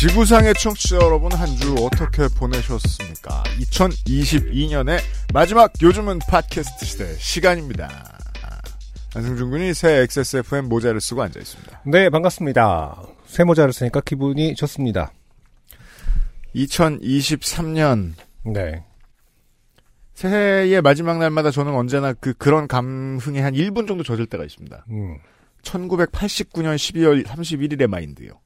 지구상의 청취자 여러분 한 주 어떻게 보내셨습니까? 2022년의 마지막 요즘은 팟캐스트 시대 시간입니다. 안승준 군이 새 XSFM 모자를 쓰고 앉아 있습니다. 네, 반갑습니다. 새 모자를 쓰니까 기분이 좋습니다. 2023년 네. 새해의 마지막 날마다 저는 언제나 그 그런 감흥에 한 1분 정도 젖을 때가 있습니다. 음. 1989년 12월 31일의 마인드요.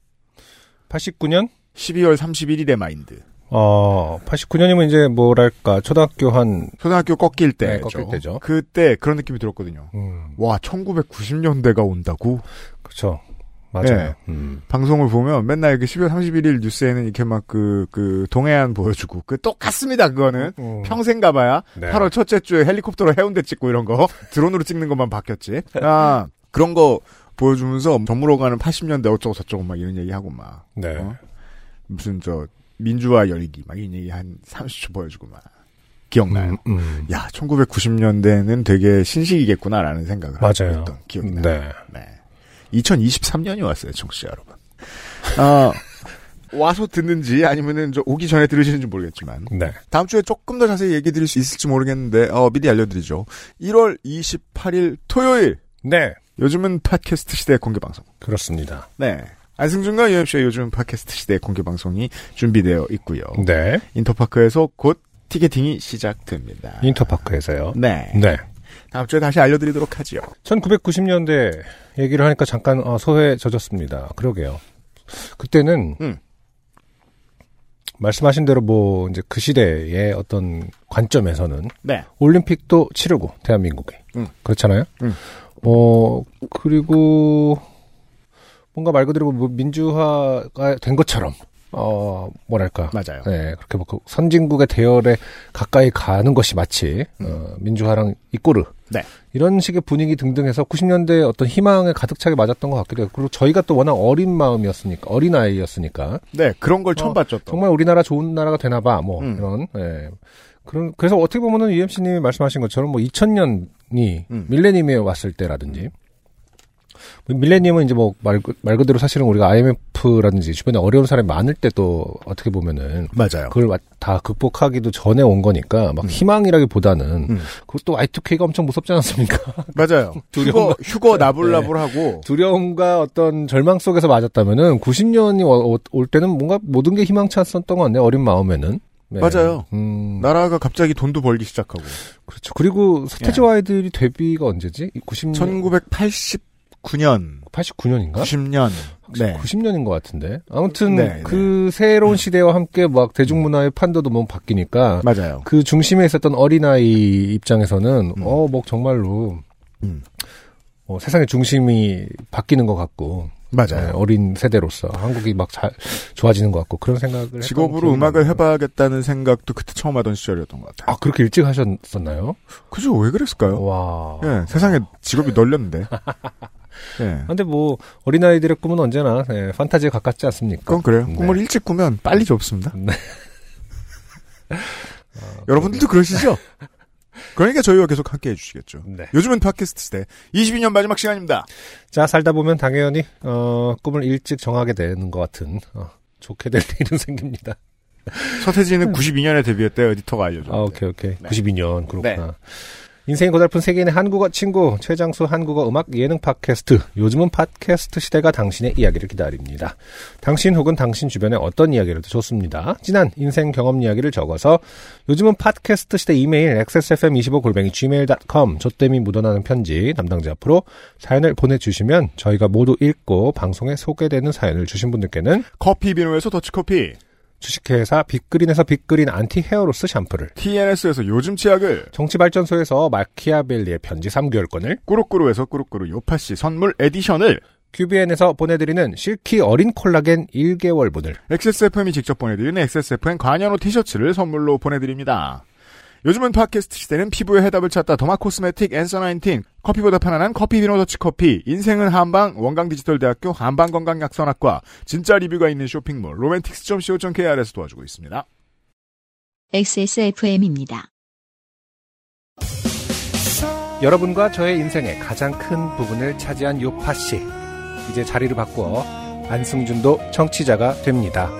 89년? 12월 31일의 마인드. 어, 89년이면 이제 뭐랄까, 초등학교 한, 초등학교 꺾일 때죠. 네, 꺾일 때죠. 그때 그런 느낌이 들었거든요. 음, 와, 1990년대가 온다고? 그쵸. 맞아요. 네. 음. 방송을 보면 맨날 그 12월 31일 뉴스에는 이렇게 막 그, 그, 동해안 보여주고, 그 똑같습니다, 그거는. 음. 평생 가봐야 네. 8월 첫째 주에 헬리콥터로 해운대 찍고 이런 거, 드론으로 찍는 것만 바뀌었지. 아, 그런 거 보여주면서 저물어 가는 80년대 어쩌고 저쩌고 막 이런 얘기하고 막. 네. 어? 무슨 저, 민주화 열기 막 이런 얘기 한 30초 보여주고 막. 기억나요? 음, 음. 야, 1990년대는 되게 신식이겠구나라는 생각을 맞아요. 있던 기억이 나요. 네. 네. 2023년이 왔어요, 청취자 여러분. 아, 와서 듣는지 아니면은 저 오기 전에 들으시는지 모르겠지만 네. 다음 주에 조금 더 자세히 얘기 드릴 수 있을지 모르겠는데 어, 미리 알려드리죠. 1월 28일 토요일 네. 요즘은 팟캐스트 시대 공개 방송. 그렇습니다. 네. 안승준과 유엠씨의 요즘 팟캐스트 시대 공개 방송이 준비되어 있고요. 네. 인터파크에서 곧 티켓팅이 시작됩니다. 인터파크에서요. 네. 네. 다음 주에 다시 알려드리도록 하지요. 1990년대 얘기를 하니까 잠깐 어, 소회 젖었습니다. 그러게요. 그때는 음. 말씀하신 대로 뭐 이제 그 시대의 어떤 관점에서는 네. 올림픽도 치르고 대한민국에 음. 그렇잖아요. 음. 어 그리고 뭔가 말 그대로 뭐 민주화가 된 것처럼 어 뭐랄까 맞아요. 네, 그렇게 뭐그 선진국의 대열에 가까이 가는 것이 마치 어, 민주화랑 이꼬르 네. 이런 식의 분위기 등등 해서 90년대 어떤 희망에 가득 차게 맞았던 것 같기도 해요. 그리고 저희가 또 워낙 어린 마음이었으니까 어린 아이였으니까 네, 그런 걸 처음 어, 봤죠. 또. 정말 우리나라 좋은 나라가 되나봐 뭐 음. 이런 예. 그런 그래서 어떻게 보면은 UMC님이 말씀하신 것처럼 뭐 2000년이 음. 밀레니엄에 왔을 때라든지 밀레니엄은 이제 뭐말 말 그대로 사실은 우리가 IMF라든지 주변에 어려운 사람이 많을 때도 어떻게 보면은 맞아요. 그걸 와- 다 극복하기도 전에 온 거니까 막 희망이라기보다는 음. 그것도 Y2K가 엄청 무섭지 않았습니까? 맞아요. 휴거, 휴거 나불나불하고. 두려움과 어떤 절망 속에서 맞았다면은 90년이 올 때는 뭔가 모든 게 희망찼었던 것 같네요. 어린 마음에는. 네. 맞아요. 음, 나라가 갑자기 돈도 벌기 시작하고. 그렇죠. 그리고 서태지와 아이들이 데뷔가 언제지? 90년, 1989년, 89년인가? 90년. 네. 90년인 것 같은데. 아무튼 네, 그 새로운 시대와 함께 막 대중문화의 판도도 너무 바뀌니까 맞아요. 그 중심에 있었던 어린아이 입장에서는 음. 어, 뭐 정말로 음. 어, 세상의 중심이 바뀌는 것 같고 네, 맞아요. 어린 세대로서 한국이 막 잘 좋아지는 것 같고 그런 생각을 직업으로 음악을. 해봐야겠다는 생각도 그때 처음 하던 시절이었던 것 같아요. 아 그렇게 일찍 하셨었나요? 그죠? 왜 그랬을까요? 와. 예, 세상에 직업이 널렸는데. 예. 근데 뭐 어린아이들의 꿈은 언제나 예, 판타지에 가깝지 않습니까? 그건 그래요. 네. 꿈을 일찍 꾸면 빨리 접습니다. 네. 여러분들도 그러시죠? 그러니까 저희와 계속 함께 해주시겠죠. 네. 요즘은 팟캐스트 시대 22년 마지막 시간입니다. 자 살다 보면 당연히 어, 꿈을 일찍 정하게 되는 것 같은 어, 좋게 될 일은 생깁니다. 서태지는 92년에 데뷔했대요. 에디터가 알려줬는데. 아 오케이 오케이. 네. 92년 그렇구나. 인생이 고달픈 세계인의 한국어 친구 최장수 한국어 음악 예능 팟캐스트 요즘은 팟캐스트 시대가 당신의 이야기를 기다립니다. 당신 혹은 당신 주변의 어떤 이야기라도 좋습니다. 진한 인생 경험 이야기를 적어서 요즘은 팟캐스트 시대 이메일 xsfm25골뱅이 gmail.com 조땜이 묻어나는 편지 담당자 앞으로 사연을 보내주시면 저희가 모두 읽고 방송에 소개되는 사연을 주신 분들께는 커피 비누에서 더치커피, 주식회사 빅그린에서 빅그린 anti hair loss 샴푸를 TNS에서 요즘 치약을, 정치발전소에서 마키아벨리의 편지 3개월권을 꾸루꾸루에서 꾸루꾸루 요파시 선물 edition을, QBN에서 보내드리는 실키 어린 콜라겐 1개월분을 XSFM이 직접 보내드리는 XSFM 관현호 티셔츠를 선물로 보내드립니다. 요즘은 팟캐스트 시대는 피부의 해답을 찾다 derma cosmetic Answer 19 커피보다 편안한 커피 비노 더치 커피 인생은 한방 원광 디지털대학교 한방건강약선학과 진짜 리뷰가 있는 쇼핑몰 로맨틱스.co.kr에서 도와주고 있습니다. XSFM입니다. 여러분과 저의 인생의 가장 큰 부분을 차지한 요파 씨 이제 자리를 바꾸어 안승준도 청취자가 됩니다.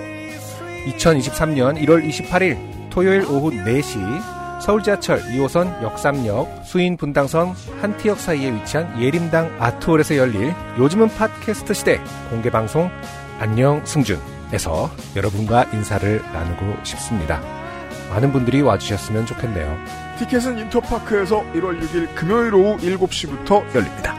2023년 1월 28일 토요일 오후 4시 서울 지하철 2호선 역삼역 수인 분당선 한티역 사이에 위치한 예림당 아트홀에서 열릴 요즘은 팟캐스트 시대 공개 방송 안녕 승준에서 여러분과 인사를 나누고 싶습니다. 많은 분들이 와주셨으면 좋겠네요. 티켓은 인터파크에서 1월 6일 금요일 오후 7시부터 열립니다.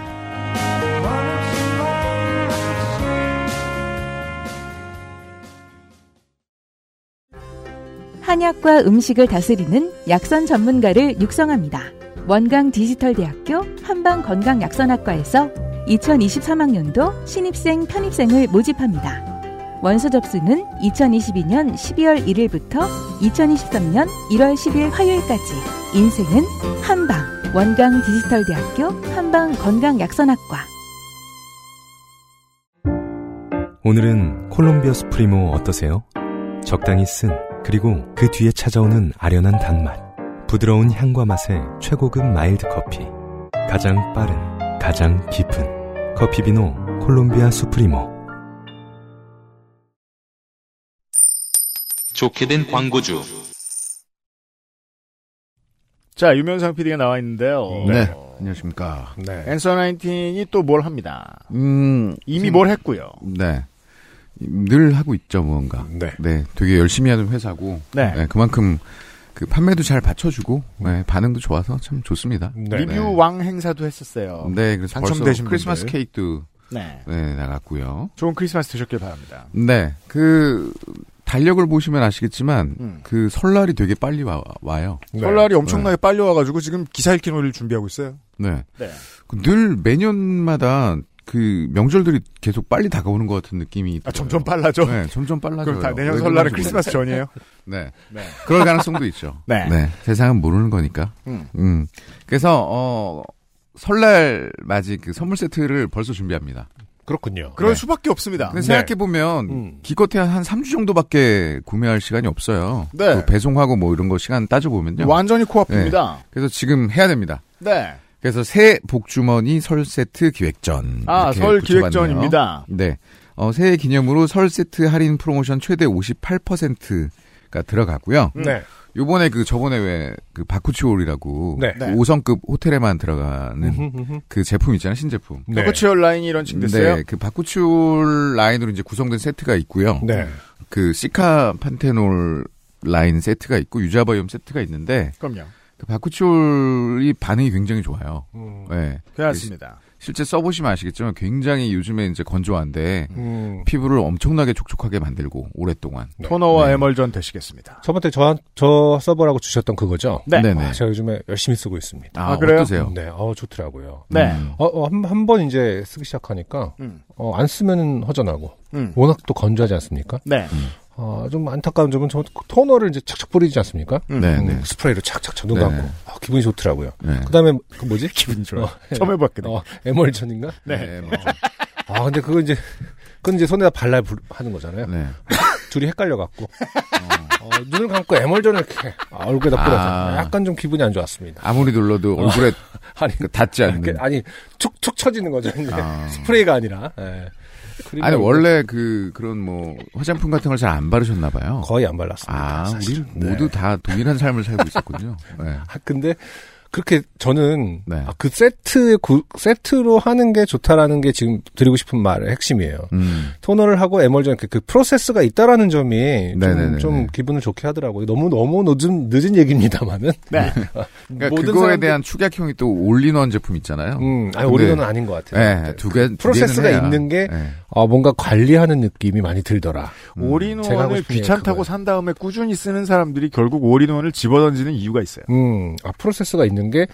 한약과 음식을 다스리는 약선 전문가를 육성합니다. 원광 디지털대학교 한방건강약선학과에서 2023학년도 신입생 편입생을 모집합니다. 원서 접수는 2022년 12월 1일부터 2023년 1월 10일 화요일까지 인생은 한방 원광 디지털대학교 한방건강약선학과 오늘은 콜롬비아 수프리모 어떠세요? 적당히 쓴 그리고 그 뒤에 찾아오는 아련한 단맛 부드러운 향과 맛의 최고급 mild 커피 가장 빠른 가장 깊은 커피 비노 콜롬비아 수프리모 좋게 된 광고주. 자, 유면상 PD가 나와 있는데요. 네. 안녕하십니까. 네. 앤서 19이 또 뭘 합니다. 음, 이미 뭘 했고요. 네. 늘 하고 있죠, 무언가. 네. 네. 되게 열심히 하는 회사고. 네. 그만큼 그 판매도 잘 받쳐주고, 네, 반응도 좋아서 참 좋습니다. 네. 리뷰 네. 왕 행사도 했었어요. 네, 그래서 당첨되신 크리스마스 분들. 케이크도 네. 네, 나갔고요. 좋은 크리스마스 되셨길 바랍니다. 네, 그 달력을 보시면 아시겠지만 음. 그 설날이 되게 빨리 와, 와요. 네. 설날이 엄청나게 빨리 와가지고 지금 기사 읽기 놀이를 준비하고 있어요. 네, 네. 그늘 매년마다 그 명절들이 계속 빨리 다가오는 것 같은 느낌이. 아. 점점 빨라져. 네, 점점 빨라져요. 그럼 다 내년 왜 설날은 크리스마스 전이에요? 네. 네. 그럴 가능성도 있죠. 네. 세상은 모르는 거니까. 음. 음. 그래서, 어, 설날 맞이 그 선물 세트를 벌써 준비합니다. 그렇군요. 그럴 네. 수밖에 없습니다. 근데 네. 생각해 보면, 음. 기껏해야 한 3주 정도밖에 구매할 시간이 없어요. 네. 그 배송하고 뭐 이런 거 시간 따져 보면요. 완전히 코앞입니다. 그래서 지금 해야 됩니다. 네. 그래서 새 복주머니 설 세트 기획전. 아, 이렇게 설 붙여봤네요. 기획전입니다. 네. 어, 새해 기념으로 설 세트 할인 프로모션 최대 58%가 들어가고요. 네. 요번에 그 저번에 왜 그 bakuchiol이라고 네. 그 네. 5성급 호텔에만 들어가는 그 제품 있잖아요 신제품. 네. 터치얼 라인이 런칭 됐어요. 네, 그 바쿠치올 라인으로 이제 구성된 세트가 있고요. 네. 그 cica panthenol 라인 세트가 있고 유자바이옴 세트가 있는데 그럼요. 그 bakuchiol이 반응이 굉장히 좋아요. 음. 네. 그렇습니다. 실제 써보시면 아시겠지만 굉장히 요즘에 이제 건조한데 음. 피부를 엄청나게 촉촉하게 만들고 오랫동안. 네. 토너와 네. 에멀전 되시겠습니다. 저번에 저, 저 서버라고 주셨던 그거죠? 네. 네네. 아, 제가 요즘에 열심히 쓰고 있습니다. 아, 아, 그래요? 어떠세요? 네, 어, 좋더라고요. 네. 음. 어, 어, 한, 한번 이제 쓰기 시작하니까, 음. 어, 안 쓰면 허전하고, 음. 워낙 또 건조하지 않습니까? 네. 어, 좀 안타까운 점은 저 토너를 이제 착착 뿌리지 않습니까? 음. 네, 음, 네. 스프레이로 착착착 눈 네. 감고, 아, 기분이 좋더라고요. 네. 그 다음에, 그 뭐지? 기분 좋아요. 어, 처음 해봤거든요. 어, 에멀전인가? 네. 뭐. 아, 근데 그거 이제, 그건 이제 손에다 발라 부- 하는 거잖아요. 네. 둘이 헷갈려 갖고. 어, 눈을 감고 에멀전을 이렇게 아, 얼굴에다 뿌려서 아. 약간 좀 기분이 안 좋았습니다. 아무리 눌러도 얼굴에 아니, 그 닿지 않는. 아니, 툭툭 쳐지는 거죠. 아. 스프레이가 아니라. 예. 아니 원래 그 그런 뭐 화장품 같은 걸 잘 안 바르셨나 봐요. 거의 안 발랐습니다. 아, 사실. 우리 네. 모두 다 동일한 삶을 살고 있었군요. 네. 아, 근데 그렇게 저는 네. 아, 그 세트 구- 세트로 하는 게 좋다라는 게 지금 드리고 싶은 말의 핵심이에요. 음. 토너를 하고 에멀전 그, 그 process가 있다라는 점이 좀. 좀 기분을 좋게 하더라고요. 너무 너무 늦은 늦은 얘기입니다만은 네. 그러니까 모든 그거에 사람들- 대한 축약형이 또 올인원 제품 있잖아요. 음, 아니 근데- all-in-one은 아닌 것 같아요. 네, 두 개, 두 process가 해야. 있는 게 네. 어, 뭔가 관리하는 느낌이 많이 들더라. 음. all-in-one을 귀찮다고. 산 다음에 꾸준히 쓰는 사람들이 결국 all-in-one을 집어던지는 이유가 있어요. 음, 아, process가 있는 게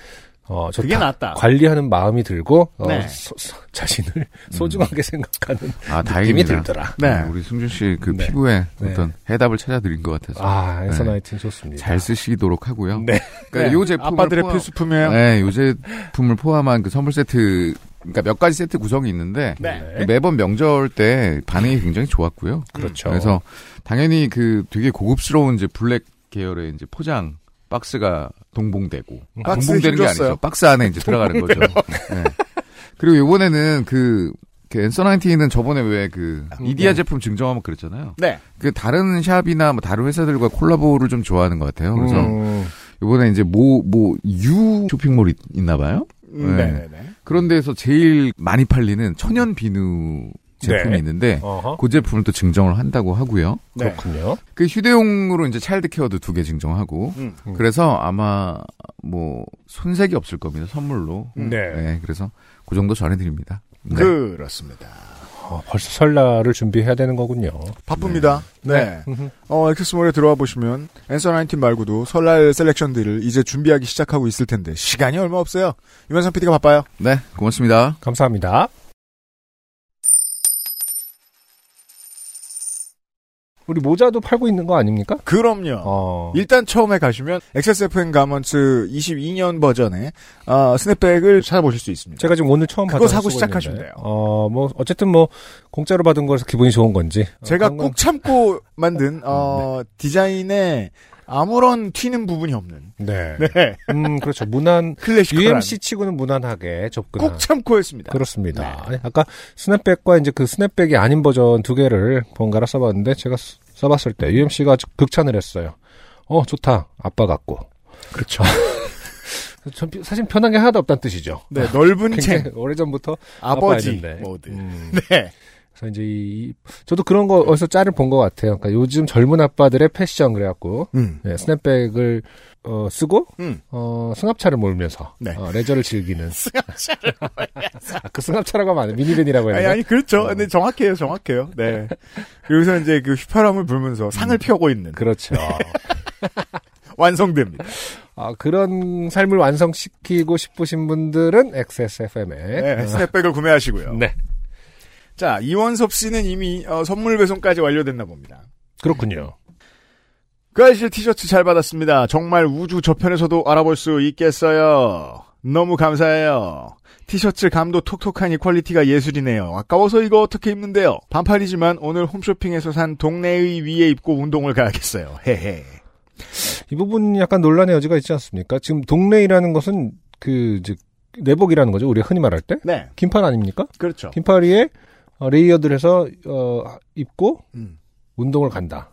어, 좋다. 그게 낫다. 관리하는 마음이 들고 어, 네. 소- 소- 자신을 소중하게 생각하는 아, 느낌이 다행입니다. 들더라. 네. 우리 승준 씨 그 네. 피부에 네. 어떤 해답을 찾아드린 것 같아서 아, 네. Answer Nineteen 좋습니다. 잘 쓰시도록 하고요. 네. 그러니까 네. 요 제품을 아빠들의 포함- 필수품이에요. 네, 요 제품을 포함한 그 선물 세트, 그러니까 몇 가지 세트 구성이 있는데 네. 매번 명절 때 반응이 굉장히 좋았고요. 그렇죠. 그래서 당연히 그 되게 고급스러운 이제 블랙 계열의 이제 포장 박스가 동봉되고 박스 동봉되는 게. 아니죠. 박스 안에 이제 들어가는 거죠. 네. 그리고 이번에는 그, 그 Answer Nineteen은 저번에 왜 그 이디야 제품 증정하면 그랬잖아요. 네. 그 다른 샵이나 뭐 다른 회사들과 콜라보를 좀 좋아하는 것 같아요. 그래서 음, 이번에 이제 뭐 뭐 유 쇼핑몰이 있- 있나 봐요. 음, 네. 네네네. 그런 데서 제일 많이 팔리는 천연 비누 제품이 네. 있는데 어허. 그 제품을 또 증정을 한다고 하고요. 네. 그렇군요. 그 휴대용으로 이제 child care도 두 개 증정하고 음. 음. 그래서 아마 뭐 손색이 없을 겁니다 선물로. 음. 네. 네, 그래서 그 정도 전해드립니다. 네. 그렇습니다. 어, 벌써 설날을 준비해야 되는 거군요. 바쁩니다. 네. 음흠. 어, 엑세스몰에 들어와 보시면 앤서 나인틴 말고도 설날 셀렉션들을 이제 준비하기 시작하고 있을 텐데 시간이 얼마 없어요. 유면상 PD가 바빠요. 네, 고맙습니다. 감사합니다. 우리 모자도 팔고 있는 거 아닙니까? 그럼요. 어. 일단 처음에 가시면 XSFM 가먼츠 22년 버전의 어, 스냅백을 찾아보실 수 있습니다. 제가 지금 오늘 처음 그거 사고 시작하시면 돼요. 어, 뭐 어쨌든 뭐 공짜로 받은 거라서 기분이 좋은 건지. 어, 제가 건- 꾹 참고 만든 어, 디자인에 아무런 튀는 부분이 없는 네. 네. 음, 그렇죠. 무난 클래식한 UMC 치고는 무난하게 접근한. 꾹 참고 했습니다. 그렇습니다. 아니, 아까 스냅백과 이제 그 스냅백이 아닌 버전 두 개를 번갈아 써봤는데 제가 쓰- 써봤을 때 UMC가 극찬을 했어요. 어 좋다 아빠 같고. 그렇죠. 전 피- 사실 편한 게 하나도 없다는 뜻이죠. 네, 넓은 챙 오래전부터 아버지. 모드. 음, 네. 그래서 이제 이 저도 그런 거 어디서 짤을 본 것 같아요. 그러니까 요즘 젊은 아빠들의 패션 그래갖고 음. 네, 스냅백을 어, 쓰고 음. 어, 승합차를 몰면서 네. 어, 레저를 즐기는 승합차를 아, 그 승합차라고 하면 안 돼. 미니밴이라고 해야 아니, 되나? 아니, 그렇죠. 근데 정확해요, 정확해요. 네. 그래서 이제 그 휘파람을 불면서 상을 펴고 있는. 그렇죠. 완성됩니다. 아, 그런 삶을 완성시키고 싶으신 분들은 XSFM에 네, 스냅백을 구매하시고요. 네. 자, 이원섭 씨는 이미 어, 선물 배송까지 완료됐나 봅니다. 그렇군요. 그 아저씨 티셔츠 잘 받았습니다. 정말 우주 저편에서도 알아볼 수 있겠어요. 너무 감사해요. 티셔츠 감도 톡톡하니 퀄리티가 예술이네요. 아까워서 이거 어떻게 입는데요? 반팔이지만 오늘 홈쇼핑에서 산 동내의 위에 입고 운동을 가야겠어요. 헤헤. 이 부분 약간 논란의 여지가 있지 않습니까? 지금 동내의라는 것은 그 이제 내복이라는 거죠. 우리가 흔히 말할 때 네, 긴팔 아닙니까? 그렇죠. 긴팔 위에 어, 레이어드를 해서 어, 입고 음. 운동을 간다.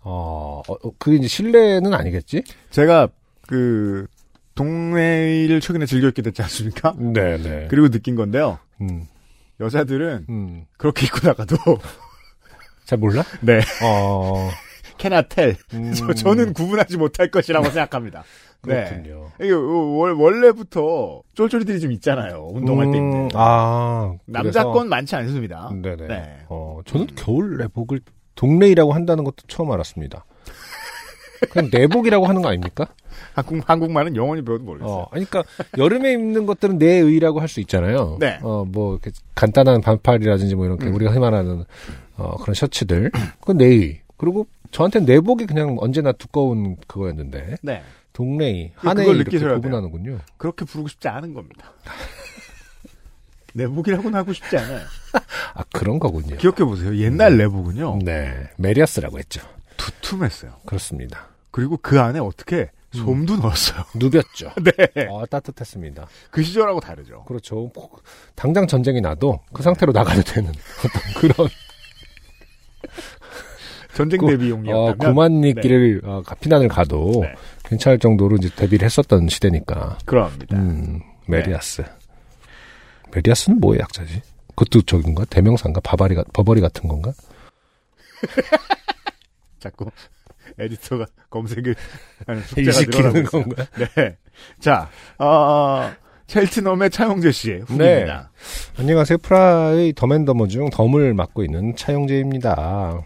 어, 어, 어, 그게 이제 실내는 아니겠지? 제가 그 동내의를 최근에 즐겨 입게 됐지 않습니까? 네, 네. 그리고 느낀 건데요. 음, 여자들은 음. 그렇게 입고 나가도 잘 몰라? 네, 어, 캐나텔. 음, 저, 저는 구분하지 못할 것이라고 생각합니다. 네. 그렇군요. 이게 월- 원래부터 쫄쫄이들이 좀 있잖아요. 운동할 때 음, 입는. 아, 남자 그래서- 건 많지 않습니다. 네네. 네. 어, 저는 겨울 내복을 동네이라고 한다는 것도 처음 알았습니다. 그냥 내복이라고 하는 거 아닙니까? 한국, 한국말은 영원히 배워도 모르겠어요. 어, 그러니까 여름에 입는 것들은 내의라고 할 수 있잖아요. 네. 어, 뭐 이렇게 간단한 반팔이라든지 뭐 이렇게 음. 우리가 말하는 어, 그런 셔츠들. 그건 내의. 그리고 저한테 내복이 그냥 언제나 두꺼운 그거였는데 네. 동네이, 그걸 한해 이렇게 느끼셔야 돼요. 구분하는군요. 그렇게 부르고 싶지 않은 겁니다. 내복이라고는 하고 싶지 않아요. 아 그런 거군요. 기억해 보세요. 옛날 내복은요. 네, 메리어스라고 했죠. 두툼했어요. 그렇습니다. 그리고 그 안에 어떻게 솜도 넣었어요. 누볐죠. 네. 어, 따뜻했습니다. 그 시절하고 다르죠. 그렇죠. 당장 전쟁이 나도 그 상태로 나가도 되는 어떤 그런 전쟁 그- 대비용이었다면. 어, 구만리길을 어, 피난을 가도 네. 괜찮을 정도로 이제 대비를 했었던 시대니까. 그럽니다. 음, 메리아스. 메리아스는 뭐의 약자지? 그것도 저긴가? 대명사인가? 바바리, 가- 버버리 같은 건가? 자꾸 에디터가 검색을 일시키는. 건가? 네. 자, 어, 첼트넘의 차용재 씨의 후기입니다. 안녕하세요. 프라의 Dumb and Dumber 중 dumb을 맡고 있는 차영재입니다.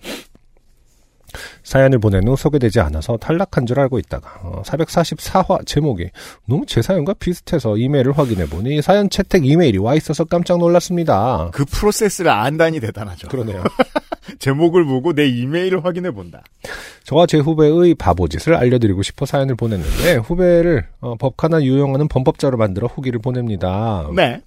사연을 보낸 후 소개되지 않아서 탈락한 줄 알고 있다가 어, 444화 제목이 너무 제 사연과 비슷해서 이메일을 확인해 보니 사연 채택 이메일이 와 있어서 깜짝 놀랐습니다. 그 프로세스를 안다니 대단하죠. 그러네요. 제목을 보고 내 이메일을 확인해 본다. 저와 제 후배의 바보짓을 알려드리고 싶어 사연을 보냈는데 후배를 어, 법카나 유용하는 범법자로 만들어 후기를 보냅니다. 네.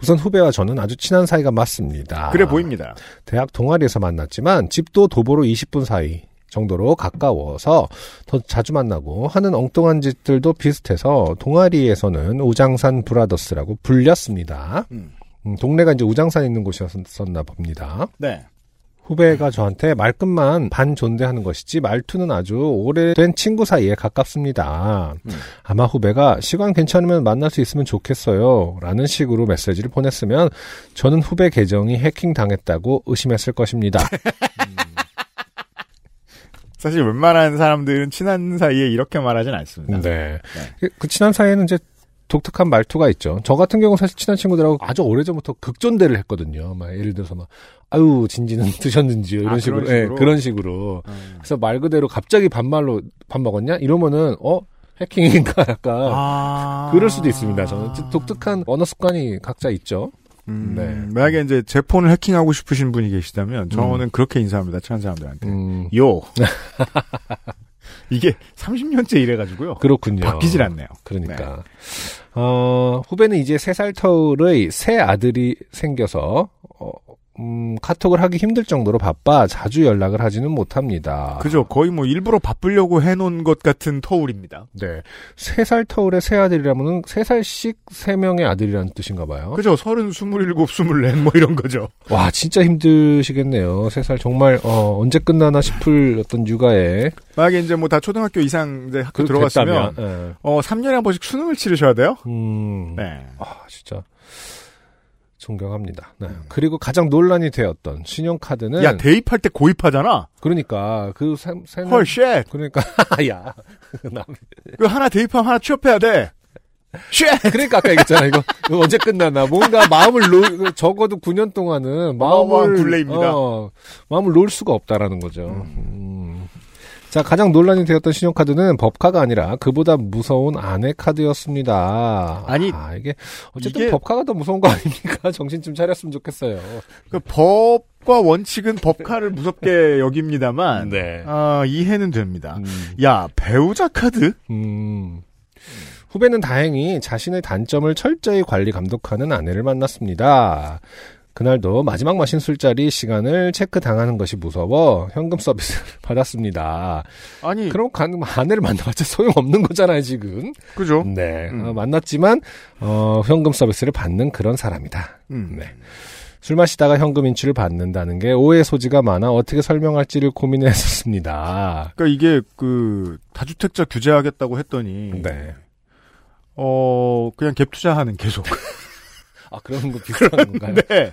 우선 후배와 저는 아주 친한 사이가 맞습니다. 그래 보입니다. 대학 동아리에서 만났지만 집도 도보로 20분 사이 정도로 가까워서 더 자주 만나고 하는 엉뚱한 짓들도 비슷해서 동아리에서는 우장산 브라더스라고 불렸습니다. 음. 음, 동네가 이제 우장산 있는 곳이었었나 봅니다. 네. 후배가 저한테 말끝만 반존대하는 것이지 말투는 아주 오래된 친구 사이에 가깝습니다. 음. 아마 후배가 시간 괜찮으면 만날 수 있으면 좋겠어요. 라는 식으로 메시지를 보냈으면 저는 후배 계정이 해킹 당했다고 의심했을 것입니다. 사실 웬만한 사람들은 친한 사이에 이렇게 말하진 않습니다. 네. 그- 그 친한 사이에는 이제 독특한 말투가 있죠. 저 같은 경우 사실 친한 친구들하고 아주 오래전부터 극존대를 했거든요. 막 예를 들어서 막 아유 진지는 드셨는지요 이런 아, 식으로, 그런 예, 식으로? 그런 식으로. 음. 그래서 말 그대로 갑자기 반말로 밥 먹었냐 이러면은 어 해킹인가 약간 아. 그럴 수도 있습니다. 저는 독특한 언어 습관이 각자 있죠. 음, 네. 만약에 이제 제 폰을 해킹하고 싶으신 분이 계시다면 저는 그렇게 인사합니다. 친한 사람들한테. 음, 요. 이게 30년째 이래가지고요. 그렇군요. 바뀌질 않네요. 그러니까 어, 후배는 이제 세살 터울의 새 아들이 생겨서 어, 음, 카톡을 하기 힘들 정도로 바빠 자주 연락을 하지는 못합니다. 그죠. 거의 뭐 일부러 바쁘려고 해놓은 것 같은 터울입니다. 네. 세 살 터울의 새 아들이라면은 세 살씩 세 명의 아들이라는 뜻인가 봐요. 그죠. 서른, 스물일곱, 스물넷 뭐 이런 거죠. 와, 진짜 힘드시겠네요. 세 살 정말 어, 언제 끝나나 싶을 어떤 육아에 만약에 이제 뭐 다 초등학교 이상 이제 학교 들어갔으면 예. 어 3년에 한 번씩 수능을 치르셔야 돼요. 음. 네. 아, 진짜 존경합니다. 네. 그리고 가장 논란이 되었던 신용카드는 야 대입할 때 고입하잖아. 그러니까 그 세, 세는 헐 쉣. 그러니까 야 남- 그 하나 대입하면 하나 취업해야 돼. 쉣. 그러니까 아까 얘기했잖아 이거, 이거 언제 끝나나 뭔가 마음을 놓 적어도 9년 동안은 마음을 굴레입니다. 어, 마음을 놓을 수가 없다라는 거죠. 음. 자 가장 논란이 되었던 신용카드는 법카가 아니라 그보다 무서운 아내 카드였습니다. 아니, 아, 이게 어쨌든 이게- 법카가 더 무서운 거 아닙니까? 정신 좀 차렸으면 좋겠어요. 그 법과 원칙은 법카를 무섭게 여깁니다만 네. 아, 이해는 됩니다. 음. 야 배우자 카드? 음. 후배는 다행히 자신의 단점을 철저히 관리 감독하는 아내를 만났습니다. 그날도 마지막 마신 술자리 시간을 체크 당하는 것이 무서워 현금 서비스를 받았습니다. 아니 그럼 가- 아내를 만나봤자 소용없는 거잖아요, 지금. 그죠? 네. 음. 어, 만났지만, 어, 현금 서비스를 받는 그런 사람이다. 음. 네. 술 마시다가 현금 인출을 받는다는 게 오해 소지가 많아 어떻게 설명할지를 고민했었습니다. 그러니까 이게 그 다주택자 규제하겠다고 했더니 네. 어 그냥 갭 투자하는 계속. 아, 그런 거 비슷한 건가요? 네.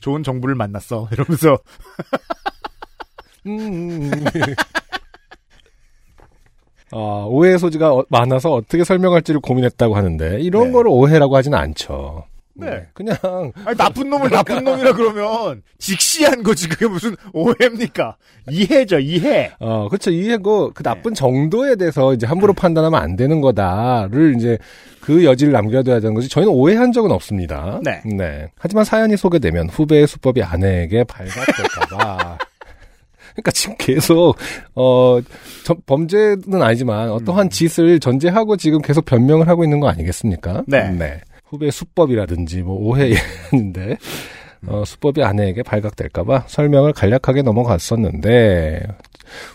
좋은 정부를 만났어. 이러면서 음. 아, 오해 소지가 어- 많아서 어떻게 설명할지를 고민했다고 하는데 이런 네. 거를 오해라고 하지는 않죠. 네. 그냥 아니, 나쁜 놈을 나쁜 놈이라 그러면 직시한 거지 그게 무슨 오해입니까? 이해죠 이해. 어, 그렇죠. 이해고 그 네. 나쁜 정도에 대해서 이제 함부로 판단하면 안 되는 거다를 이제 그 여지를 남겨둬야 되는 거지. 저희는 오해한 적은 없습니다. 네. 하지만 사연이 소개되면 후배의 수법이 아내에게 발각될까봐. 그러니까 지금 계속 어 저- 범죄는 아니지만 어떠한 음. 짓을 전제하고 지금 계속 변명을 하고 있는 거 아니겠습니까? 네. 후배 수법이라든지 뭐 오해인데 어, 수법이 아내에게 발각될까봐 설명을 간략하게 넘어갔었는데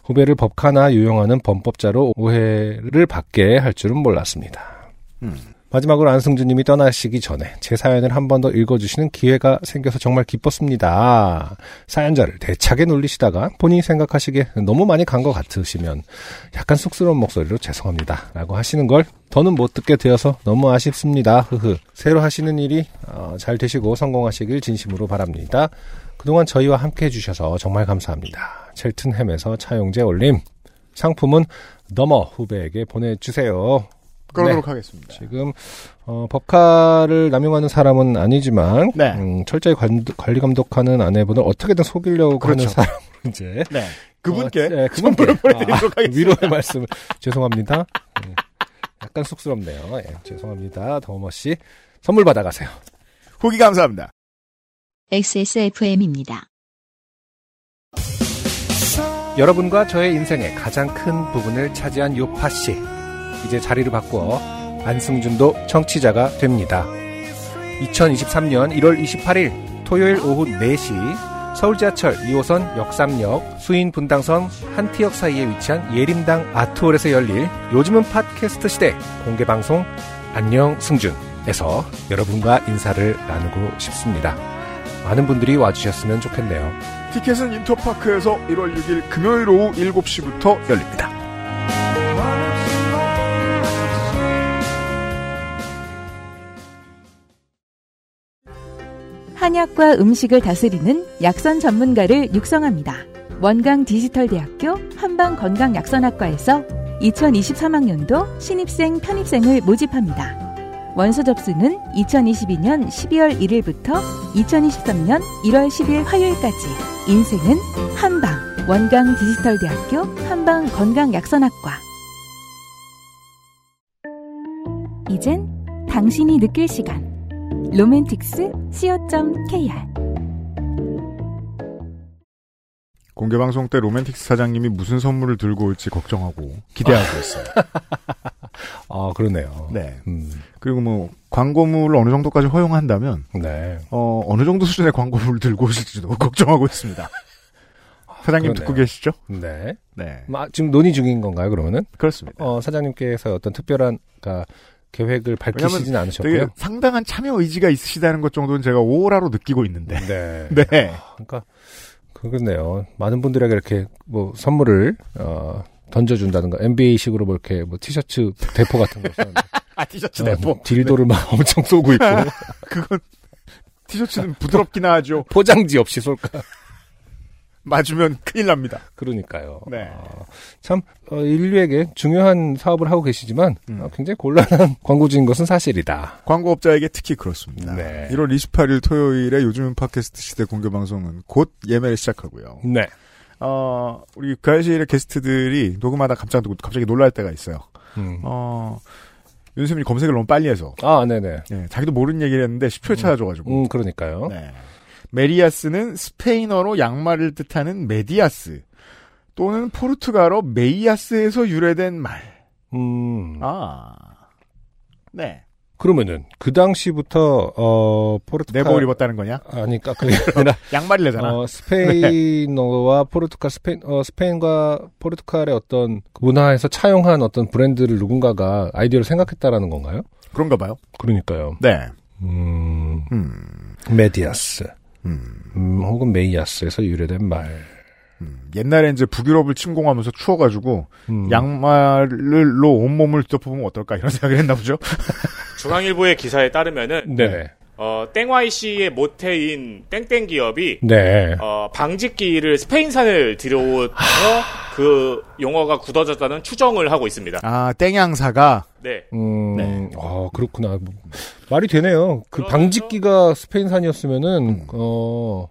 후배를 법카나 유용하는 범법자로 오해를 받게 할 줄은 몰랐습니다. 음. 마지막으로 안승준님이 떠나시기 전에 제 사연을 한 번 더 읽어주시는 기회가 생겨서 정말 기뻤습니다. 사연자를 대차게 놀리시다가 본인이 생각하시기에 너무 많이 간 것 같으시면 약간 쑥스러운 목소리로 죄송합니다. 라고 하시는 걸 더는 못 듣게 되어서 너무 아쉽습니다. 흐흐. 새로 하시는 일이 어, 잘 되시고 성공하시길 진심으로 바랍니다. 그동안 저희와 함께 해주셔서 정말 감사합니다. 첼튼햄에서 차용제 올림. 상품은 넘어 후배에게 보내주세요. 그러도록 하겠습니다. 지금 어, 법카를 남용하는 사람은 아니지만 네. 음, 철저히 관, 관리 감독하는 아내분을 어떻게든 속이려고 그렇죠. 하는 사람으로 이제 네. 그분께 어, 네, 그분께 선물을 보내드리도록 아, 하겠습니다. 위로의 말씀을 죄송합니다. 네. 약간 쑥스럽네요. 예, 죄송합니다. 더머 씨 선물 받아가세요. 후기 감사합니다. XSFM입니다. 여러분과 저의 인생의 가장 큰 부분을 차지한 요파 씨 이제 자리를 바꾸어 안승준도 청취자가 됩니다. 2023년 1월 28일 토요일 오후 4시 서울 지하철 2호선 역삼역 수인 분당선 한티역 사이에 위치한 예림당 아트홀에서 열릴 요즘은 팟캐스트 시대 공개 방송 안녕 승준에서 여러분과 인사를 나누고 싶습니다. 많은 분들이 와주셨으면 좋겠네요. 티켓은 인터파크에서 1월 6일 금요일 오후 7시부터 열립니다. 한약과 음식을 다스리는 약선 전문가를 육성합니다. 원광 디지털대학교 한방건강약선학과에서 2023학년도 신입생 편입생을 모집합니다. 원서 접수는 2022년 12월 1일부터 2023년 1월 10일 화요일까지. 인생은 한방. 원광 디지털대학교 한방건강약선학과. 이젠 당신이 느낄 시간. 로맨틱스 co.kr 공개 방송 때 로맨틱스 사장님이 무슨 선물을 들고 올지 걱정하고 기대하고 있어요. 아 그러네요. 네. 음, 그리고 뭐 광고물을 어느 정도까지 허용한다면 네. 어, 어느 정도 수준의 광고물을 들고 오실지도 걱정하고 있습니다. 사장님 그러네요. 듣고 계시죠? 네. 네. 마- 지금 논의 중인 건가요, 그러면은? 그렇습니다. 어, 사장님께서 어떤 특별한, 그러니까, 계획을 밝히시진 않으셨고요. 상당한 참여 의지가 있으시다는 것 정도는 제가 오라로 느끼고 있는데. 네. 네. 그러니까, 그렇네요. 많은 분들에게 이렇게, 뭐, 선물을, 어, 던져준다든가, NBA식으로 뭐 이렇게, 뭐, 티셔츠 대포 같은 것은. 아, 티셔츠 어, 대포. 딜도를 막 엄청 쏘고 있고, 그건 티셔츠는 부드럽긴 하죠. 포장지 없이 쏠까. 맞으면 큰일 납니다. 그러니까요. 네. 어, 참, 어, 인류에게 중요한 사업을 하고 계시지만, 음. 어, 굉장히 곤란한 광고주인 것은 사실이다. 광고업자에게 특히 그렇습니다. 네. 1월 28일 토요일에 요즘은 팟캐스트 시대 공개 방송은 곧 예매를 시작하고요. 네. 어, 우리 그아실의 게스트들이 녹음하다 갑자기, 갑자기 놀랄 때가 있어요. 음. 어, 윤세민이 검색을 너무 빨리 해서, 아, 네네. 예, 자기도 모르는 얘기를 했는데 10초에 찾아줘가지고. 음, 그러니까요. 네. 메리아스는 스페인어로 양말을 뜻하는 medias 또는 포르투갈어 meias에서 유래된 말. 음. 아. 네. 그러면은 그 당시부터 어 포르투갈 내복을 입었다는 거냐? 아니까 그게 아니라 양말을 내잖아. 어 스페인어와 포르투갈 스페인 어 스페인과 포르투갈의 어떤 그 문화에서 차용한 어떤 브랜드를 누군가가 아이디어를 생각했다라는 건가요? 그런가 봐요. 그러니까요. 네. 음. 음. medias. 음. 음, 혹은 meias에서 유래된 말. 음. 옛날에 이제 북유럽을 침공하면서 추워가지고 음. 양말로 온몸을 뒤덮어보면 어떨까 이런 생각을 했나 보죠. 중앙일보의 기사에 따르면은 네. 어, 땡YC의 모태인 땡땡 기업이 네. 어, 방직기를 스페인산을 들여오서 그 용어가 굳어졌다는 추정을 하고 있습니다. 아 땡양사가 네. 음, 네. 아, 그렇구나. 뭐, 말이 되네요. 그 방직기가 스페인산이었으면은, 음. 어,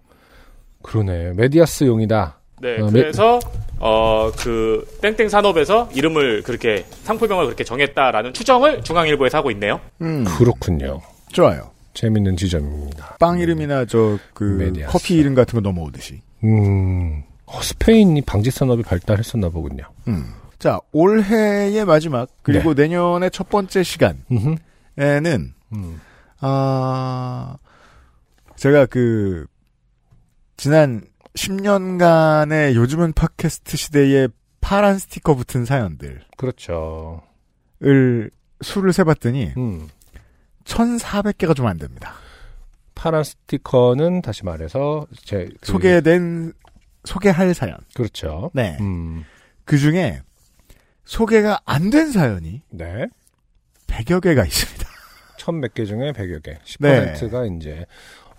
그러네. 메디아스 용이다. 네. 어, 그래서 어, 그 땡땡 산업에서 이름을 그렇게 상표명을 그렇게 정했다라는 추정을 중앙일보에서 하고 있네요. 음. 그렇군요. 좋아요. 재밌는 지점입니다. 빵 이름이나 저 그. 커피 이름 같은 거 넘어오듯이. 음, 어, 스페인이 방직산업이 발달했었나 보군요. 음. 자 올해의 마지막 그리고 내년의 첫 번째 시간에는. 음. 아 제가 그 지난 10년간의 요즘은 팟캐스트 시대의 파란 스티커 붙은 사연들을 그렇죠. 수를 세봤더니 음. 1,400개가 좀 안 됩니다. 파란 스티커는 다시 말해서, 제, 그- 소개된 소개할 사연. 그렇죠. 네. 음, 그 중에 소개가 안 된 사연이 네. 100여 개가 있습니다. 천 몇 개 중에 백여 개. 네. 10%가 이제,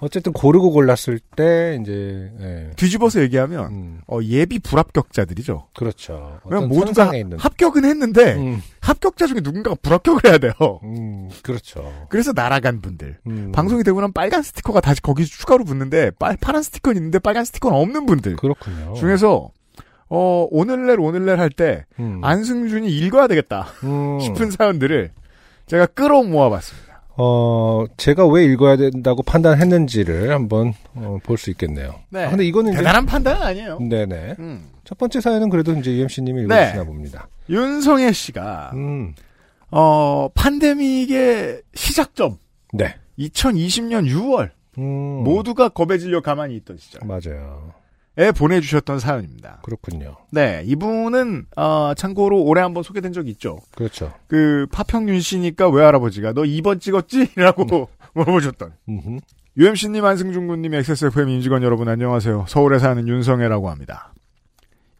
어쨌든 고르고 골랐을 때, 이제, 예. 뒤집어서 얘기하면 음, 어, 예비 불합격자들이죠. 그렇죠. 왜냐면 모두가. 합격은 했는데 음, 합격자 중에 누군가가 불합격을 해야 돼요. 음, 그렇죠. 그래서 날아간 분들. 음, 방송이 되고 나면 빨간 스티커가 다시 거기 추가로 붙는데 빨, 파란 스티커는 있는데 빨간 스티커는 없는 분들 그렇군요. 중에서 어, 오늘날 오늘날 할때 음. 안승준이 읽어야 되겠다 음. 싶은 사연들을 제가 끌어모아 봤습니다. 어, 제가 왜 읽어야 된다고 판단했는지를 한번 어, 볼 수 있겠네요. 네. 아, 근데 이거는 이제 대단한 판단은 아니에요. 네네. 음. 첫 번째 사연은 그래도 이제 UMC님이 네. 읽으시나 봅니다. 윤성애 씨가 음. 어, 팬데믹의 시작점 네. 2020년 6월 음. 모두가 겁에 질려 가만히 있던 시절에 맞아요. 보내주셨던 사연입니다. 그렇군요. 네, 이분은 어, 참고로 올해 한번 소개된 적이 있죠. 그렇죠. 그 파평윤 씨니까 외할아버지가 너 2번 찍었지? 라고 물어보셨던 음흠. UMC님, 안승준 군님, XSFM 임직원 여러분 안녕하세요. 서울에 사는 윤성애라고 합니다.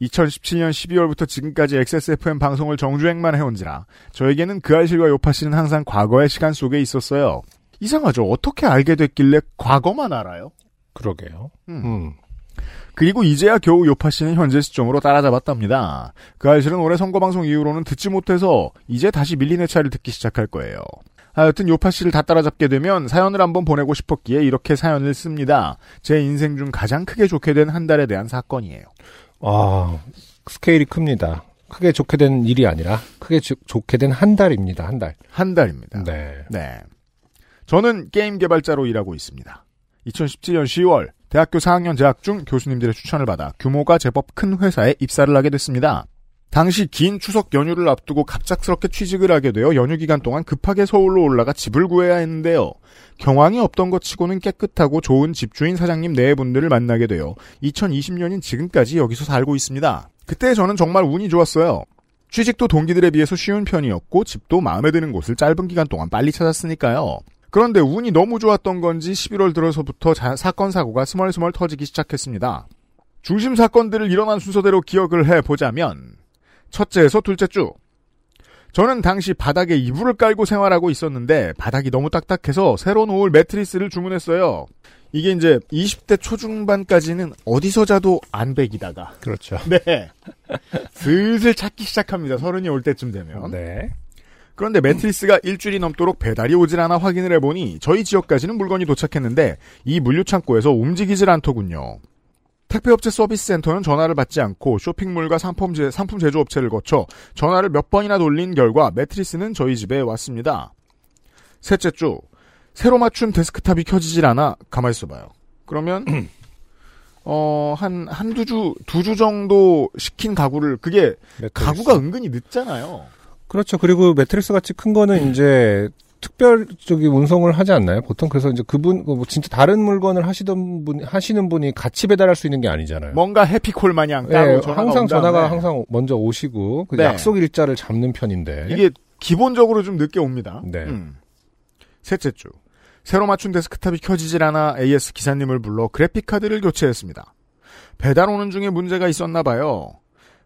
2017년 12월부터 지금까지 XSFM 방송을 정주행만 해온지라 저에게는 그 알실과 요파 씨는 항상 과거의 시간 속에 있었어요. 이상하죠. 어떻게 알게 됐길래 과거만 알아요? 그러게요. 음. 음. 그리고 이제야 겨우 요파 씨는 현재 시점으로 따라잡았답니다. 그 알실은 올해 선거방송 이후로는 듣지 못해서 이제 다시 밀린 회차를 듣기 시작할 거예요. 하여튼 요파 씨를 다 따라잡게 되면 사연을 한번 보내고 싶었기에 이렇게 사연을 씁니다. 제 인생 중 가장 크게 좋게 된 한 달에 대한 사건이에요. 아, 스케일이 큽니다. 크게 좋게 된 일이 아니라 크게 조- 좋게 된 한 달입니다. 한 달. 한 달입니다. 네. 네. 저는 게임 개발자로 일하고 있습니다. 2017년 10월 대학교 4학년 재학 중 교수님들의 추천을 받아 규모가 제법 큰 회사에 입사를 하게 됐습니다. 당시 긴 추석 연휴를 앞두고 갑작스럽게 취직을 하게 되어 연휴 기간 동안 급하게 서울로 올라가 집을 구해야 했는데요. 경황이 없던 것 치고는 깨끗하고 좋은 집주인 사장님 네 분들을 만나게 되어 2020년인 지금까지 여기서 살고 있습니다. 그때 저는 정말 운이 좋았어요. 취직도 동기들에 비해서 쉬운 편이었고 집도 마음에 드는 곳을 짧은 기간 동안 빨리 찾았으니까요. 그런데 운이 너무 좋았던 건지 11월 들어서부터 자- 사건 사고가 스멀스멀 터지기 시작했습니다. 중심 사건들을 일어난 순서대로 기억을 해보자면 첫째에서 둘째 주 저는 당시 바닥에 이불을 깔고 생활하고 있었는데 바닥이 너무 딱딱해서 새로 놓을 매트리스를 주문했어요. 이게 이제 20대 초중반까지는 어디서 자도 안백이다가 그렇죠. 네 슬슬 찾기 시작합니다. 서른이 올 때쯤 되면 네. 그런데 매트리스가 일주일이 넘도록 배달이 오질 않아 확인을 해보니 저희 지역까지는 물건이 도착했는데 이 물류창고에서 움직이질 않더군요. 택배업체 서비스 센터는 전화를 받지 않고 쇼핑몰과 상품, 제, 상품 제조업체를 거쳐 전화를 몇 번이나 돌린 결과 매트리스는 저희 집에 왔습니다. 셋째 주 새로 맞춘 데스크탑이 켜지질 않아 가만히 있어봐요. 그러면 어, 한, 한두 주, 두 주 정도 시킨 가구를, 그게, 매트리스. 가구가 은근히 늦잖아요. 그렇죠. 그리고 매트리스 같이 큰 거는 이제 특별 적인 운송을 하지 않나요? 보통 그래서 이제 그분 뭐 진짜 다른 물건을 하시던 분 하시는 분이 같이 배달할 수 있는 게 아니잖아요. 뭔가 해피콜 마냥 네, 전화가 항상 온 전화가 다음에 항상 먼저 오시고 그 네. 약속 일자를 잡는 편인데. 이게 기본적으로 좀 늦게 옵니다. 네. 음. 셋째 주 새로 맞춘 데스크탑이 켜지질 않아 AS 기사님을 불러 그래픽 카드를 교체했습니다. 배달 오는 중에 문제가 있었나 봐요.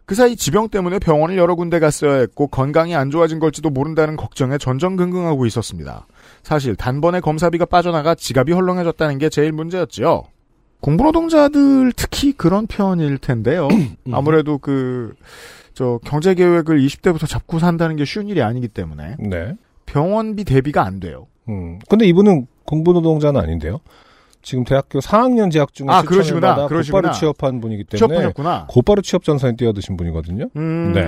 그 사이 지병 때문에 병원을 여러 군데 갔어야 했고 건강이 안 좋아진 걸지도 모른다는 걱정에 전전긍긍하고 있었습니다. 사실 단번에 검사비가 빠져나가 지갑이 헐렁해졌다는 게 제일 문제였지요. 공부노동자들 특히 그런 편일 텐데요. 아무래도 그, 저, 경제 계획을 20대부터 잡고 산다는 게 쉬운 일이 아니기 때문에 네. 병원비 대비가 안 돼요. 음. 근데 이분은 공부 노동자는 아닌데요. 지금 대학교 4학년 재학 중에 아, 그러시구나. 그러시구나. 곧바로 취업한 분이기 때문에 취업하셨구나. 곧바로 취업 전선에 뛰어드신 분이거든요. 음. 네.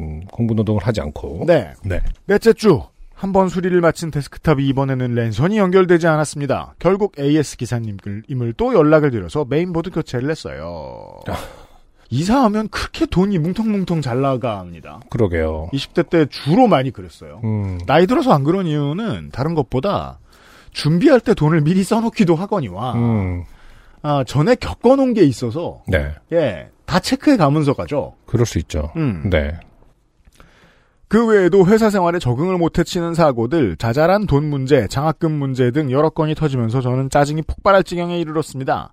음, 공부 노동을 하지 않고. 네. 네. 넷째 주. 한 번 수리를 마친 데스크탑이 이번에는 랜선이 연결되지 않았습니다. 결국 AS 기사님을 또 연락을 드려서 메인보드 교체를 했어요. 이사하면 그렇게 돈이 뭉텅뭉텅 잘 나갑니다. 그러게요. 20대 때 주로 많이 그랬어요. 음. 나이 들어서 안 그런 이유는 다른 것보다 준비할 때 돈을 미리 써놓기도 하거니와 음. 아, 전에 겪어놓은 게 있어서 네. 예, 다 체크해 가면서 가죠. 그럴 수 있죠. 음. 네. 그 외에도 회사 생활에 적응을 못해 치는 사고들, 자잘한 돈 문제, 장학금 문제 등 여러 건이 터지면서 저는 짜증이 폭발할 지경에 이르렀습니다.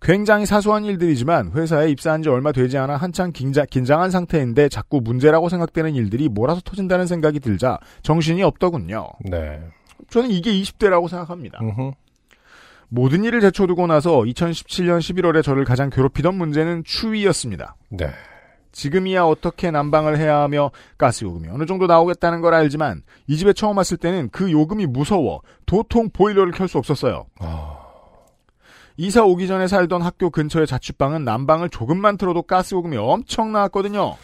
굉장히 사소한 일들이지만 회사에 입사한 지 얼마 되지 않아 한창 긴장, 긴장한 상태인데 자꾸 문제라고 생각되는 일들이 몰아서 터진다는 생각이 들자 정신이 없더군요. 네. 저는 이게 20대라고 생각합니다. 음흠. 모든 일을 제쳐두고 나서 2017년 11월에 저를 가장 괴롭히던 문제는 추위였습니다. 네. 지금이야 어떻게 난방을 해야 하며 가스 요금이 어느 정도 나오겠다는 걸 알지만 이 집에 처음 왔을 때는 그 요금이 무서워 도통 보일러를 켤 수 없었어요. 아, 이사 오기 전에 살던 학교 근처의 자취방은 난방을 조금만 틀어도 가스 요금이 엄청 나왔거든요.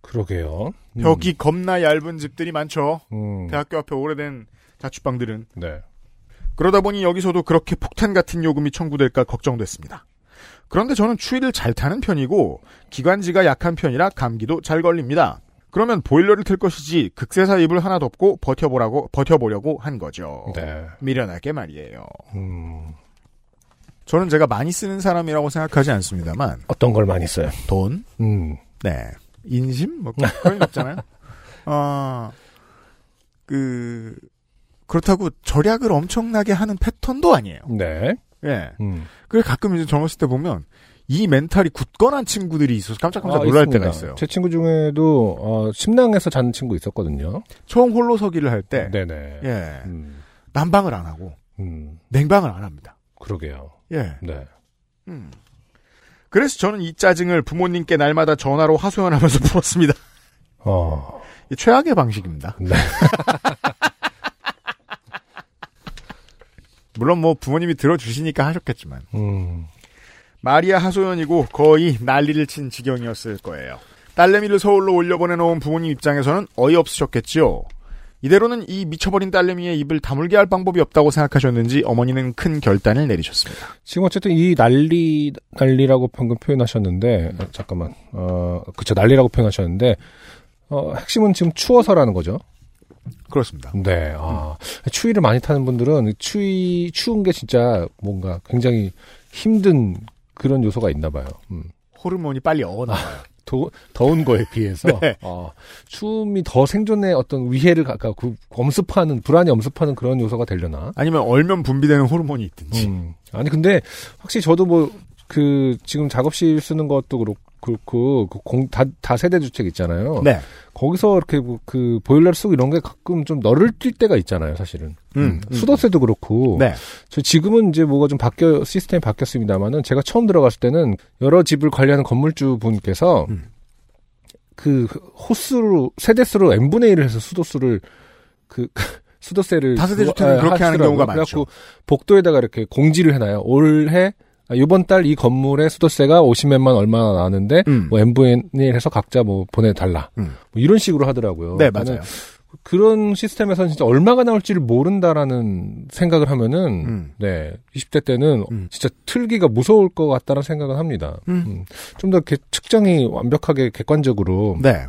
그러게요. 음. 벽이 겁나 얇은 집들이 많죠. 음. 대학교 앞에 오래된 자취방들은. 네. 그러다 보니 여기서도 그렇게 폭탄 같은 요금이 청구될까 걱정됐습니다. 그런데 저는 추위를 잘 타는 편이고 기관지가 약한 편이라 감기도 잘 걸립니다. 그러면 보일러를 틀 것이지 극세사 이불 하나 덮고 버텨보라고 버텨보려고 한 거죠. 네. 미련하게 말이에요. 음. 저는 제가 많이 쓰는 사람이라고 생각하지 않습니다만 어떤 걸 많이 써요? 돈, 음. 네, 인심 뭐 그런 거 있잖아요. 아, 그 그렇다고 절약을 엄청나게 하는 패턴도 아니에요. 네. 예. 음. 그래 가끔 이제 젊었을 때 보면 이 멘탈이 굳건한 친구들이 있어서 깜짝깜짝 아, 놀랄 있습니다. 때가 있어요. 제 친구 중에도 어, 심낭에서 자는 친구 있었거든요. 처음 홀로 서기를 할 때, 네네. 예, 음. 난방을 안 하고 음. 냉방을 안 합니다. 그러게요. 예. 네. 음. 그래서 저는 이 짜증을 부모님께 날마다 전화로 하소연하면서 풀었습니다. 어. 이 최악의 방식입니다. 네. 물론 뭐 부모님이 들어주시니까 하셨겠지만 음. 마리아 하소연이고 거의 난리를 친 지경이었을 거예요. 딸내미를 서울로 올려보내놓은 부모님 입장에서는 어이없으셨겠지요. 이대로는 이 미쳐버린 딸내미의 입을 다물게 할 방법이 없다고 생각하셨는지 어머니는 큰 결단을 내리셨습니다. 지금 어쨌든 이 난리 난리라고 방금 표현하셨는데 어, 잠깐만 어 그쵸 난리라고 표현하셨는데 어 핵심은 지금 추워서라는 거죠. 그렇습니다. 네. 아 추위를 많이 타는 분들은 추위 추운 게 진짜 뭔가 굉장히 힘든 그런 요소가 있나 봐요. 음. 호르몬이 빨리 어나와요. 더, 더운 거에 비해서 네. 어, 추움이 더 생존에 어떤 위해를 가까 그 엄습하는 불안이 엄습하는 그런 요소가 되려나? 아니면 얼면 분비되는 호르몬이 있든지. 음. 아니 근데 확실히 저도 뭐 그 지금 작업실 쓰는 것도 그렇고 그렇고 그공다다 세대 주택 있잖아요. 네. 거기서 이렇게 뭐그 보일러를 쓰고 이런 게 가끔 좀 너를 뛸 때가 있잖아요, 사실은. 음, 음. 수도세도 그렇고. 네. 저 지금은 이제 뭐가 좀 바뀌어 시스템이 바뀌었습니다만은 제가 처음 들어갔을 때는 여러 집을 관리하는 건물주 분께서 음. 그 호수로 세대수로 n 분의 1을 해서 수도수를 그 수도세를 다세대 주택은 아, 그렇게 하는. 경우가 그래갖고 많죠. 복도에다가 이렇게 공지를 해놔요. 올해 아, 이번 달 이 건물의 수도세가 50몇만 얼마나 나는데 음. 뭐1 해서 각자 뭐 보내달라. 음. 뭐 이런 식으로 하더라고요. 네, 맞아요. 그런 시스템에서는 진짜 얼마가 나올지를 모른다라는 생각을 하면은 음. 네 20대 때는 음. 진짜 틀기가 무서울 것 같다는 생각을 합니다. 음. 좀더 측정이 완벽하게 객관적으로 네.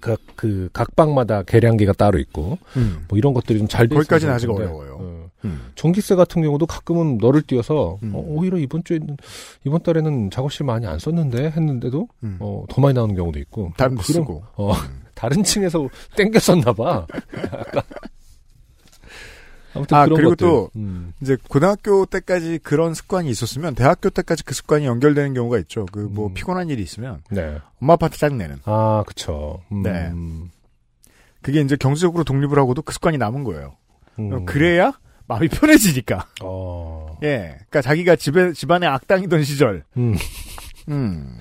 각, 그, 각 방마다 계량기가 따로 있고, 음. 뭐 이런 것들이 좀잘돼 거기까지는 아직 어려워요. 어, 음. 전기세 같은 경우도 가끔은 너를 띄어서, 음. 어, 오히려 이번 주에는, 이번 달에는 작업실 많이 안 썼는데 했는데도, 음. 어, 더 많이 나오는 경우도 있고. 다른 데 그런- 쓰고. 어, 다른 층에서 땡겼었나봐. 아무튼 아, 그리고 것들. 또 음. 이제 고등학교 때까지 그런 습관이 있었으면 대학교 때까지 그 습관이 연결되는 경우가 있죠. 그뭐 음. 피곤한 일이 있으면 네. 엄마 아빠한테 짜증내는. 아, 그쵸. 음, 네. 그게 이제 경제적으로 독립을 하고도 그 습관이 남은 거예요. 음. 그래야 마음이 편해지니까. 어. 예. 그러니까 자기가 집에 집안의 악당이던 시절. 음. 음.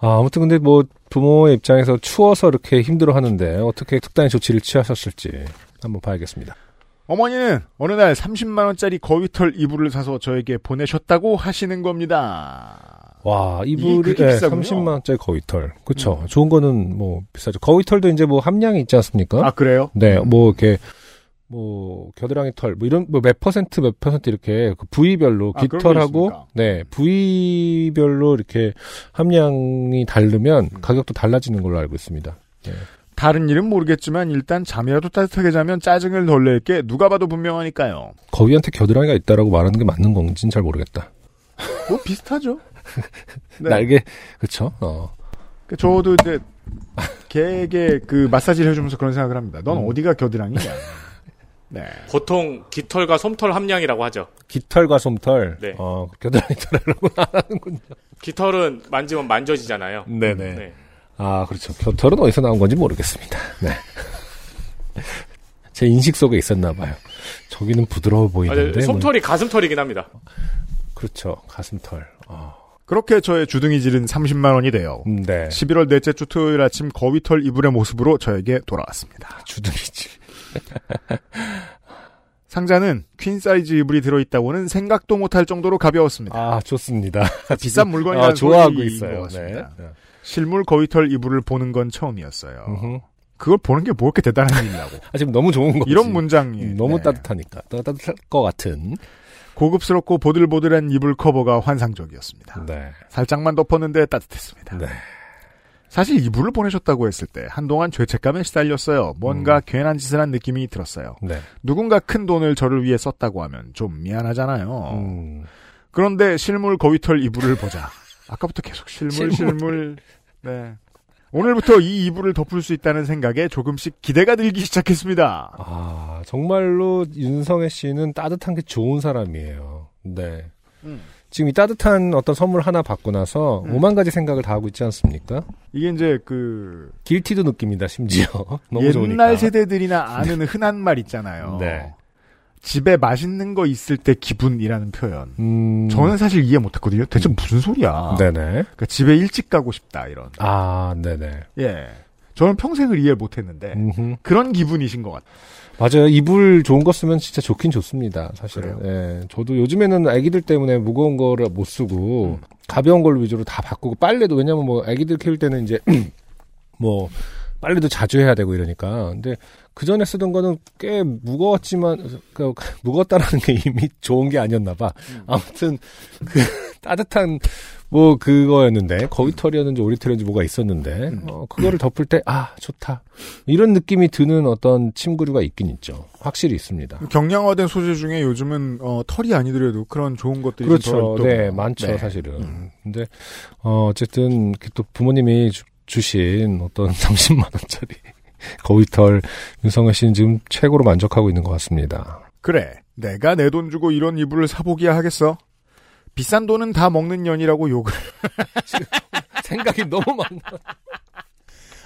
아, 아무튼 근데 뭐 부모의 입장에서 추워서 이렇게 힘들어 하는데 어떻게 특단의 조치를 취하셨을지 한번 봐야겠습니다. 어머니는 어느 날 30만 원짜리 거위털 이불을 사서 저에게 보내셨다고 하시는 겁니다. 와, 이불이 네, 비싸군요. 30만 원짜리 거위털. 그쵸 좋은 거는 뭐 비싸죠. 거위털도 이제 뭐 함량이 있지 않습니까? 아 그래요? 네, 뭐 이렇게 뭐 겨드랑이 털, 뭐 이런 뭐 몇 퍼센트 몇 퍼센트 이렇게 그 부위별로 아, 깃털하고? 네 부위별로 이렇게 함량이 다르면 음. 가격도 달라지는 걸로 알고 있습니다. 다른 일은 모르겠지만 일단 잠이라도 따뜻하게 자면 짜증을 덜 낼 게 누가 봐도 분명하니까요. 거위한테 겨드랑이가 있다라고 말하는 게 맞는 건지는 잘 모르겠다. 뭐 비슷하죠. 네. 날개 그쵸? 어. 그 저도 이제 개에게 그 마사지를 해주면서 그런 생각을 합니다. 넌 음. 어디가 겨드랑이냐. 네. 보통 깃털과 솜털 함량이라고 하죠. 깃털과 솜털, 네. 어, 겨드랑이 털이라고 안 하는군요. 깃털은 만지면 만져지잖아요. 네네. 네. 아, 그렇죠. 겨털은 어디서 나온 건지 모르겠습니다. 네. 제 인식 속에 있었나 봐요. 저기는 부드러워 아, 보이는데. 네, 뭐- 솜털이 가슴털이긴 합니다. 그렇죠. 가슴털. 아, 그렇게 저의 주둥이질은 30만 원이 돼요. 음, 네. 11월 넷째 주 토요일 아침 거위털 이불의 모습으로 저에게 돌아왔습니다. 주둥이질. 상자는 퀸 사이즈 이불이 들어있다고는 생각도 못할 정도로 가벼웠습니다. 아, 좋습니다. 비싼 물건이라는 아, 좋아하고 있어요. 것 같습니다. 네. 실물 거위털 이불을 보는 건 처음이었어요. 그걸 보는 게 뭐 이렇게 대단한 일이냐고. 아, 지금 너무 좋은 거지. 이런 문장이 음, 너무 네. 따뜻하니까. 따- 따뜻할 것 같은. 고급스럽고 보들보들한 이불 커버가 환상적이었습니다. 네. 살짝만 덮었는데 따뜻했습니다. 네. 사실 이불을 보내셨다고 했을 때 한동안 죄책감에 시달렸어요. 뭔가 음. 괜한 짓을 한 느낌이 들었어요. 네. 누군가 큰 돈을 저를 위해 썼다고 하면 좀 미안하잖아요. 음. 그런데 실물 거위털 이불을 보자. 아까부터 계속 실물, 실물. 실물. 네. 오늘부터 이 이불을 덮을 수 있다는 생각에 조금씩 기대가 들기 시작했습니다. 아, 정말로 윤성애 씨는 따뜻한 게 좋은 사람이에요. 네. 음. 지금 이 따뜻한 어떤 선물 하나 받고 나서 음. 오만 가지 생각을 다 하고 있지 않습니까? 이게 이제 그 길티도 느낍니다, 심지어. 너무 옛날 좋으니까. 세대들이나 아는 흔한 말 있잖아요. 네. 집에 맛있는 거 있을 때 기분이라는 표현. 음. 저는 사실 이해 못했거든요. 대체 무슨 소리야? 네네. 그러니까 집에 일찍 가고 싶다 이런. 아, 네네. 예. 저는 평생을 이해 못했는데 음흠. 그런 기분이신 것 같아요. 맞아요. 이불 좋은 거 쓰면 진짜 좋긴 좋습니다. 사실은. 예. 저도 요즘에는 아기들 때문에 무거운 거를 못 쓰고 음. 가벼운 걸로 위주로 다 바꾸고 빨래도 왜냐면 뭐 아기들 키울 때는 이제 뭐 빨래도 자주 해야 되고 이러니까. 근데 그 전에 쓰던 거는 꽤 무거웠지만 그 무겁다라는 게 이미 좋은 게 아니었나 봐. 아무튼 그 따뜻한 뭐 그거였는데 거위 털이었는지 오리 털이었는지 뭐가 있었는데 음. 어, 그거를 덮을 때 아 좋다 이런 느낌이 드는 어떤 침구류가 있긴 있죠. 확실히 있습니다. 경량화된 소재 중에 요즘은 어, 털이 아니더라도 그런 좋은 것들이 그렇죠. 네. 많죠, 네. 사실은. 음. 근데, 어, 어쨌든, 이렇게 또 부모님이 주, 주신 어떤 30만원짜리 거위털 윤성현 씨는 지금 최고로 만족하고 있는 것 같습니다. 그래, 내가 내 돈 주고 이런 이불을 사보기야 하겠어. 비싼 돈은 다 먹는 년이라고 욕을. 생각이 너무 많아.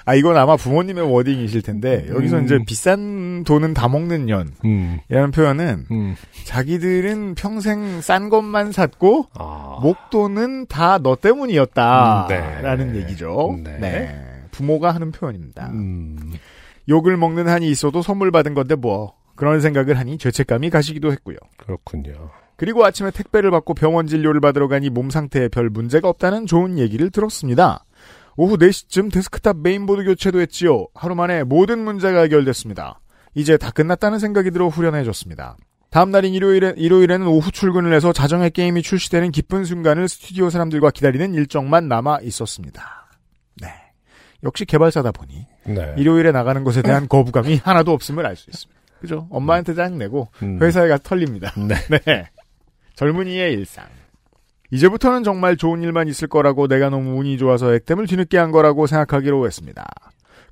아 이건 아마 부모님의 워딩이실 텐데 여기서 음. 이제 비싼 돈은 다 먹는 년이라는 음, 표현은 음. 자기들은 평생 싼 것만 샀고 아. 목돈은 다 너 때문이었다라는 음, 네. 얘기죠. 네. 네. 부모가 하는 표현입니다. 음, 욕을 먹는 한이 있어도 선물 받은 건데 뭐 그런 생각을 하니 죄책감이 가시기도 했고요. 그렇군요. 그리고 아침에 택배를 받고 병원 진료를 받으러 가니 몸 상태에 별 문제가 없다는 좋은 얘기를 들었습니다. 오후 4시쯤 데스크탑 메인보드 교체도 했지요. 하루 만에 모든 문제가 해결됐습니다. 이제 다 끝났다는 생각이 들어 후련해졌습니다. 다음 날인 일요일에, 일요일에는 오후 출근을 해서 자정의 게임이 출시되는 기쁜 순간을 스튜디오 사람들과 기다리는 일정만 남아 있었습니다. 네. 역시 개발사다 보니 네. 일요일에 나가는 것에 대한 거부감이 하나도 없음을 알 수 있습니다. 그죠? 엄마한테 짱 내고 음. 회사에 가서 털립니다. 네. 네. 젊은이의 일상. 이제부터는 정말 좋은 일만 있을 거라고 내가 너무 운이 좋아서 액땜을 뒤늦게 한 거라고 생각하기로 했습니다.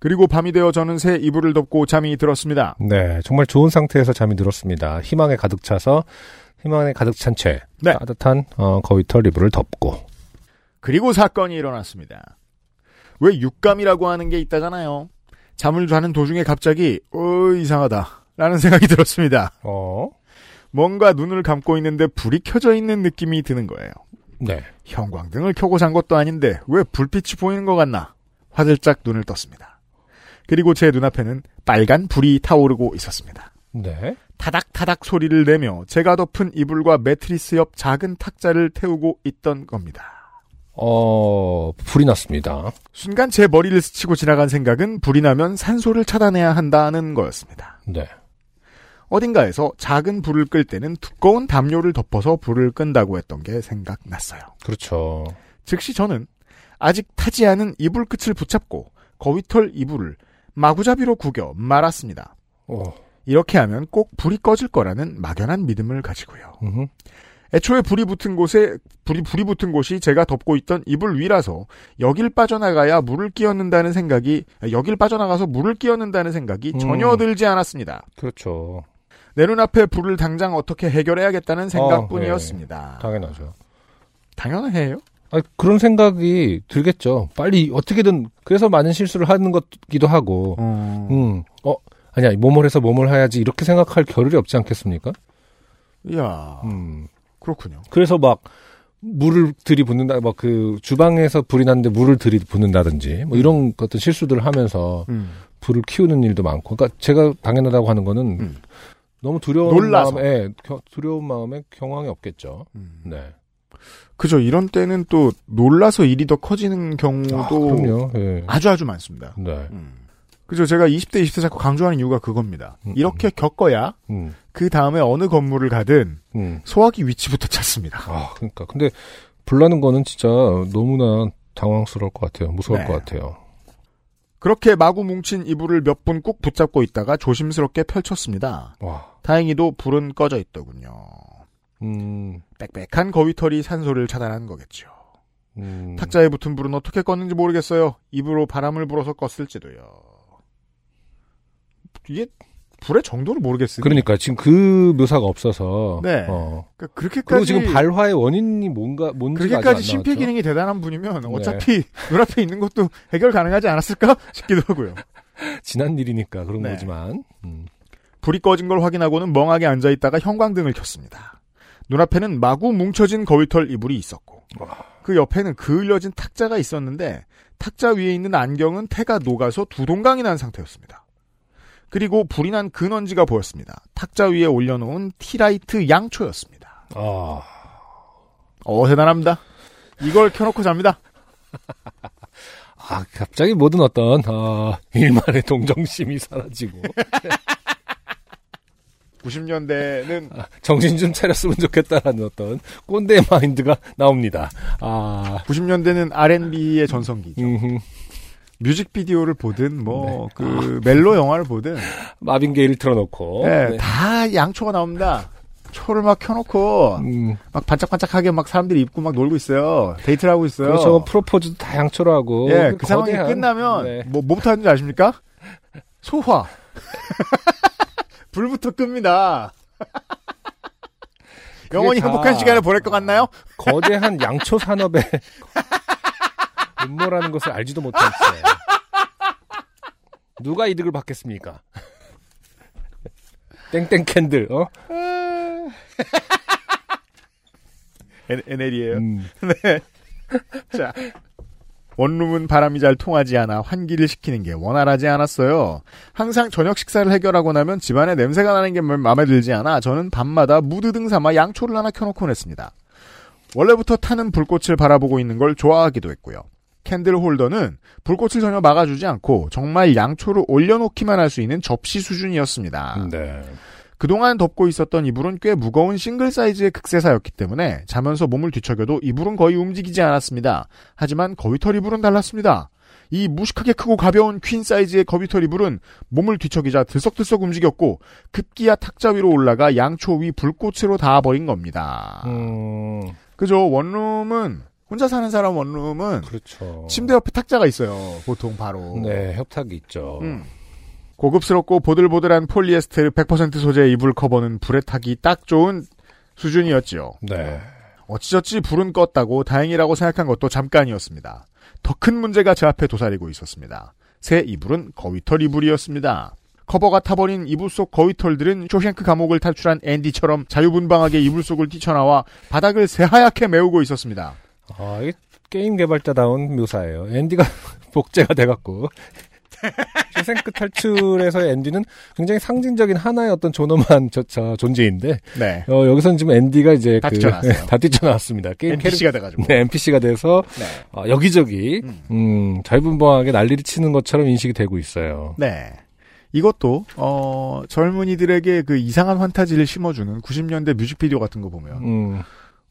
그리고 밤이 되어 저는 새 이불을 덮고 잠이 들었습니다. 네, 정말 좋은 상태에서 잠이 들었습니다. 희망에 가득 차서, 희망에 가득 찬 채, 네. 따뜻한, 어, 거위털 이불을 덮고. 그리고 사건이 일어났습니다. 왜 육감이라고 하는 게 있다잖아요. 잠을 자는 도중에 갑자기 어 이상하다 라는 생각이 들었습니다. 어, 뭔가 눈을 감고 있는데 불이 켜져 있는 느낌이 드는 거예요. 네. 형광등을 켜고 잔 것도 아닌데 왜 불빛이 보이는 것 같나? 화들짝 눈을 떴습니다. 그리고 제 눈앞에는 빨간 불이 타오르고 있었습니다. 네. 타닥타닥 소리를 내며 제가 덮은 이불과 매트리스 옆 작은 탁자를 태우고 있던 겁니다. 어, 불이 났습니다. 순간 제 머리를 스치고 지나간 생각은 불이 나면 산소를 차단해야 한다는 거였습니다. 네. 어딘가에서 작은 불을 끌 때는 두꺼운 담요를 덮어서 불을 끈다고 했던 게 생각났어요. 그렇죠. 즉시 저는 아직 타지 않은 이불 끝을 붙잡고 거위털 이불을 마구잡이로 구겨 말았습니다. 어, 이렇게 하면 꼭 불이 꺼질 거라는 막연한 믿음을 가지고요. 음흠. 애초에 불이 붙은 곳에 불이 불이 붙은 곳이 제가 덮고 있던 이불 위라서 여길 빠져나가야 물을 끼얹는다는 생각이 여길 빠져나가서 물을 끼얹는다는 생각이 음. 전혀 들지 않았습니다. 그렇죠. 내 눈앞에 불을 당장 어떻게 해결해야겠다는 생각뿐이었습니다. 아, 네. 당연하죠. 당연해요. 아, 그런 생각이 들겠죠. 빨리 어떻게든 그래서 많은 실수를 하는 것기도 하고, 어... 음, 어, 아니야, 뭐뭘 해서 뭐뭘 해야지 이렇게 생각할 겨를이 없지 않겠습니까? 이야, 음, 그렇군요. 그래서 막 물을 들이붓는다, 막 그 주방에서 불이 났는데 물을 들이붓는다든지 뭐 이런 어떤 실수들을 하면서 음. 불을 키우는 일도 많고, 그러니까 제가 당연하다고 하는 거는 음. 너무 두려운 놀라서. 마음에 예, 겨- 두려운 마음에 경황이 없겠죠. 음. 네. 그죠. 이런 때는 또 놀라서 일이 더 커지는 경우도 아. 예. 아주 아주 많습니다. 네. 음. 그죠. 제가 20대, 20대 자꾸 강조하는 이유가 그겁니다. 음, 이렇게 겪어야 음. 그 다음에 어느 건물을 가든 음. 소화기 위치부터 찾습니다. 아, 그러니까 근데 불나는 거는 진짜 너무나 당황스러울 것 같아요. 무서울 네. 것 같아요. 그렇게 마구 뭉친 이불을 몇 분 꾹 붙잡고 있다가 조심스럽게 펼쳤습니다. 와. 다행히도 불은 꺼져 있더군요. 음. 빽빽한 거위털이 산소를 차단한 거겠죠. 음. 탁자에 붙은 불은 어떻게 껐는지 모르겠어요. 입으로 바람을 불어서 껐을지도요. 이게 불의 정도를 모르겠어요. 그러니까 지금 그 묘사가 없어서 네. 어. 그러니까 그렇게까지 그리고 지금 발화의 원인이 뭔가 뭔지가 그렇게까지 심폐? 기능이 대단한 분이면 네. 어차피 눈앞에 있는 것도 해결 가능하지 않았을까 싶기도 하고요. 지난 일이니까 그런 네. 거지만 음. 불이 꺼진 걸 확인하고는 멍하게 앉아 있다가 형광등을 켰습니다. 눈앞에는 마구 뭉쳐진 거위털 이불이 있었고 그 옆에는 그을려진 탁자가 있었는데 탁자 위에 있는 안경은 태가 녹아서 두 동강이 난 상태였습니다. 그리고 불이 난 근원지가 보였습니다. 탁자 위에 올려놓은 티라이트 양초였습니다. 아. 어 대단합니다. 이걸 켜놓고 잡니다. 아, 갑자기 모든 어떤 아, 일만의 동정심이 사라지고 90년대는 정신 좀 차렸으면 좋겠다라는 어떤 꼰대 마인드가 나옵니다. 아, 90년대는 R&B의 전성기죠. 뮤직비디오를 보든 뭐 네. 그 멜로 영화를 보든 마빈 게이를 틀어놓고 네, 네. 다 양초가 나옵니다. 초를 막 켜놓고 음, 막 반짝반짝하게 막 사람들이 입고 막 놀고 있어요. 데이트를 하고 있어요. 그렇죠. 프로포즈도 다 양초로 하고 예, 그 그 상황이 끝나면 네. 뭐 뭐부터 하는지 아십니까? 소화. 불부터 끕니다. 영원히 다- 행복한 시간을 보낼 것 같나요? 거대한 양초 산업의 음모라는 것을 알지도 채 누가 이득을 받겠습니까? 땡땡 candle, 어? 엔- NL이에요. 음, 자. 원룸은 바람이 잘 통하지 않아 환기를 시키는 게 원활하지 않았어요. 항상 저녁 식사를 해결하고 나면 집안에 냄새가 나는 게 마음에 들지 않아 저는 밤마다 무드 등 삼아 양초를 하나 켜놓곤 했습니다. 원래부터 타는 불꽃을 바라보고 있는 걸 좋아하기도 했고요. candle holder는 불꽃을 전혀 막아주지 않고 정말 양초를 올려놓기만 할 수 있는 접시 수준이었습니다. 네. 그동안 덮고 있었던 이불은 꽤 무거운 싱글 사이즈의 극세사였기 때문에 자면서 몸을 뒤척여도 이불은 거의 움직이지 않았습니다. 하지만 거위털 이불은 달랐습니다. 이 무식하게 크고 가벼운 퀸 사이즈의 거위털 이불은 몸을 뒤척이자 들썩들썩 움직였고 급기야 탁자 위로 올라가 양초 위 불꽃으로 닿아버린 겁니다. 음, 그죠? 원룸은 혼자 사는 사람 원룸은 그렇죠. 침대 옆에 탁자가 있어요. 보통 바로. 네, 협탁이 있죠. 음. 고급스럽고 보들보들한 폴리에스테르 100% 소재의 이불 커버는 불에 타기 딱 좋은 수준이었지요. 네. 어찌저찌 불은 껐다고 다행이라고 생각한 것도 잠깐이었습니다. 더 큰 문제가 제 앞에 도사리고 있었습니다. 새 이불은 거위털 이불이었습니다. 커버가 타버린 이불 속 거위털들은 쇼생크 감옥을 탈출한 앤디처럼 자유분방하게 이불 속을 뛰쳐나와 바닥을 새하얗게 메우고 있었습니다. 아, 이게 게임 개발자다운 묘사예요. 앤디가 복제가 돼갖고. 쇼생크 탈출에서의 앤디는 굉장히 상징적인 하나의 어떤 존엄한 저, 저 존재인데, 네. 어, 여기서는 지금 앤디가 이제 다 그, 뛰쳐나왔어요. 다 뛰쳐나왔습니다. 게임 NPC가 돼가지고. 캐릭- 네, NPC가 돼서, 네. 어, 여기저기, 음. 음, 자유분방하게 난리를 치는 것처럼 인식이 되고 있어요. 네. 이것도 어 젊은이들에게 그 이상한 환타지를 심어주는 90년대 뮤직비디오 같은 거 보면 음,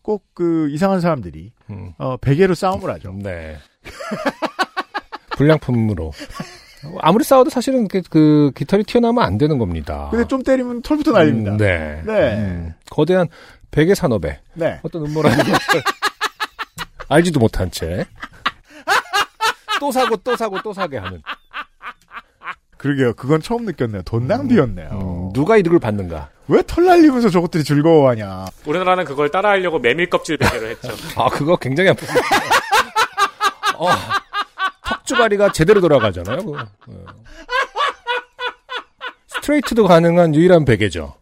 꼭 그 이상한 사람들이 음, 어 베개로 싸움을 하죠. 네. 불량품으로. 아무리 싸워도 사실은 그, 그 깃털이 튀어나오면 안 되는 겁니다. 근데 좀 때리면 털부터 날립니다. 음, 네. 네. 음, 거대한 베개 산업에 네. 어떤 음모라는 것을 알지도 못한 채. 또 사고 또 사고 또 사게 하는. 그러게요. 그건 처음 느꼈네요. 돈 낭비였네요. 음, 누가 이득을 받는가? 왜 털 날리면서 저것들이 즐거워하냐. 우리나라는 그걸 따라하려고 메밀 껍질 베개로 했죠. 아, 그거 굉장히 아픕니다. 어, 턱주가리가 제대로 돌아가잖아요. 그거. 예. 스트레이트도 가능한 유일한 베개죠.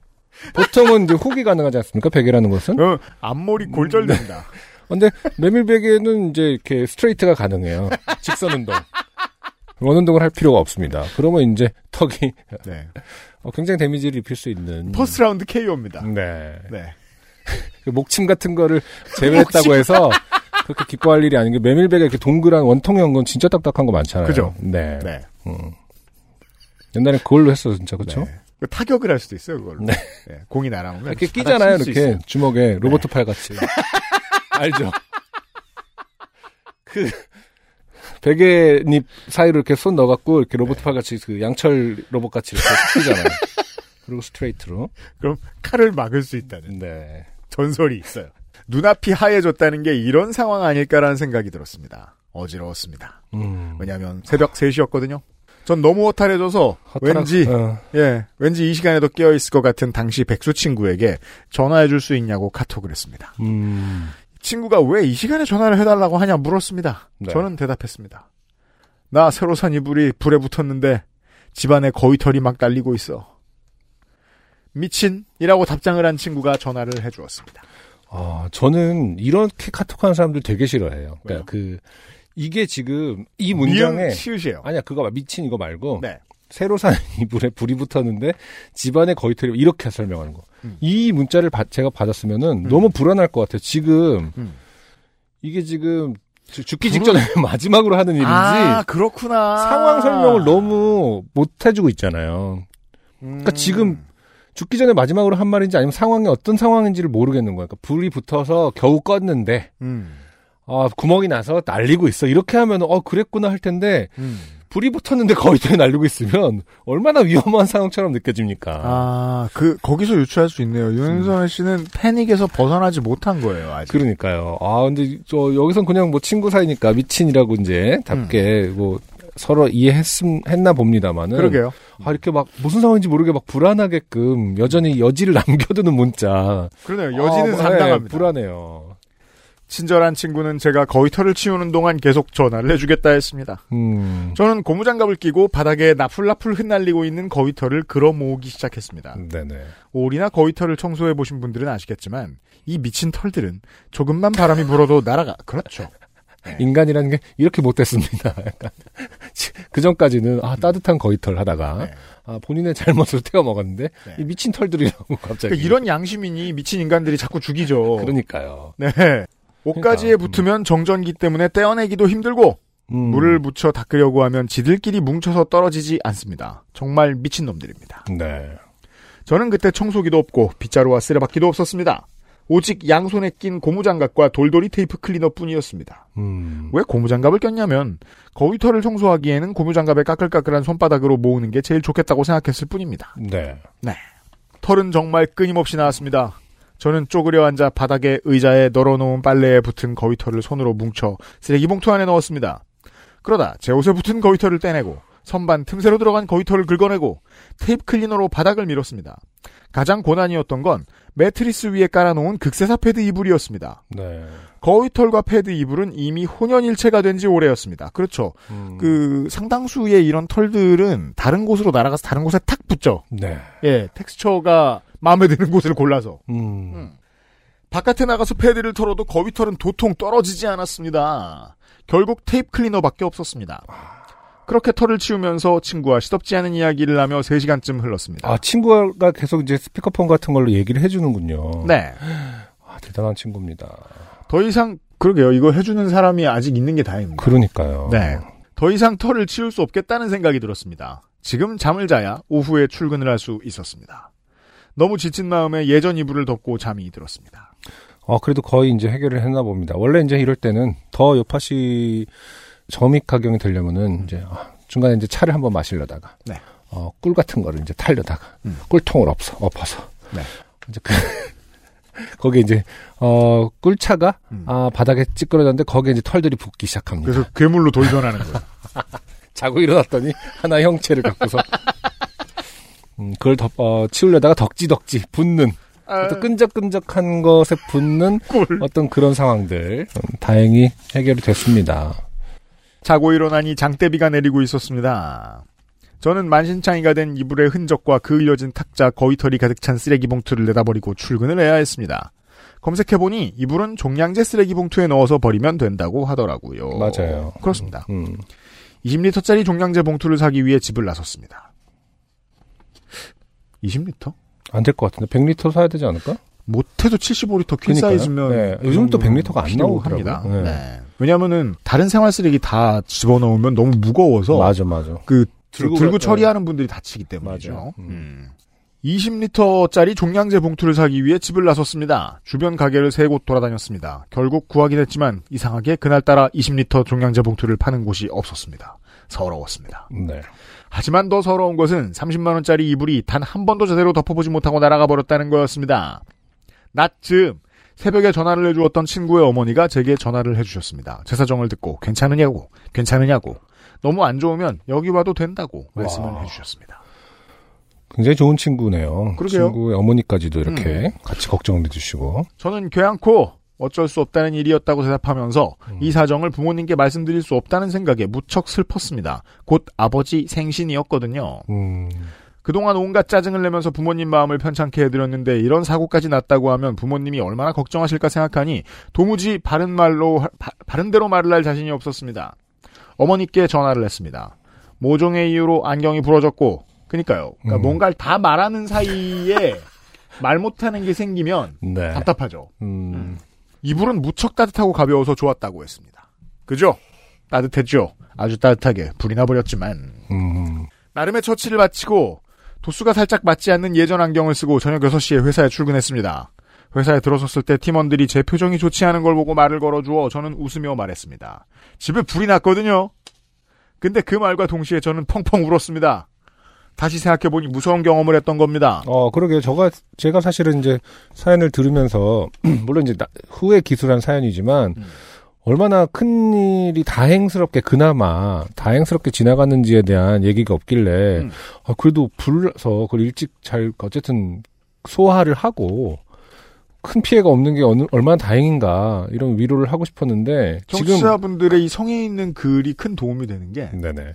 보통은 이제 훅이 가능하지 않습니까? 베개라는 것은. 어, 앞머리 골절된다. 근데 메밀 베개는 이제 이렇게 스트레이트가 가능해요. 직선 운동. 원 운동을 할 필요가 없습니다. 그러면 이제 턱이 네. 어, 굉장히 데미지를 입힐 수 있는. first round KO입니다. 네. 네. 그 목침 같은 거를 제외했다고 해서 그렇게 기뻐할 일이 아닌 게 메밀 베개 이렇게 동그란 원통형 건 진짜 딱딱한 거 많잖아요. 그죠? 네. 네. 음. 옛날에 그걸로 했어 진짜 그렇죠? 네. 타격을 할 수도 있어요, 그걸로. 네. 네, 공이 날아오면. 이렇게 끼잖아요, 이렇게. 네. 주먹에 로보트 팔 같이. 알죠? 그 베갯잇 사이로 이렇게 손 넣어갖고 이렇게 로보트 네. 팔 같이 그 양철 로봇 같이 이렇게 끼잖아요. 그리고 스트레이트로. 그럼 칼을 막을 수 있다는 네. 전설이 있어요. 눈앞이 하얘졌다는 게 이런 상황 아닐까라는 생각이 들었습니다. 어지러웠습니다. 음. 왜냐하면 새벽 3시였거든요. 전 너무 허탈해져서 허탈한- 왠지 어, 예 왠지 이 시간에도 깨어 있을 것 같은 당시 백수 친구에게 전화해 줄 수 있냐고 카톡을 했습니다. 음. 친구가 왜 이 시간에 전화를 해달라고 하냐 물었습니다. 네. 저는 대답했습니다. 나 새로 산 이불이 불에 붙었는데 집안에 거위 털이 막 날리고 있어. 미친이라고 답장을 한 친구가 전화를 해주었습니다. 아, 저는 이렇게 카톡하는 사람들 되게 싫어해요. 그러니까 그 이게 지금 이 문장에 시읒이에요. 아니야 그거 봐 미친 이거 말고 네. 새로 산 이불에 불이 붙었는데 집안에 거의 틀이 이렇게 설명하는 거. 음. 이 문자를 받- 제가 받았으면은 너무 불안할 것 같아요. 지금 음. 이게 지금 주- 죽기 직전에 마지막으로 하는 일인지 아 그렇구나. 상황 설명을 너무 못 해주고 있잖아요. 그러니까 지금 죽기 전에 마지막으로 한 말인지 아니면 상황이 어떤 상황인지를 모르겠는 거예요. 그러니까 불이 붙어서 겨우 껐는데 음. 아 구멍이 나서 날리고 있어. 이렇게 하면 어 그랬구나 할 텐데 음. 불이 붙었는데 거의 다 날리고 있으면 얼마나 위험한 상황처럼 느껴집니까? 아, 그, 거기서 유추할 수 있네요. 윤선혜 씨는 패닉에서 벗어나지 못한 거예요, 아직. 그러니까요. 아 근데 저 여기선 그냥 뭐 친구 사이니까 미친이라고 이제 답게 뭐 서로 이해했음 했나 봅니다만은 그러게요. 아 이렇게 막 무슨 상황인지 모르게 막 불안하게끔 여전히 여지를 남겨두는 문자. 그러네요. 여지는 아, 상당합니다. 네, 불안해요. 친절한 친구는 제가 거위털을 치우는 동안 계속 전화를 해주겠다 했습니다. 음. 저는 고무장갑을 끼고 바닥에 나풀나풀 흩날리고 있는 거위털을 끌어 모으기 시작했습니다. 네네. 오리나 거위털을 청소해 보신 분들은 아시겠지만 이 미친 털들은 조금만 바람이 불어도 날아가. 그렇죠. 인간이라는 게 이렇게 못됐습니다. 그 전까지는 아 따뜻한 거위털 하다가 네. 아 본인의 잘못으로 태워 먹었는데 네. 이 미친 털들이라고 갑자기. 그러니까 이런 양심이니 미친 인간들이 자꾸 죽이죠. 그러니까요. 네. 옷가지에 그러니까, 붙으면 정전기 때문에 떼어내기도 힘들고 음. 물을 묻혀 닦으려고 하면 지들끼리 뭉쳐서 떨어지지 않습니다. 정말 미친 놈들입니다. 네. 저는 그때 청소기도 없고 빗자루와 쓰레받기도 없었습니다. 오직 양손에 낀 고무장갑과 돌돌이 테이프 클리너뿐이었습니다. 음. 왜 고무장갑을 꼈냐면 거위털을 청소하기에는 고무장갑의 까끌까끌한 손바닥으로 모으는 게 제일 좋겠다고 생각했을 뿐입니다. 네. 털은 정말 끊임없이 나왔습니다. 저는 쪼그려 앉아 바닥에 의자에 널어놓은 빨래에 붙은 거위털을 손으로 뭉쳐 쓰레기 봉투 안에 넣었습니다. 그러다 제 옷에 붙은 거위털을 떼내고 선반 틈새로 들어간 거위털을 긁어내고 테이프 클리너로 바닥을 밀었습니다. 가장 고난이었던 건 매트리스 위에 깔아놓은 극세사 패드 이불이었습니다. 네. 거위털과 패드 이불은 이미 혼연일체가 된 지 오래였습니다. 그렇죠. 음. 그 상당수의 이런 털들은 다른 곳으로 날아가서 다른 곳에 탁 붙죠. 네. 예, 텍스처가 마음에 드는 곳을 골라서. 음. 바깥에 나가서 패드를 털어도 거위털은 도통 떨어지지 않았습니다. 결국 테이프 클리너밖에 없었습니다. 그렇게 털을 치우면서 친구와 시덥지 않은 이야기를 하며 3시간쯤 흘렀습니다. 아 친구가 계속 이제 스피커폰 같은 걸로 얘기를 해주는군요. 네. 아, 대단한 친구입니다. 더 이상 그러게요. 이거 해주는 사람이 아직 있는 게 다행입니다. 그러니까요. 네. 더 이상 털을 치울 수 없겠다는 생각이 들었습니다. 지금 잠을 자야 오후에 출근을 할 수 있었습니다. 너무 지친 마음에 예전 이불을 덮고 잠이 들었습니다. 어, 그래도 거의 이제 해결을 했나 봅니다. 원래 이제 이럴 때는 더 요파시 점입 가경이 되려면은 이제 아, 중간에 이제 차를 한번 마시려다가 네. 어, 꿀 같은 거를 이제 탈려다가 음. 꿀통을 엎어 엎어서 네. 이제 그 거기에 이제 어 꿀차가 음. 아 바닥에 찌그러졌는데 거기에 이제 털들이 붙기 시작합니다. 그래서 괴물로 돌변하는 거예요. 자고 일어났더니 하나의 형체를 갖고서 음, 그걸 덮, 어, 치우려다가 덕지덕지 붙는 어떤 끈적끈적한 것에 붙는 꿀. 어떤 그런 상황들 음, 다행히 해결이 됐습니다. 자고 일어나니 장대비가 내리고 있었습니다. 저는 만신창이가 된 이불의 흔적과 그 이어진 탁자 거위털이 가득 찬 쓰레기 봉투를 내다버리고 출근을 해야 했습니다. 검색해보니 이불은 종량제 쓰레기 봉투에 넣어서 버리면 된다고 하더라고요. 맞아요. 그렇습니다. 음, 20리터짜리 종량제 봉투를 사기 위해 집을 나섰습니다. 20리터? 안 될 것 같은데 100리터 사야 되지 않을까? 못해도 75리터 퀸 그러니까요. 사이즈면 네, 요즘 또 100리터가 안. 나오더라고요. 네. 네. 왜냐하면은 다른 생활 쓰레기 다 집어넣으면 너무 무거워서 맞아 맞아. 그 들고 들고, 가- 처리하는 분들이 다치기 때문이죠. 맞아요. 음. 음. 20리터짜리 종량제 봉투를 사기 위해 집을 나섰습니다. 주변 가게를 세 곳 돌아다녔습니다. 결국 구하긴 했지만 이상하게 그날따라 20리터 종량제 봉투를 파는 곳이 없었습니다. 서러웠습니다. 네. 하지만 더 서러운 것은 30만원짜리 이불이 단 한 번도 제대로 덮어보지 못하고 날아가 버렸다는 거였습니다. 낮쯤 새벽에 전화를 해주었던 친구의 어머니가 제게 전화를 해주셨습니다. 제 사정을 듣고 괜찮으냐고, 괜찮으냐고, 너무 안 좋으면 여기 와도 된다고 말씀을 와. 해주셨습니다. 굉장히 좋은 친구네요. 그러게요. 친구의 어머니까지도 이렇게 같이 걱정을 해주시고. 저는 교양코 어쩔 수 없다는 일이었다고 대답하면서 음. 이 사정을 부모님께 말씀드릴 수 없다는 생각에 무척 슬펐습니다. 곧 아버지 생신이었거든요. 음, 그동안 온갖 짜증을 내면서 부모님 마음을 편찮게 해드렸는데 이런 사고까지 났다고 하면 부모님이 얼마나 걱정하실까 생각하니 도무지 바른 말로 하- 바, 바른 대로 말을 할 자신이 없었습니다. 어머니께 전화를 했습니다. 모종의 이유로 안경이 부러졌고 그니까요. 그러니까 음. 뭔가를 다 말하는 사이에 말 못하는 게 생기면 네. 답답하죠. 음, 이불은 무척 따뜻하고 가벼워서 좋았다고 했습니다. 그죠? 따뜻했죠. 아주 따뜻하게 불이 나버렸지만 음, 나름의 처치를 마치고 도수가 살짝 맞지 않는 예전 안경을 쓰고 저녁 6시에 회사에 출근했습니다. 회사에 들어섰을 때 팀원들이 제 표정이 좋지 않은 걸 보고 말을 걸어주어 저는 웃으며 말했습니다. 집에 불이 났거든요. 근데 그 말과 동시에 저는 펑펑 울었습니다. 다시 생각해보니 무서운 경험을 했던 겁니다. 어, 그러게요. 저가, 제가 사실은 이제 사연을 들으면서, 물론 이제 나- 후에 기술한 사연이지만, 음. 얼마나 큰 일이 다행스럽게, 그나마 다행스럽게 지나갔는지에 대한 얘기가 없길래, 음. 아, 그래도 불러서 그걸 일찍 잘, 어쨌든 소화를 하고, 큰 피해가 없는 게 어느, 얼마나 다행인가, 이런 위로를 하고 싶었는데, 지금, 청취자분들의 이 성에 있는 글이 큰 도움이 되는 게 네네.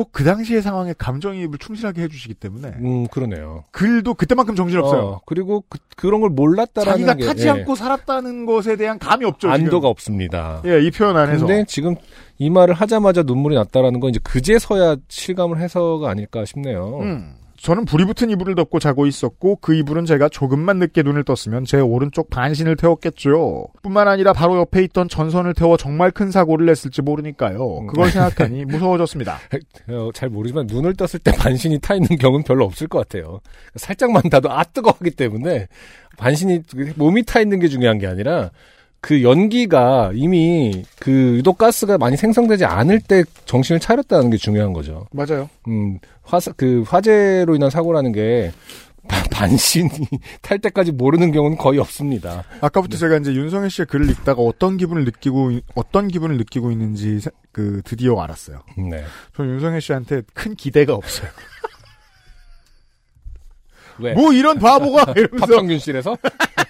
꼭 그 당시의 상황에 감정이입을 충실하게 해주시기 때문에 음, 그러네요. 글도 그때만큼 정신없어요. 어, 그리고 그, 그런 걸 몰랐다라는 자기가 게, 타지 예, 않고 살았다는 것에 대한 감이 없죠. 지금. 안도가 없습니다. 예, 이 표현 안에서. 근데 지금 이 말을 하자마자 눈물이 났다라는 건 이제 그제서야 실감을 해서가 아닐까 싶네요. 음. 저는 불이 붙은 이불을 덮고 자고 있었고 그 이불은 제가 조금만 늦게 눈을 떴으면 제 오른쪽 반신을 태웠겠죠. 뿐만 아니라 바로 옆에 있던 전선을 태워 정말 큰 사고를 냈을지 모르니까요. 그걸 생각하니 무서워졌습니다. 어, 잘 모르지만 눈을 떴을 때 반신이 타 있는 경우는 별로 없을 것 같아요. 살짝만 타도 아 뜨거워하기 때문에 반신이 몸이 타 있는 게 중요한 게 아니라 그 연기가 이미 그 유독 가스가 많이 생성되지 않을 때 정신을 차렸다는 게 중요한 거죠. 맞아요. 음, 화사, 그, 화재로 인한 사고라는 게, 바- 반신이 탈 때까지 모르는 경우는 거의 없습니다. 아까부터 제가 이제 윤성혜 씨의 글을 읽다가 어떤 기분을 느끼고 어떤 기분을 느끼고 있는지 세- 그 드디어 알았어요. 네. 저는 윤성혜 씨한테 큰 기대가 없어요. 왜? 뭐 이런 바보가 이러면서 합성균실에서?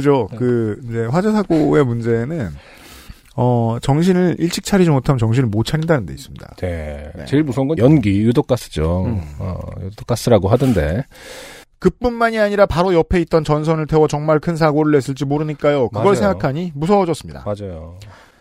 그죠. 그 이제 화재 사고의 문제는 어 정신을 일찍 차리지 못하면 정신을 못 차린다는 데 있습니다. 네. 네. 제일 무서운 건 연기, 유독가스죠. 음. 어, 유독가스라고 하던데. 그뿐만이 아니라 바로 옆에 있던 전선을 태워 정말 큰 사고를 냈을지 모르니까요. 그걸 맞아요. 생각하니 무서워졌습니다. 맞아요.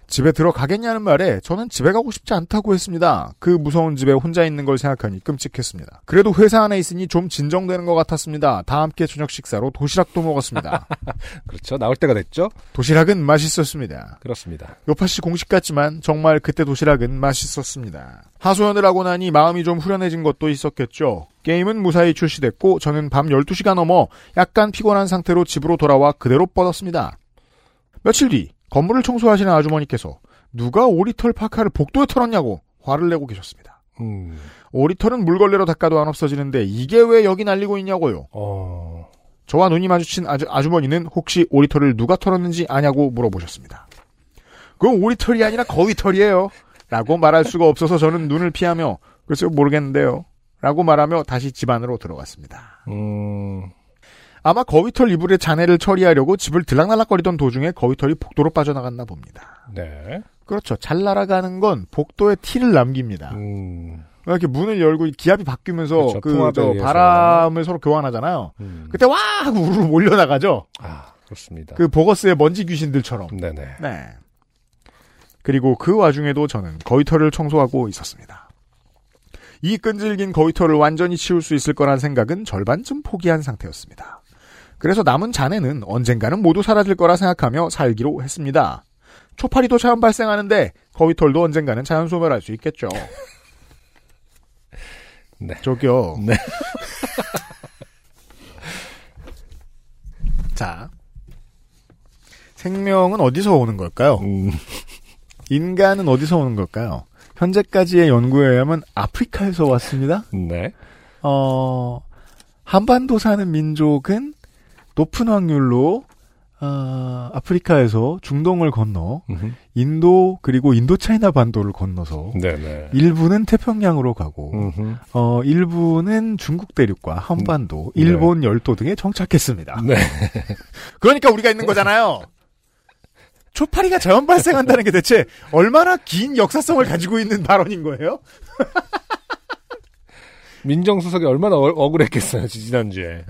집에 들어가겠냐는 말에 저는 집에 가고 싶지 않다고 했습니다. 그 무서운 집에 혼자 있는 걸 생각하니 끔찍했습니다. 그래도 회사 안에 있으니 좀 진정되는 것 같았습니다. 다 함께 저녁 식사로 도시락도 먹었습니다. 그렇죠. 나올 때가 됐죠? 도시락은 맛있었습니다. 그렇습니다. 요파씨 공식 같지만 정말 그때 도시락은 맛있었습니다. 하소연을 하고 나니 마음이 좀 후련해진 것도 있었겠죠. 게임은 무사히 출시됐고 저는 밤 12시가 넘어 약간 피곤한 상태로 집으로 돌아와 그대로 뻗었습니다. 며칠 뒤 건물을 청소하시는 아주머니께서 누가 오리털 파카를 복도에 털었냐고 화를 내고 계셨습니다. 음, 오리털은 물걸레로 닦아도 안 없어지는데 이게 왜 여기 날리고 있냐고요. 어, 저와 눈이 마주친 아주, 아주머니는 혹시 오리털을 누가 털었는지 아냐고 물어보셨습니다. 그건 오리털이 아니라 거위털이에요. 라고 말할 수가 없어서 저는 눈을 피하며 글쎄요 모르겠는데요. 라고 말하며 다시 집 안으로 들어갔습니다. 음, 아마 거위털 이불에 잔해를 처리하려고 집을 들락날락거리던 도중에 거위털이 복도로 빠져나갔나 봅니다. 네. 그렇죠. 잘 날아가는 건 복도에 티를 남깁니다. 음, 이렇게 문을 열고 기압이 바뀌면서 그렇죠. 그. 바람을 서로 교환하잖아요. 음. 그때 와 하고 우르르 몰려 나가죠. 아, 그렇습니다. 그 버거스의 먼지 귀신들처럼. 네네. 네. 그리고 그 와중에도 저는 거위털을 청소하고 있었습니다. 이 끈질긴 거위털을 완전히 치울 수 있을 거란 생각은 절반쯤 포기한 상태였습니다. 그래서 남은 잔해는 언젠가는 모두 사라질 거라 생각하며 살기로 했습니다. 초파리도 자연 발생하는데 거위털도 언젠가는 자연 소멸할 수 있겠죠. 네. 저기요. 네. 자. 생명은 어디서 오는 걸까요? 음, 인간은 어디서 오는 걸까요? 현재까지의 연구에 의하면 아프리카에서 왔습니다. 네. 어, 한반도 사는 민족은 높은 확률로 어, 아프리카에서 중동을 건너 음흠. 인도 그리고 인도차이나 반도를 건너서 네네. 일부는 태평양으로 가고. 어, 일부는 중국 대륙과 한반도, 네. 일본 열도 등에 정착했습니다. 네. 그러니까 우리가 있는 거잖아요. 초파리가 자연 발생한다는 게 대체 얼마나 긴 역사성을 가지고 있는 발언인 거예요? 민정수석이 얼마나 어, 억울했겠어요, 지난주에.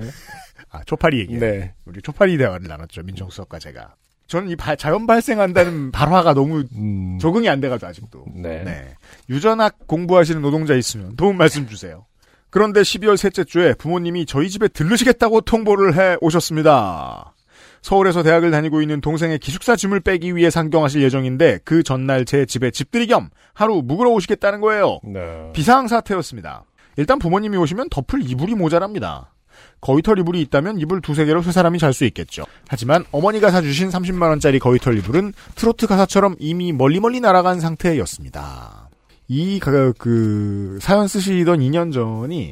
아, 초파리 얘기. 네. 우리 초파리 대화를 나눴죠. 민정수석과 제가. 저는 이 바- 자연 발생한다는 발화가 너무 음, 적응이 안 돼가지고 아직도. 네. 네. 유전학 공부하시는 노동자 있으면 도움 말씀 주세요. 그런데 12월 셋째 주에 부모님이 저희 집에 들르시겠다고 통보를 해 오셨습니다. 서울에서 대학을 다니고 있는 동생의 기숙사 짐을 빼기 위해 상경하실 예정인데 그 전날 제 집에 집들이 겸 하루 묵으러 오시겠다는 거예요. 네. 비상 사태였습니다. 일단 부모님이 오시면 덮을 이불이 모자랍니다. 거위털 이불이 있다면 이불 두세 개로 세 사람이 잘 수 있겠죠. 하지만 어머니가 사주신 30만원짜리 거위털 이불은 트로트 가사처럼 이미 멀리 멀리 날아간 상태였습니다. 이, 가- 그, 사연 쓰시던 2년 전이.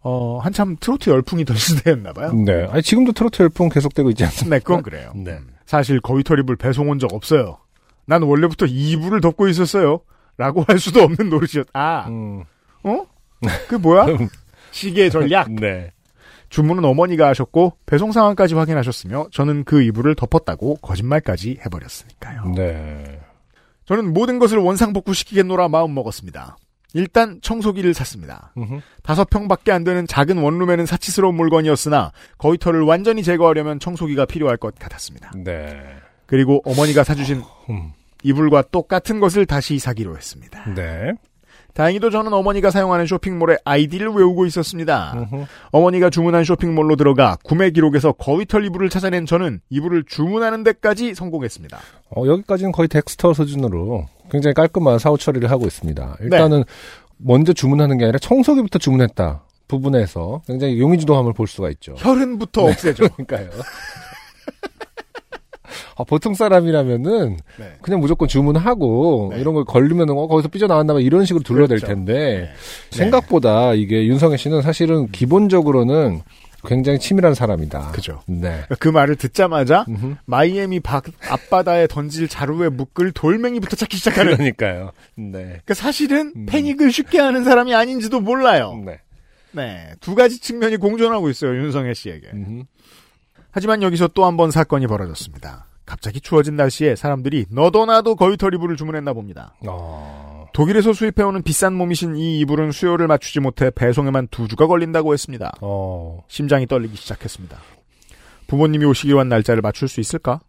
어, 한참 트로트 열풍이 던 시대였나봐요. 네. 아니, 지금도 트로트 열풍 계속되고 있지 않습니까? 네, 그건 그래요. 네. 사실 거위털 이불 배송 온 적 없어요. 난 원래부터 이 이불을 덮고 있었어요. 라고 할 수도 없는 노릇이었, 아, 음, 어? 그 뭐야? 시계 전략. 네. 주문은 어머니가 하셨고 배송 상황까지 확인하셨으며 저는 그 이불을 덮었다고 거짓말까지 해버렸으니까요. 네. 저는 모든 것을 원상복구시키겠노라 마음 먹었습니다. 일단 청소기를 샀습니다. 다섯 평밖에 안 되는 작은 원룸에는 사치스러운 물건이었으나 거위털을 완전히 제거하려면 청소기가 필요할 것 같았습니다. 네. 그리고 어머니가 사주신 음, 이불과 똑같은 것을 다시 사기로 했습니다. 네. 다행히도 저는 어머니가 사용하는 쇼핑몰의 아이디를 외우고 있었습니다. 음흠. 어머니가 주문한 쇼핑몰로 들어가 구매 기록에서 거위털 이불을 찾아낸 저는 이불을 주문하는 데까지 성공했습니다. 어, 여기까지는 거의 덱스터 수준으로 굉장히 깔끔한 사후 처리를 하고 있습니다. 일단은 먼저 주문하는 게 아니라 청소기부터 주문했다 부분에서 굉장히 용의주도함을 볼 수가 있죠. 혈흔부터 없애죠. 그러니까요. 아, 보통 사람이라면은 네. 그냥 무조건 주문하고 네. 이런 걸 걸리면 어, 거기서 삐져나왔나 봐 이런 식으로 둘러댈 그렇죠. 텐데 네. 생각보다 이게 윤성애 씨는 사실은 기본적으로는 굉장히 치밀한 사람이다. 그죠. 네. 그 말을 듣자마자 음흠. 마이애미 바- 앞바다에 던질 자루에 묶을 돌멩이부터 찾기 시작하는. 그러니까요. 네. 그러니까 사실은 음. 패닉을 쉽게 하는 사람이 아닌지도 몰라요. 네. 네. 두 가지 측면이 공존하고 있어요. 윤성애 씨에게. 음흠. 하지만 여기서 또 한 번 사건이 벌어졌습니다. 갑자기 추워진 날씨에 사람들이 너도 나도 거위털 이불을 주문했나 봅니다. 어. 독일에서 수입해오는 비싼 몸이신 이 이불은 수요를 맞추지 못해 배송에만 두 주가 걸린다고 했습니다. 어. 심장이 떨리기 시작했습니다. 부모님이 오시기로 한 날짜를 맞출 수 있을까?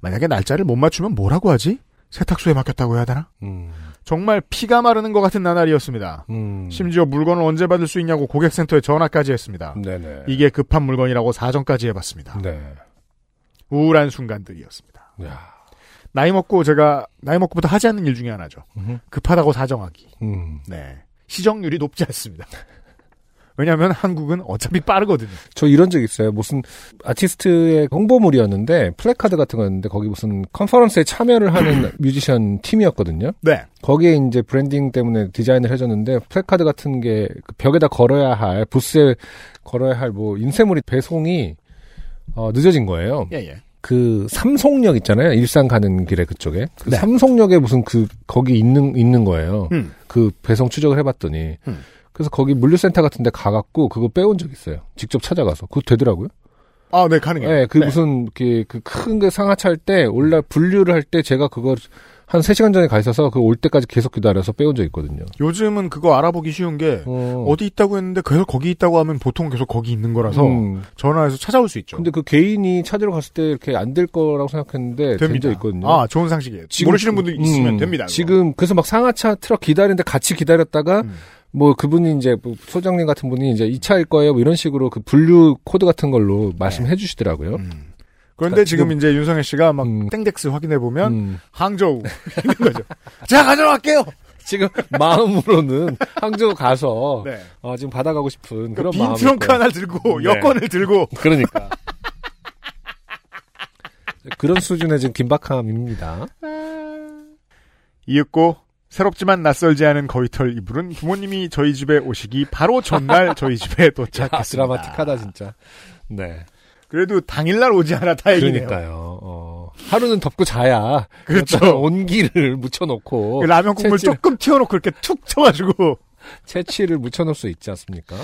만약에 날짜를 못 맞추면 뭐라고 하지? 세탁소에 맡겼다고 해야 되나? 음. 정말 피가 마르는 것 같은 나날이었습니다. 음. 심지어 물건을 언제 받을 수 있냐고 고객센터에 전화까지 했습니다. 네네. 이게 급한 물건이라고 사정까지 해봤습니다. 네. 우울한 순간들이었습니다. 야. 나이 먹고 제가 나이 먹고부터 하지 않는 일 중에 하나죠. 음흠. 급하다고 사정하기. 음. 네. 시정률이 높지 않습니다. 왜냐하면 한국은 어차피 빠르거든요. 저 이런 적 있어요. 무슨 아티스트의 홍보물이었는데 플래카드 같은 거였는데 거기 무슨 컨퍼런스에 참여를 하는 뮤지션 팀이었거든요. 네. 거기에 이제 브랜딩 때문에 디자인을 해줬는데 플래카드 같은 게그 벽에다 걸어야 할 부스에 걸어야 할 뭐 인쇄물이 배송이 어, 늦어진 거예요. 예, 예. 그 삼송역 있잖아요. 일산 가는 길에 그쪽에 그 네. 삼송역에 무슨 그 거기 있는 있는 거예요. 음. 그 배송 추적을 해 봤더니 음. 그래서 거기 물류센터 같은 데 가갖고 그거 빼온 적 있어요. 직접 찾아가서 그거 되더라고요. 아, 네, 가능해요. 네, 그 무슨 그큰 게 상하차 할 때 올라 분류를 할 때 제가 그거 한 3시간 전에 가 있어서 그 올 때까지 계속 기다려서 빼온 적 있거든요. 요즘은 그거 알아보기 쉬운 게 어. 어디 있다고 했는데 계속 거기 있다고 하면 보통 계속 거기 있는 거라서 음. 전화해서 찾아올 수 있죠. 근데 그 개인이 찾으러 갔을 때 이렇게 안 될 거라고 생각했는데 된 됩니다. 적 있거든요. 아, 좋은 상식이에요. 모르시는 분들 있으면 음, 됩니다. 그거. 지금 그래서 막 상하차 트럭 기다리는데 같이 기다렸다가 음. 뭐 그분이 이제 뭐 소장님 같은 분이 이제 2차일 거예요. 뭐 이런 식으로 그 분류 코드 같은 걸로 말씀해 주시더라고요. 음. 그런데 그러니까 지금, 지금- 이제 윤성혜 씨가 막 음. 땡덱스 확인해 보면 음. 항저우 있는 거죠. 자 가져갈게요. 지금 마음으로는 항저우 가서 네. 어, 지금 받아가고 싶은 그런 빈 마음이 트렁크. 하나 들고 네. 여권을 들고 그러니까 그런 수준의 지금 긴박함입니다. 이윽고 새롭지만 낯설지 않은 거위털 이불은 부모님이 저희 집에 오시기 바로 전날 저희 집에 아, 도착했습니다. 드라마틱하다 진짜. 네. 그래도 당일날 오지 않아 다행이네요. 그러니까요. 어, 하루는 덮고 자야. 그렇죠. 온기를 묻혀놓고 그 라면 국물 채취를, 조금 튀어놓고 이렇게 툭 쳐가지고 채취를 묻혀놓을 수 있지 않습니까?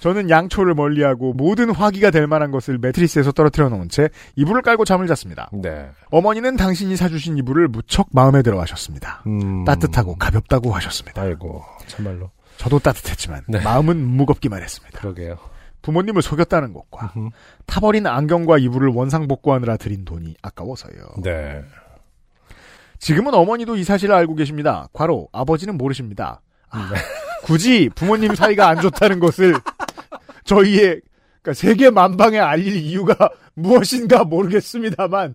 저는 양초를 멀리하고 모든 화기가 될 만한 것을 매트리스에서 떨어뜨려 놓은 채 이불을 깔고 잠을 잤습니다. 네. 어머니는 당신이 사주신 이불을 무척 마음에 들어 하셨습니다. 음, 따뜻하고 가볍다고 하셨습니다. 아이고 참말로 저도 따뜻했지만 네. 마음은 무겁기만 했습니다. 그러게요. 부모님을 속였다는 것과 음흠. 타버린 안경과 이불을 원상복구하느라 들인 돈이 아까워서요. 네. 지금은 어머니도 이 사실을 알고 계십니다. 과로 아버지는 모르십니다. 아, 네. 굳이 부모님 사이가 안 좋다는 것을 저희의 그러니까 세계 만방에 알릴 이유가 무엇인가 모르겠습니다만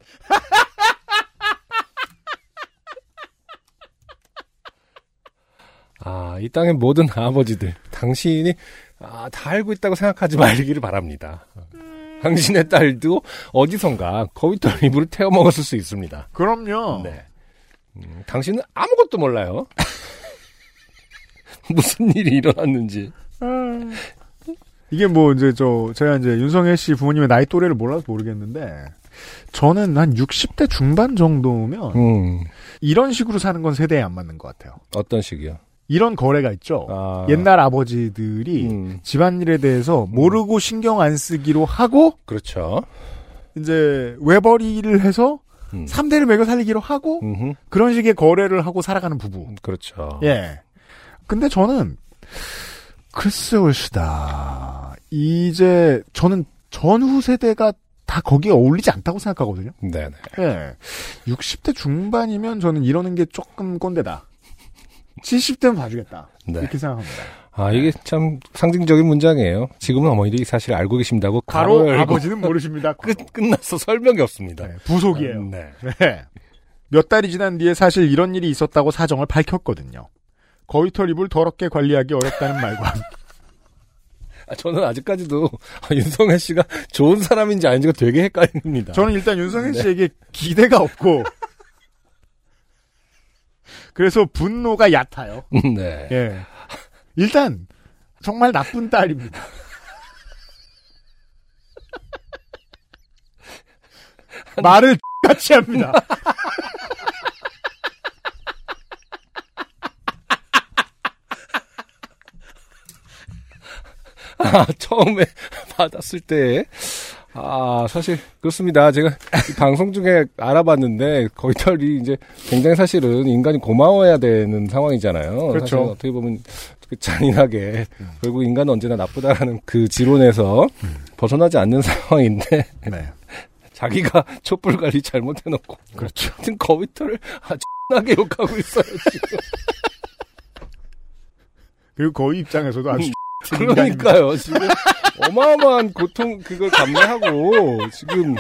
아, 이 땅의 모든 아버지들, 당신이 아, 다 알고 있다고 생각하지 말기를 바랍니다. 당신의 딸도 어디선가 거위털 이불을 태워 먹었을 수 있습니다. 그럼요. 네. 음, 당신은 아무것도 몰라요. 무슨 일이 일어났는지. 이게 뭐 이제 저 제가 이제 윤성혜 씨 부모님의 나이 또래를 몰라서 모르겠는데 저는 한 60대 중반 정도면 음, 이런 식으로 사는 건 세대에 안 맞는 것 같아요. 어떤 식이요? 이런 거래가 있죠. 아, 옛날 아버지들이 음, 집안일에 대해서 모르고 신경 안 쓰기로 하고 그렇죠. 이제 외벌이를 해서 음. 3대를 매겨 살리기로 하고 음흠, 그런 식의 거래를 하고 살아가는 부부. 그렇죠. 예. 근데 저는 글쎄 옳시다. 이제 저는 전후 세대가 다 거기에 어울리지 않다고 생각하거든요. 네네. 예. 60대 중반이면 저는 이러는 게 조금 꼰대다. 70대는 봐주겠다. 네. 이렇게 생각합니다. 아, 이게 참 상징적인 문장이에요. 지금은 어머니들이 사실 알고 계신다고 바로 가로 아버지는 모르십니다. 끝, 끝났어. 설명이 없습니다. 네, 부속이에요. 네. 네. 몇 달이 지난 뒤에 사실 이런 일이 있었다고 사정을 밝혔거든요. 거위털 입을 더럽게 관리하기 어렵다는 말과 아, 저는 아직까지도 아, 윤성혜 씨가 좋은 사람인지 아닌지가 되게 헷갈립니다. 저는 일단 윤성현 씨에게 기대가 없고 그래서 분노가 얕아요. 네. 예. 일단 정말 나쁜 딸입니다. 말을 같이 합니다. 아, 처음에 받았을 때, 아, 사실, 그렇습니다. 제가 이 방송 중에 알아봤는데, 거위털이 이제 굉장히 사실은 인간이 고마워해야 되는 상황이잖아요. 그렇죠. 어떻게 보면 그 잔인하게, 결국 인간은 언제나 나쁘다라는 그 지론에서 벗어나지 않는 상황인데, 네. 자기가 촛불 관리 잘못해놓고, 그렇죠. 하여튼 거위털을 아주 나게 욕하고 있어요, 지금. 그리고 거위 입장에서도 아주 그러니까요. 지금 어마어마한 고통 그걸 감내하고 지금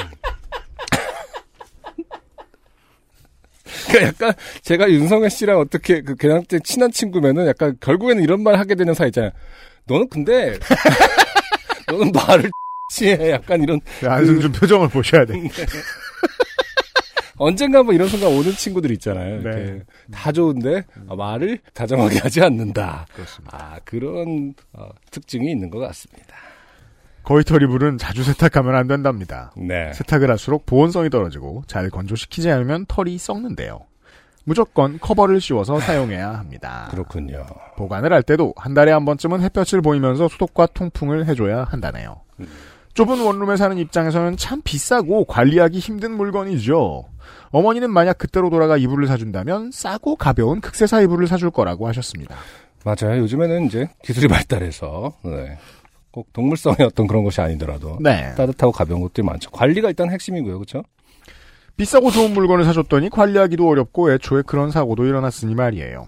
그러니까 약간 제가 윤성혜 씨랑 어떻게 그 개남때 친한 친구면은 약간 결국에는 이런 말 하게 되는 사이 있잖아요. 너는 근데 너는 말을 해 약간 이런 안승준 표정을 보셔야 돼. 언젠가 뭐 이런 순간 오는 친구들 있잖아요. 네. 다 좋은데 아, 말을 다정하게 하지 않는다. 그렇습니다. 아 그런 어, 특징이 있는 것 같습니다. 거위털 이불은 자주 세탁하면 안 된답니다. 네. 세탁을 할수록 보온성이 떨어지고 잘 건조시키지 않으면 털이 썩는데요. 무조건 커버를 씌워서 사용해야 합니다. 그렇군요. 보관을 할 때도 한 달에 한 번쯤은 햇볕을 보이면서 소독과 통풍을 해줘야 한다네요. 좁은 원룸에 사는 입장에서는 참 비싸고 관리하기 힘든 물건이죠. 어머니는 만약 그때로 돌아가 이불을 사준다면 싸고 가벼운 극세사 이불을 사줄 거라고 하셨습니다. 맞아요. 요즘에는 이제 기술이 발달해서 네. 꼭 동물성의 어떤 그런 것이 아니더라도 네. 따뜻하고 가벼운 것들이 많죠. 관리가 일단 핵심이고요, 그렇죠? 비싸고 좋은 물건을 사줬더니 관리하기도 어렵고 애초에 그런 사고도 일어났으니 말이에요.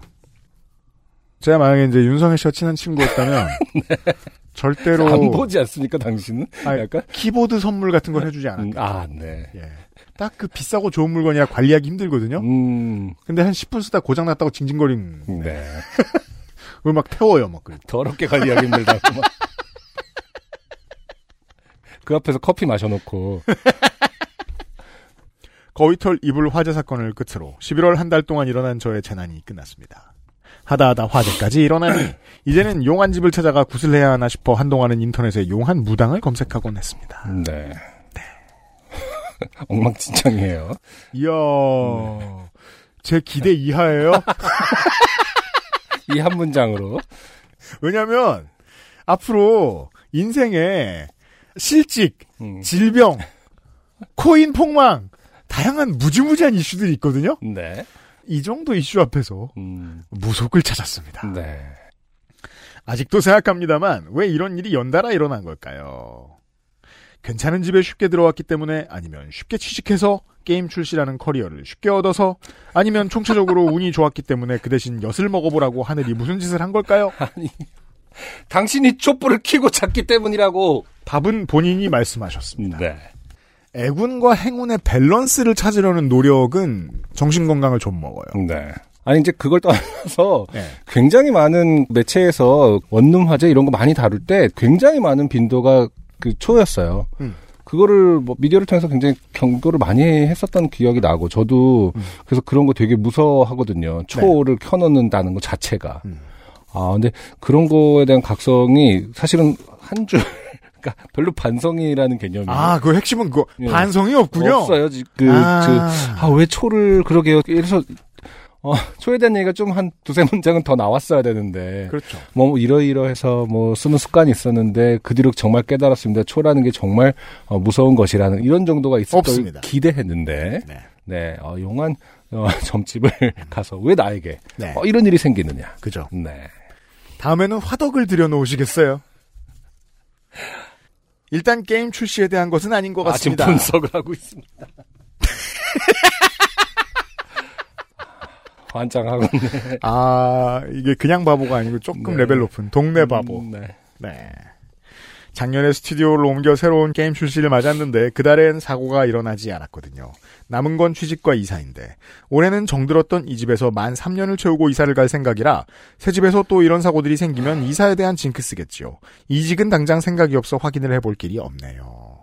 제가 만약에 이제 윤성혜 씨와 친한 친구였다면 절대로 안 보지 않습니까, 당신은? 아, 약간? 키보드 선물 같은 걸 해주지. 음, 아, 네. 예. 딱 그 비싸고 좋은 물건이라 관리하기 힘들거든요. 음, 근데 한 10분 쓰다 고장 났다고 징징거리는 네. 그걸 막 태워요, 막 그리고. 더럽게 관리하기 힘들다고. 막. 그 앞에서 커피 마셔놓고. 거위털 이불 화재 사건을 끝으로 11월 한 달 동안 일어난 저의 재난이 끝났습니다. 하다하다 화재까지 일어나니 이제는 용한 집을 찾아가 구슬해야 하나 싶어 한동안은 인터넷에 용한 무당을 검색하곤 했습니다. 네. 엉망진창이에요. 이야, 제 기대 이하예요. 이 한 문장으로. 왜냐면 앞으로 인생에 실직, 음, 질병, 코인 폭망, 다양한 무지무지한 이슈들이 있거든요. 네. 이 정도 이슈 앞에서 음, 무속을 찾았습니다. 네. 아직도 생각합니다만 왜 이런 일이 연달아 일어난 걸까요? 괜찮은 집에 쉽게 들어왔기 때문에 아니면 쉽게 취직해서 게임 출시라는 커리어를 쉽게 얻어서 아니면 총체적으로 운이 좋았기 때문에 그 대신 엿을 먹어보라고 하늘이 무슨 짓을 한 걸까요? 아니, 당신이 촛불을 켜고 찾기 때문이라고. 답은 본인이 말씀하셨습니다. 네. 애군과 행운의 밸런스를 찾으려는 노력은 정신 건강을 좀 먹어요. 네. 아니, 이제 그걸 떠나서 네. 굉장히 많은 매체에서 원룸 화재 이런 거 많이 다룰 때 굉장히 많은 빈도가 그 초였어요. 음. 그거를 뭐 미디어를 통해서 굉장히 경고를 많이 했었던 기억이 나고 저도 음. 그래서 그런 거 되게 무서워하거든요. 초를 켜놓는다는 것 자체가. 음. 아 근데 그런 거에 대한 각성이 사실은 한 줄. 그러니까 별로 반성이라는 개념이 아, 그 핵심은 그 예. 반성이 없군요. 없어요. 지- 그, 아. 그, 아, 왜 초를 그러게요. 그래서, 어, 초에 대한 얘기가 좀 한 두세 문장은 더 나왔어야 되는데. 그렇죠. 뭐, 이러이러해서 뭐, 쓰는 습관이 있었는데, 그 뒤로 정말 깨달았습니다. 초라는 게 정말, 어, 무서운 것이라는, 이런 정도가 있을 걸. 기대했는데. 네. 네, 어, 용한, 어, 점집을 가서 왜 나에게, 네. 어, 이런 일이 생기느냐. 그죠. 네. 다음에는 화덕을 들여놓으시겠어요? 일단 게임 출시에 대한 것은 아닌 것 같습니다. 분석을 하고 있습니다. 환장하고 있네. 아, 이게 그냥 바보가 아니고 조금 네. 레벨 높은 동네 바보. 음, 네. 네. 작년에 스튜디오를 옮겨 새로운 게임 출시를 맞았는데 그달엔 사고가 일어나지 않았거든요. 남은 건 취직과 이사인데 올해는 정들었던 이 집에서 만 3년을 채우고 이사를 갈 생각이라 새 집에서 또 이런 사고들이 생기면 이사에 대한 징크스겠지요. 이직은 당장 생각이 없어 확인을 해볼 길이 없네요.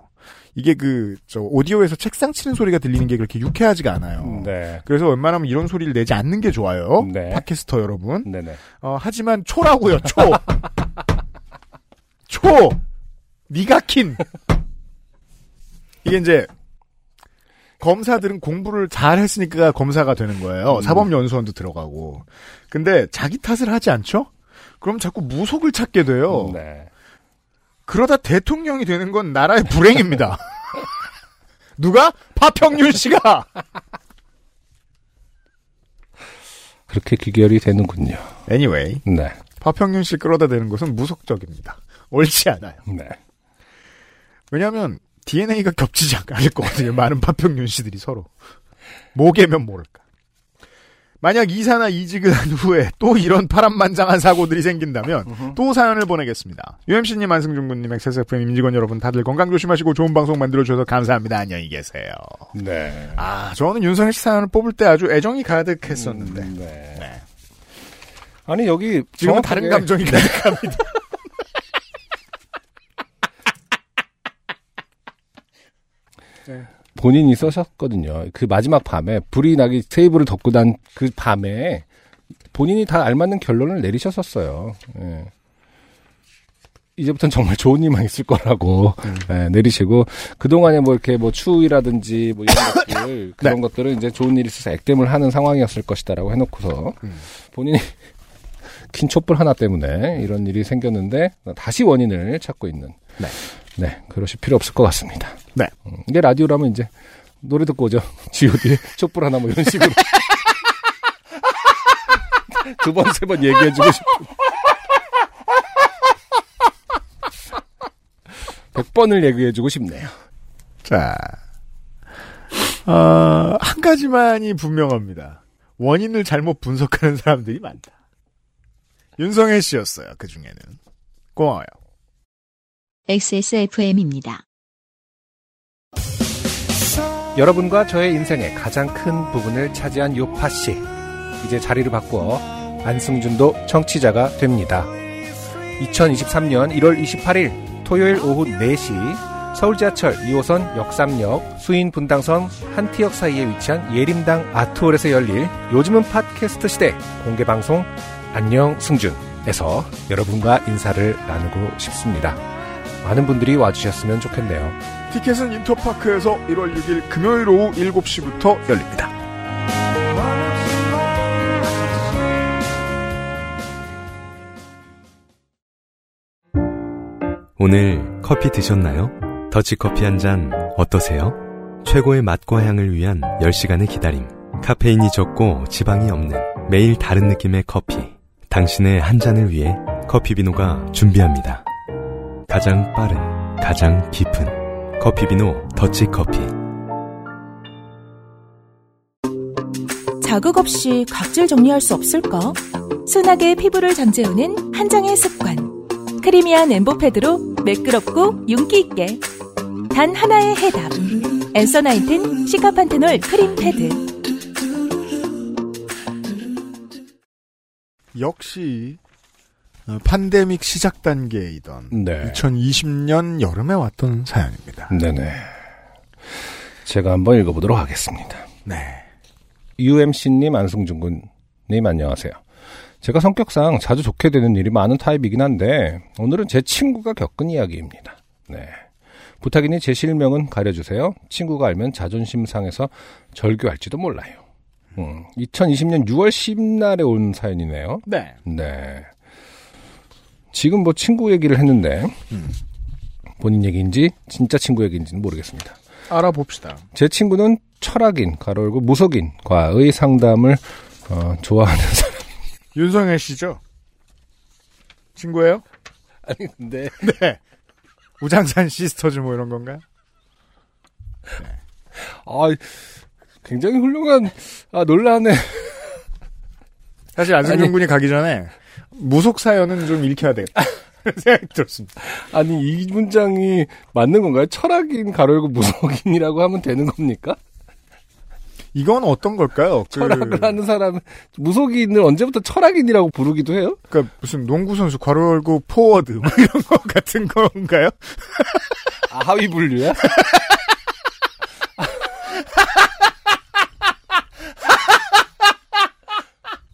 이게 그 저 오디오에서 책상 치는 소리가 들리는 게 그렇게 유쾌하지가 않아요. 네. 그래서 웬만하면 이런 소리를 내지 않는 게 좋아요. 네. 팟캐스터 여러분. 네네. 어, 하지만 초라고요, 초. 초. 니가 킨. 이게 이제 검사들은 공부를 잘 했으니까 검사가 되는 거예요. 음. 사법연수원도 들어가고. 근데 자기 탓을 하지 않죠? 그럼 자꾸 무속을 찾게 돼요. 네. 그러다 대통령이 되는 건 나라의 불행입니다. 누가? 파평윤 씨가! 그렇게 귀결이 되는군요. Anyway, 네. 파평윤 씨 끌어다 대는 것은 무속적입니다. 옳지 않아요. 네. 왜냐하면 DNA가 겹치지 않을 거거든요. 많은 파평윤 씨들이 서로 뭐개면 모를까. 만약 이사나 이직을 한 후에 또 이런 파란만장한 사고들이 생긴다면 또 사연을 보내겠습니다. UMC님, 안승준 군님, XSFM 임직원 여러분 다들 건강 조심하시고 좋은 방송 만들어주셔서 감사합니다. 안녕히 계세요. 네. 아, 저는 윤성일 씨 사연을 뽑을 때 아주 애정이 가득했었는데 음, 네. 네. 아니 여기 지금은 다른 감정이 가득합니다. 본인이 써셨거든요. 그 마지막 밤에 불이 나기 테이블을 덮고 난 그 밤에 본인이 다 알맞는 결론을 내리셨었어요. 예. 이제부터는 정말 좋은 일만 있을 거라고 예, 내리시고 그 동안에 뭐 이렇게 뭐 추위라든지 뭐 이런 것들 그런 것들은 이제 좋은 일이 있어서 액땜을 하는 상황이었을 것이다라고 해놓고서 본인이 긴 촛불 하나 때문에 이런 일이 생겼는데 다시 원인을 찾고 있는 네. 네 그러실 필요 없을 것 같습니다. 네. 음, 이게 라디오라면 이제 노래 듣고 오죠. G.O.D의 촛불 하나 뭐 이런 식으로 두 번 세 번 얘기해주고 싶은. 100번을 얘기해주고 싶네요. 자, 어, 한 가지만이 분명합니다. 원인을 잘못 분석하는 사람들이 많다. 윤성혜 씨였어요. 그 중에는 고마워요. XSFM입니다. 여러분과 저의 인생의 가장 큰 부분을 차지한 요파 씨. 이제 자리를 바꾸어 안승준도 청취자가 됩니다. 2023년 1월 28일 토요일 오후 4시 서울 지하철 2호선 역삼역 수인 분당선 한티역 사이에 위치한 예림당 아트홀에서 열릴 요즘은 팟캐스트 시대 공개 방송 안녕 승준에서 여러분과 인사를 나누고 싶습니다. 많은 분들이 와주셨으면 좋겠네요. 티켓은 인터파크에서 1월 6일 금요일 오후 7시부터 열립니다. 오늘 커피 드셨나요? 더치커피 한 잔 어떠세요? 최고의 맛과 향을 위한 10시간의 기다림. 카페인이 적고 지방이 없는 매일 다른 느낌의 커피. 당신의 한 잔을 위해 커피비노가 준비합니다. 가장 빠른, 가장 깊은 커피비노 더치커피. 자극 없이 각질 정리할 수 없을까? 순하게 피부를 잠재우는 한 장의 습관. 크리미한 엠보패드로 매끄럽고 윤기 있게. 단 하나의 해답. 엔서 나인틴 시카판테놀 크림 패드. 역시 어, 팬데믹 시작 단계이던 네. 2020년 여름에 왔던 사연입니다. 네네. 제가 한번 읽어보도록 하겠습니다. 네. UMC님, 안승준 군님, 안녕하세요. 제가 성격상 자주 좋게 되는 일이 많은 타입이긴 한데, 오늘은 제 친구가 겪은 이야기입니다. 네. 부탁이니 제 실명은 가려주세요. 친구가 알면 자존심 상해서 절교할지도 몰라요. 음, 2020년 6월 10일날에 온 사연이네요. 네. 네. 지금 뭐 친구 얘기를 했는데, 음. 본인 얘기인지, 진짜 친구 얘기인지는 모르겠습니다. 알아봅시다. 제 친구는 철학인, 가로 열고 무속인과의 상담을 어, 좋아하는 사람. 윤성혜 씨죠? 친구예요? 아니 근데 네. 우장산 sisters 뭐 이런 건가요? 아 굉장히 훌륭한 아 놀라네. 사실 안승준 아니. 군이 가기 전에 무속 사연은 좀 읽혀야 되겠다. 생각이 들었습니다. 아니 이 문장이 맞는 건가요? 철학인, 가로 열고 무속인이라고 하면 되는 겁니까? 이건 어떤 걸까요? 그, 철학을 하는 사람 무속인을 언제부터 철학인이라고 부르기도 해요? 그러니까 무슨 농구 선수 괄호 열고 포워드 뭐 이런 거 같은 건가요? 아, 하위 분류야?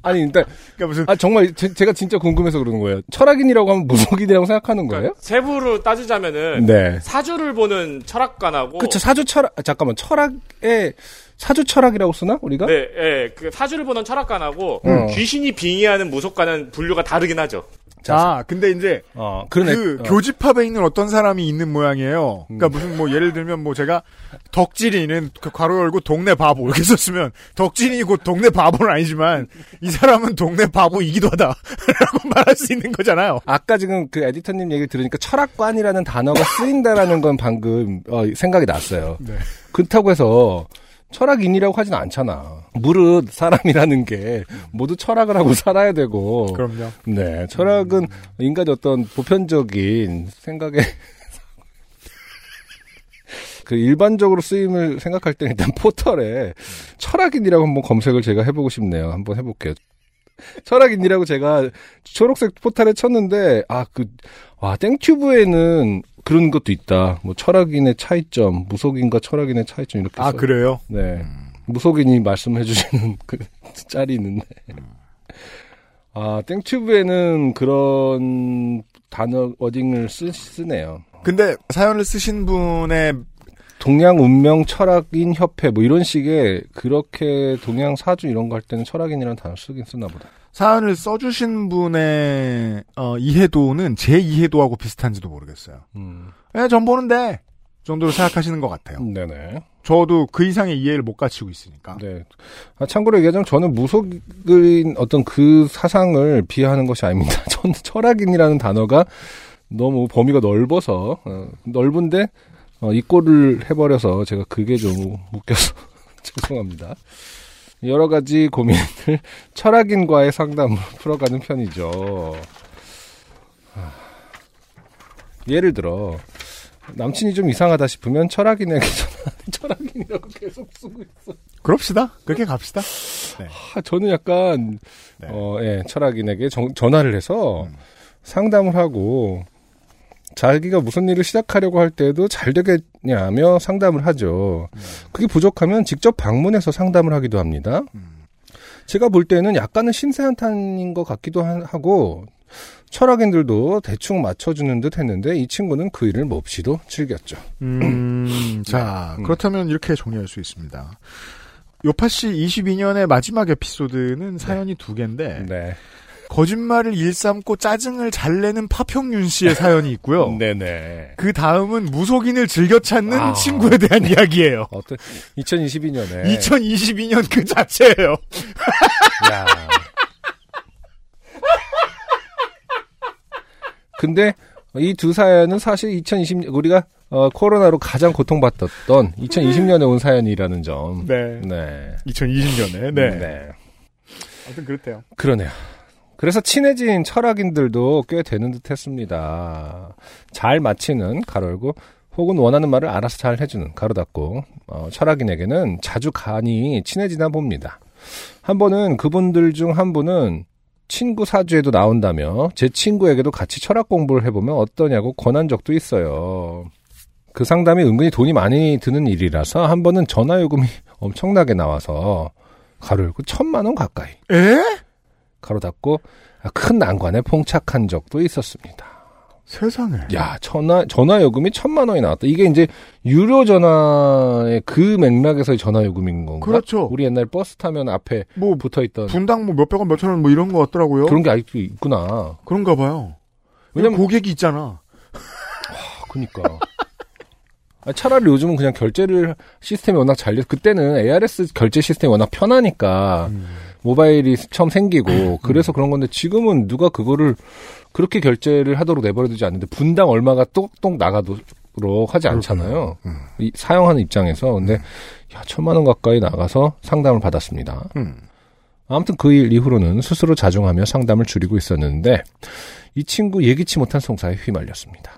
아니, 일단, 그러니까 무슨 아, 정말, 제, 가 진짜 궁금해서 그러는 거예요. 철학인이라고 하면 무속인이라고 생각하는 거예요? 세부로 따지자면은 네. 사주를 보는 철학관하고 그쵸, 사주 철학, 아, 잠깐만, 철학에, 사주 철학이라고 쓰나, 우리가? 네, 예, 그 사주를 보는 철학관하고 음. 귀신이 빙의하는 무속관은 분류가 다르긴 하죠. 아 근데 이제 어, 그러네. 그 어. 교집합에 있는 어떤 사람이 있는 모양이에요. 그러니까 무슨 뭐 예를 들면 뭐 제가 덕질이는 그 괄호 열고 동네 바보 이렇게 썼으면 덕질이 곧 동네 바보는 아니지만 이 사람은 동네 바보이기도 하다라고 말할 수 있는 거잖아요. 아까 지금 그 에디터님 얘기를 들으니까 철학관이라는 단어가 쓰인다라는 건 방금 어, 생각이 났어요. 네. 그렇다고 해서 철학인이라고 하진 않잖아. 무릇 사람이라는 게 모두 철학을 하고 살아야 되고. 그럼요. 네, 철학은 인간의 어떤 보편적인 생각에 그 일반적으로 쓰임을 생각할 때는 일단 포털에 철학인이라고 한번 검색을 제가 해보고 싶네요. 한번 해볼게요. 철학인이라고 제가 초록색 포털에 쳤는데 아 그 와 땡튜브에는 그런 것도 있다. 뭐 철학인의 차이점, 무속인과 철학인의 차이점 이렇게. 아 써- 그래요? 네. 무속인이 말씀해 주시는 그 짤이 있는데. 아, 땡튜브에는 그런 단어, 워딩을 쓰, 쓰네요. 근데 사연을 쓰신 분의 동양 운명 철학인 협회 뭐 이런 식의 그렇게 동양 사주 이런 거 할 때는 철학인이라는 단어 쓰긴 쓰나 보다. 사연을 써주신 분의 어, 이해도는 제 이해도하고 비슷한지도 모르겠어요. 음. 예, 전 보는데 정도로 생각하시는 것 같아요. 네네. 저도 그 이상의 이해를 못 갖추고 있으니까. 네. 아, 참고로 얘기하자면 저는 무속인 어떤 그 사상을 비하하는 것이 아닙니다. 저는 철학인이라는 단어가 너무 범위가 넓어서, 어, 넓은데, 어, 이 꼴을 해버려서 제가 그게 좀 웃겨서 죄송합니다. 여러 가지 고민을 철학인과의 상담으로 풀어가는 편이죠. 아, 예를 들어 남친이 좀 이상하다 싶으면 철학인에게 전화, 철학인이라고 계속 쓰고 있어. 그럽시다. 그렇게 갑시다. 아, 저는 약간 네. 어, 예, 철학인에게 정- 전화를 해서 음. 상담을 하고 자기가 무슨 일을 시작하려고 할 때도 잘 되겠냐며 상담을 하죠. 음. 그게 부족하면 직접 방문해서 상담을 하기도 합니다. 음. 제가 볼 때는 약간은 신세한탄인 것 같기도 하- 하고 철학인들도 대충 맞춰주는 듯 했는데 이 친구는 그 일을 몹시도 즐겼죠. 음, 자, 음. 그렇다면 이렇게 정리할 수 있습니다. 요파 씨 22년의 마지막 에피소드는 사연이 두 개인데 네. 거짓말을 일삼고 짜증을 잘 내는 파평윤 씨의 사연이 있고요. 네네. 그 다음은 무속인을 즐겨 찾는 아. 친구에 대한 이야기예요. 어떤 2022년에 2022년 그 자체예요. 야. 근데 이 두 사연은 사실 2020 우리가 어, 코로나로 가장 고통받았던 2020년에 온 사연이라는 점. 네. 네. 2020년에. 네. 네. 아무튼 그렇대요. 그러네요. 그래서 친해진 철학인들도 꽤 되는 듯 했습니다. 잘 맞히는 가로 열고 혹은 원하는 말을 알아서 잘 해주는 가로 닫고 어, 철학인에게는 자주 간이 친해지나 봅니다. 한 번은 그분들 중 한 분은 친구 사주에도 나온다며 제 친구에게도 같이 철학 공부를 해보면 어떠냐고 권한 적도 있어요. 그 상담이 은근히 돈이 많이 드는 일이라서 한 번은 전화 요금이 엄청나게 나와서 가로 열고 천만 원 가까이 에? 가로 닫고 큰 난관에 봉착한 적도 있었습니다. 세상에. 야, 전화 전화 요금이 천만 원이 나왔다. 이게 이제 유료 전화의 그 맥락에서의 전화 요금인 건가? 그렇죠. 우리 옛날 버스 타면 앞에 뭐 붙어 있던 분당 뭐 몇백 원, 몇천 원 뭐 이런 거 같더라고요. 그런 게 아직도 있구나. 그런가 봐요. 왜냐면 고객이 있잖아. 아, 그니까. 아, 차라리 요즘은 그냥 결제를 시스템이 워낙 잘 돼서 그때는 ARS 결제 시스템이 워낙 편하니까 음. 모바일이 처음 생기고 그래서 그런 건데 지금은 누가 그거를 그렇게 결제를 하도록 내버려두지 않는데 분당 얼마가 똑똑 나가도록 하지 않잖아요. 음. 이 사용하는 입장에서 근데 야 천만 원 가까이 나가서 상담을 받았습니다. 음. 아무튼 그 일 이후로는 스스로 자중하며 상담을 줄이고 있었는데 이 친구 예기치 못한 송사에 휘말렸습니다.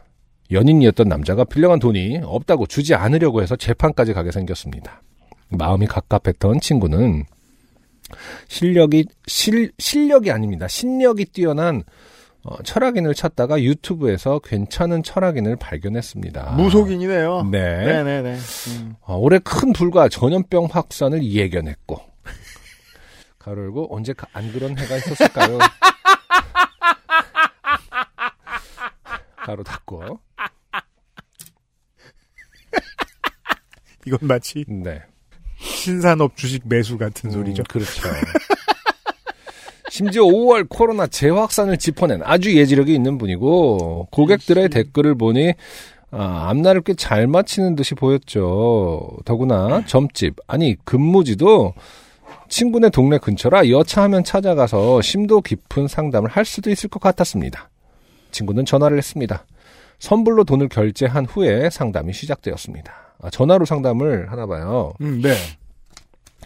연인이었던 남자가 빌려간 돈이 없다고 주지 않으려고 해서 재판까지 가게 생겼습니다. 마음이 갑갑했던 친구는 실력이 실 실력이 아닙니다. 신력이 뛰어난 어, 철학인을 찾다가 유튜브에서 괜찮은 철학인을 발견했습니다. 무속인이네요. 네. 네네네. 어, 올해 큰 불과 전염병 확산을 예견했고 가로 열고 언제 가- 안 그런 해가 있었을까요? 가로 닫고 이건 마치 네 신산업 주식 매수 같은 소리죠. 음, 그렇죠. 심지어 5월 코로나 재확산을 짚어낸 아주 예지력이 있는 분이고 고객들의 댓글을 보니 아, 앞날을 꽤 잘 맞히는 듯이 보였죠. 더구나 점집 아니 근무지도 친구네 동네 근처라 여차하면 찾아가서 심도 깊은 상담을 할 수도 있을 것 같았습니다. 친구는 전화를 했습니다. 선불로 돈을 결제한 후에 상담이 시작되었습니다. 아, 전화로 상담을 하나 봐요. 음, 네.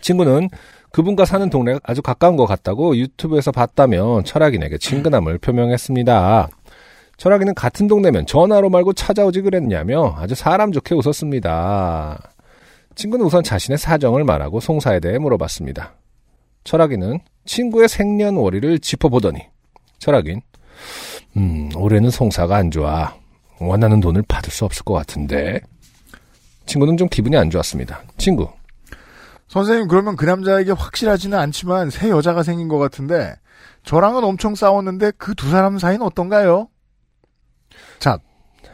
친구는 그분과 사는 동네가 아주 가까운 것 같다고 유튜브에서 봤다며 철학인에게 친근함을 표명했습니다. 철학인은 같은 동네면 전화로 말고 찾아오지 그랬냐며 아주 사람 좋게 웃었습니다. 친구는 우선 자신의 사정을 말하고 송사에 대해 물어봤습니다. 철학인은 친구의 생년월일을 짚어보더니 철학인, 음, 올해는 송사가 안 좋아. 원하는 돈을 받을 수 없을 것 같은데. 친구는 좀 기분이 안 좋았습니다. 친구, 선생님 그러면 그 남자에게 확실하지는 않지만 새 여자가 생긴 것 같은데 저랑은 엄청 싸웠는데 그 두 사람 사이는 어떤가요? 자,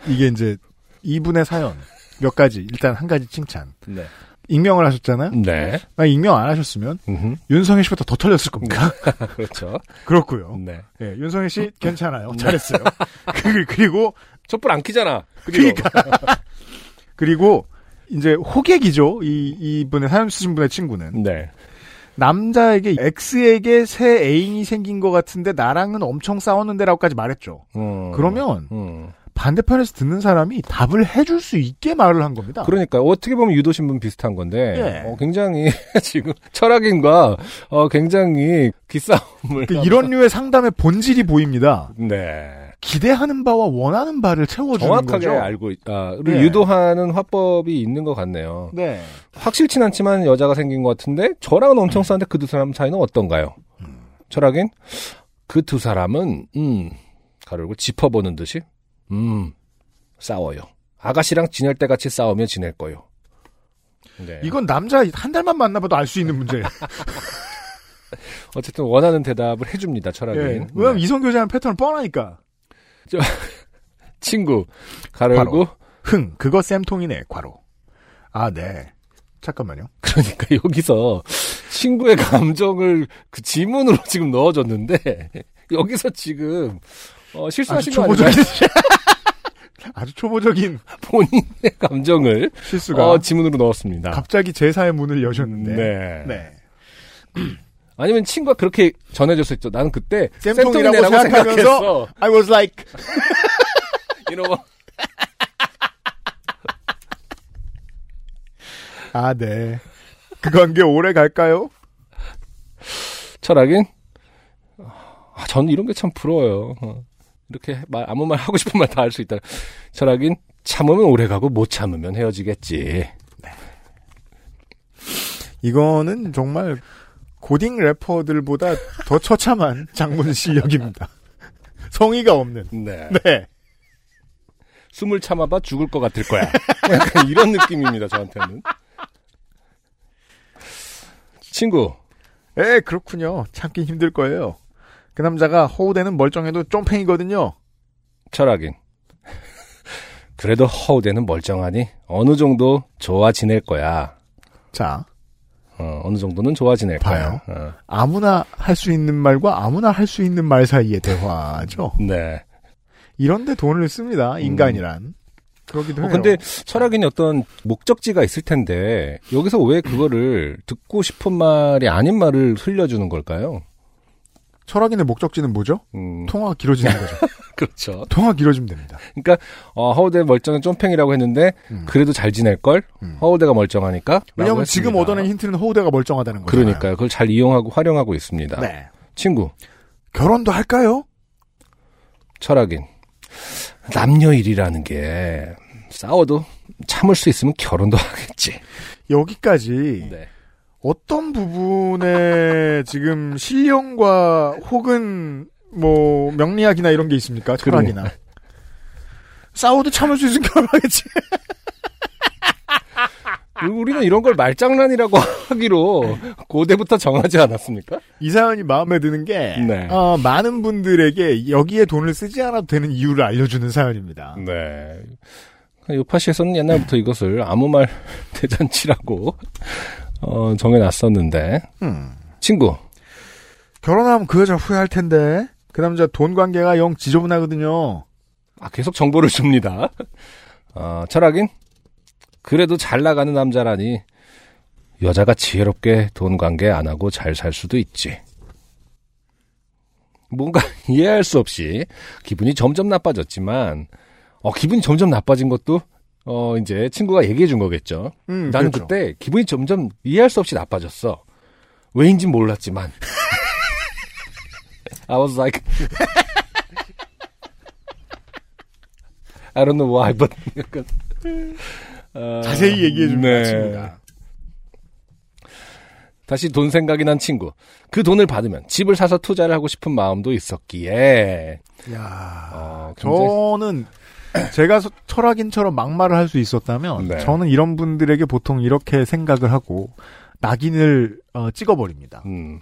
이게 이제 이분의 사연 몇 가지 일단 한 가지 칭찬. 네. 익명을 하셨잖아요. 네. 만약 익명 안 하셨으면 음흠. 윤성혜 씨보다 더 털렸을 겁니다. 그렇죠. 그렇고요. 네. 예, 윤성혜 씨 괜찮아요. 잘했어요. 그- 그리고 촛불 안 켜잖아. 그리고 그리고 이제 호객이죠. 이 이분의 사연 쓰신 분의 친구는 네. 남자에게 X에게 새 애인이 생긴 것 같은데 나랑은 엄청 싸웠는데라고까지 말했죠. 음. 그러면 음. 반대편에서 듣는 사람이 답을 해줄 수 있게 말을 한 겁니다. 그러니까 어떻게 보면 유도신분 비슷한 건데 예. 어, 굉장히 지금 철학인과 어, 굉장히 기싸움을 그 이런 류의 상담의 본질이 보입니다. 네 기대하는 바와 원하는 바를 채워주는 정확하게 거죠. 알고 있다를 예. 유도하는 화법이 있는 것 같네요. 네. 확실치 않지만 여자가 생긴 것 같은데 저랑은 엄청 음. 싸는데 그 두 사람 사이는 어떤가요? 철학인 그 두 사람은 음 가르고 짚어보는 듯이 음 싸워요. 아가씨랑 지낼 때 같이 싸우며 지낼 거요. 네. 이건 남자 한 달만 만나봐도 알 수 있는 문제예요. 어쨌든 원하는 대답을 해줍니다. 철학인. 예. 왜냐면 네. 이성교제하는 패턴은 뻔하니까. 친구 가르고 흥, 그거 쌤통이네, 과로. 아, 네. 잠깐만요. 그러니까 여기서 친구의 감정을 그 지문으로 지금 넣어줬는데 여기서 지금 어, 실수하신 거 아닌가요? 아주 초보적인 본인의 감정을 실수가 어, 지문으로 넣었습니다. 갑자기 제사의 문을 여셨는데. 네. 네. 아니면 친구가 그렇게 전해줬을 죠 나는 그때 쌤통이라고 생각하면서. I was like 이러고 아, 네. 그 관계 오래 갈까요? 철학인 아, 저는 이런 게 참 부러워요. 어. 이렇게 말 아무 말 하고 싶은 말 다 할 수 있다. 철학인 참으면 오래 가고 못 참으면 헤어지겠지. 이거는 정말 고딩 래퍼들보다 더 처참한 장문 실력입니다. 성의가 없는. 네. 네. 숨을 참아봐 죽을 것 같을 거야. 약간 이런 느낌입니다, 저한테는. 친구, 에, 그렇군요. 참기 힘들 거예요. 그 남자가 허우대는 멀쩡해도 쫑팽이거든요. 철학인. 그래도 허우대는 멀쩡하니 어느 정도 좋아 지낼 거야. 자, 어, 어느 정도는 좋아 지낼 봐요. 어, 아무나 할 수 있는 말과 아무나 할 수 있는 말 사이의 대화죠. 네. 이런데 돈을 씁니다. 인간이란. 그러기도 해요. 어, 근데 철학인이 어떤 목적지가 있을 텐데 여기서 왜 그거를 듣고 싶은 말이 아닌 말을 흘려주는 걸까요? 철학인의 목적지는 뭐죠? 음, 통화가 길어지는 거죠. 그렇죠. 통화 길어지면 됩니다. 그러니까 어, 허우대 멀쩡한 쫌팽이라고 했는데 음. 그래도 잘 지낼 걸. 음. 허우대가 멀쩡하니까. 왜냐면 라고 지금. 얻어낸 힌트는 허우대가 멀쩡하다는 거죠. 그러니까요. 그걸 잘 이용하고 활용하고 있습니다. 네. 친구 결혼도 할까요? 철학인 남녀 일이라는 게 싸워도 참을 수 있으면 결혼도 하겠지. 여기까지 네. 어떤 부분에 지금 신령과 혹은 뭐 명리학이나 이런 게 있습니까? 철학이나. 싸워도 참을 수 있으면 결혼하겠지. 우리는 이런 걸 말장난이라고 하기로 고대부터 정하지 않았습니까? 이 사연이 마음에 드는 게 네. 어, 많은 분들에게 여기에 돈을 쓰지 않아도 되는 이유를 알려주는 사연입니다. 네. 요파시에서는 옛날부터 이것을 아무 말 대잔치라고 어, 정해놨었는데 음. 친구 결혼하면 그 여자 후회할 텐데 그 남자 돈 관계가 영 지저분하거든요. 아, 계속 정보를 줍니다. 어, 철학인 그래도 잘 나가는 남자라니 여자가 지혜롭게 돈 관계 안 하고 잘 살 수도 있지. 뭔가 이해할 수 없이 기분이 점점 나빠졌지만 어, 기분이 점점 나빠진 것도 어, 이제 친구가 얘기해 준 거겠죠. 음, 나는 그렇죠. 그때 기분이 점점 이해할 수 없이 나빠졌어. 왜인진 몰랐지만. I was like, I don't know why, but 약간, 어, 자세히 얘기해 주는 네. 것 같습니다. 다시 돈 생각이 난 친구. 그 돈을 받으면 집을 사서 투자를 하고 싶은 마음도 있었기에. 야, 어, 저는 제가 서- 철학인처럼 막말을 할 수 있었다면 네. 저는 이런 분들에게 보통 이렇게 생각을 하고 낙인을 어, 찍어버립니다. 음,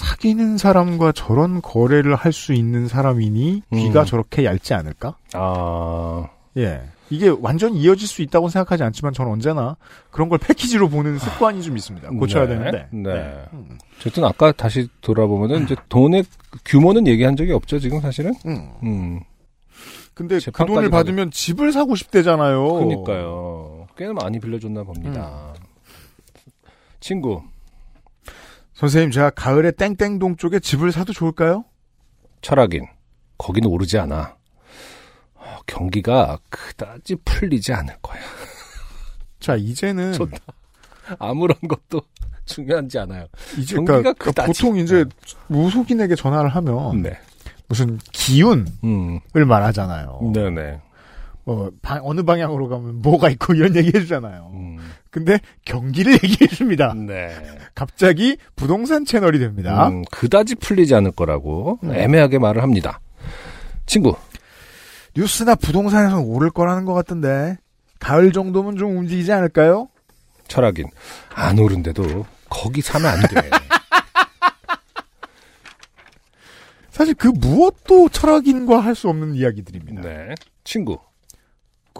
사귀는 사람과 저런 거래를 할 수 있는 사람이니 귀가 음. 저렇게 얇지 않을까? 아, 예. 이게 완전 이어질 수 있다고 생각하지 않지만 저는 언제나 그런 걸 패키지로 보는 습관이 좀 있습니다. 고쳐야 네. 되는데. 네. 음. 어쨌든 아까 다시 돌아보면은 이제 돈의 규모는 얘기한 적이 없죠, 지금 사실은? 음. 음, 근데 그 돈을 가게- 받으면 집을 사고 싶대잖아요. 그러니까요. 꽤나 많이 빌려줬나 봅니다. 친구, 선생님, 제가 가을에 땡땡동 쪽에 집을 사도 좋을까요? 철학인. 거기는 오르지 않아. 경기가 그다지 풀리지 않을 거야. 자, 이제는 좋다. 아무런 것도 중요하지 않아요. 이제 경기가 그러니까 그다지. 보통 이제 무속인에게 전화를 하면 네. 무슨 기운을 음. 말하잖아요. 네네. 어, 방- 어느 방향으로 가면 뭐가 있고 이런 얘기 해주잖아요. 음. 근데 경기를 얘기해줍니다. 네. 갑자기 부동산 채널이 됩니다. 음, 그다지 풀리지 않을 거라고 음. 애매하게 말을 합니다. 친구, 뉴스나 부동산에서 오를 거라는 것 같던데 가을 정도면 좀 움직이지 않을까요? 철학인 안 오른데도 거기 사면 안 돼. 사실 그 무엇도 철학인과 할 수 없는 이야기들입니다. 네. 친구,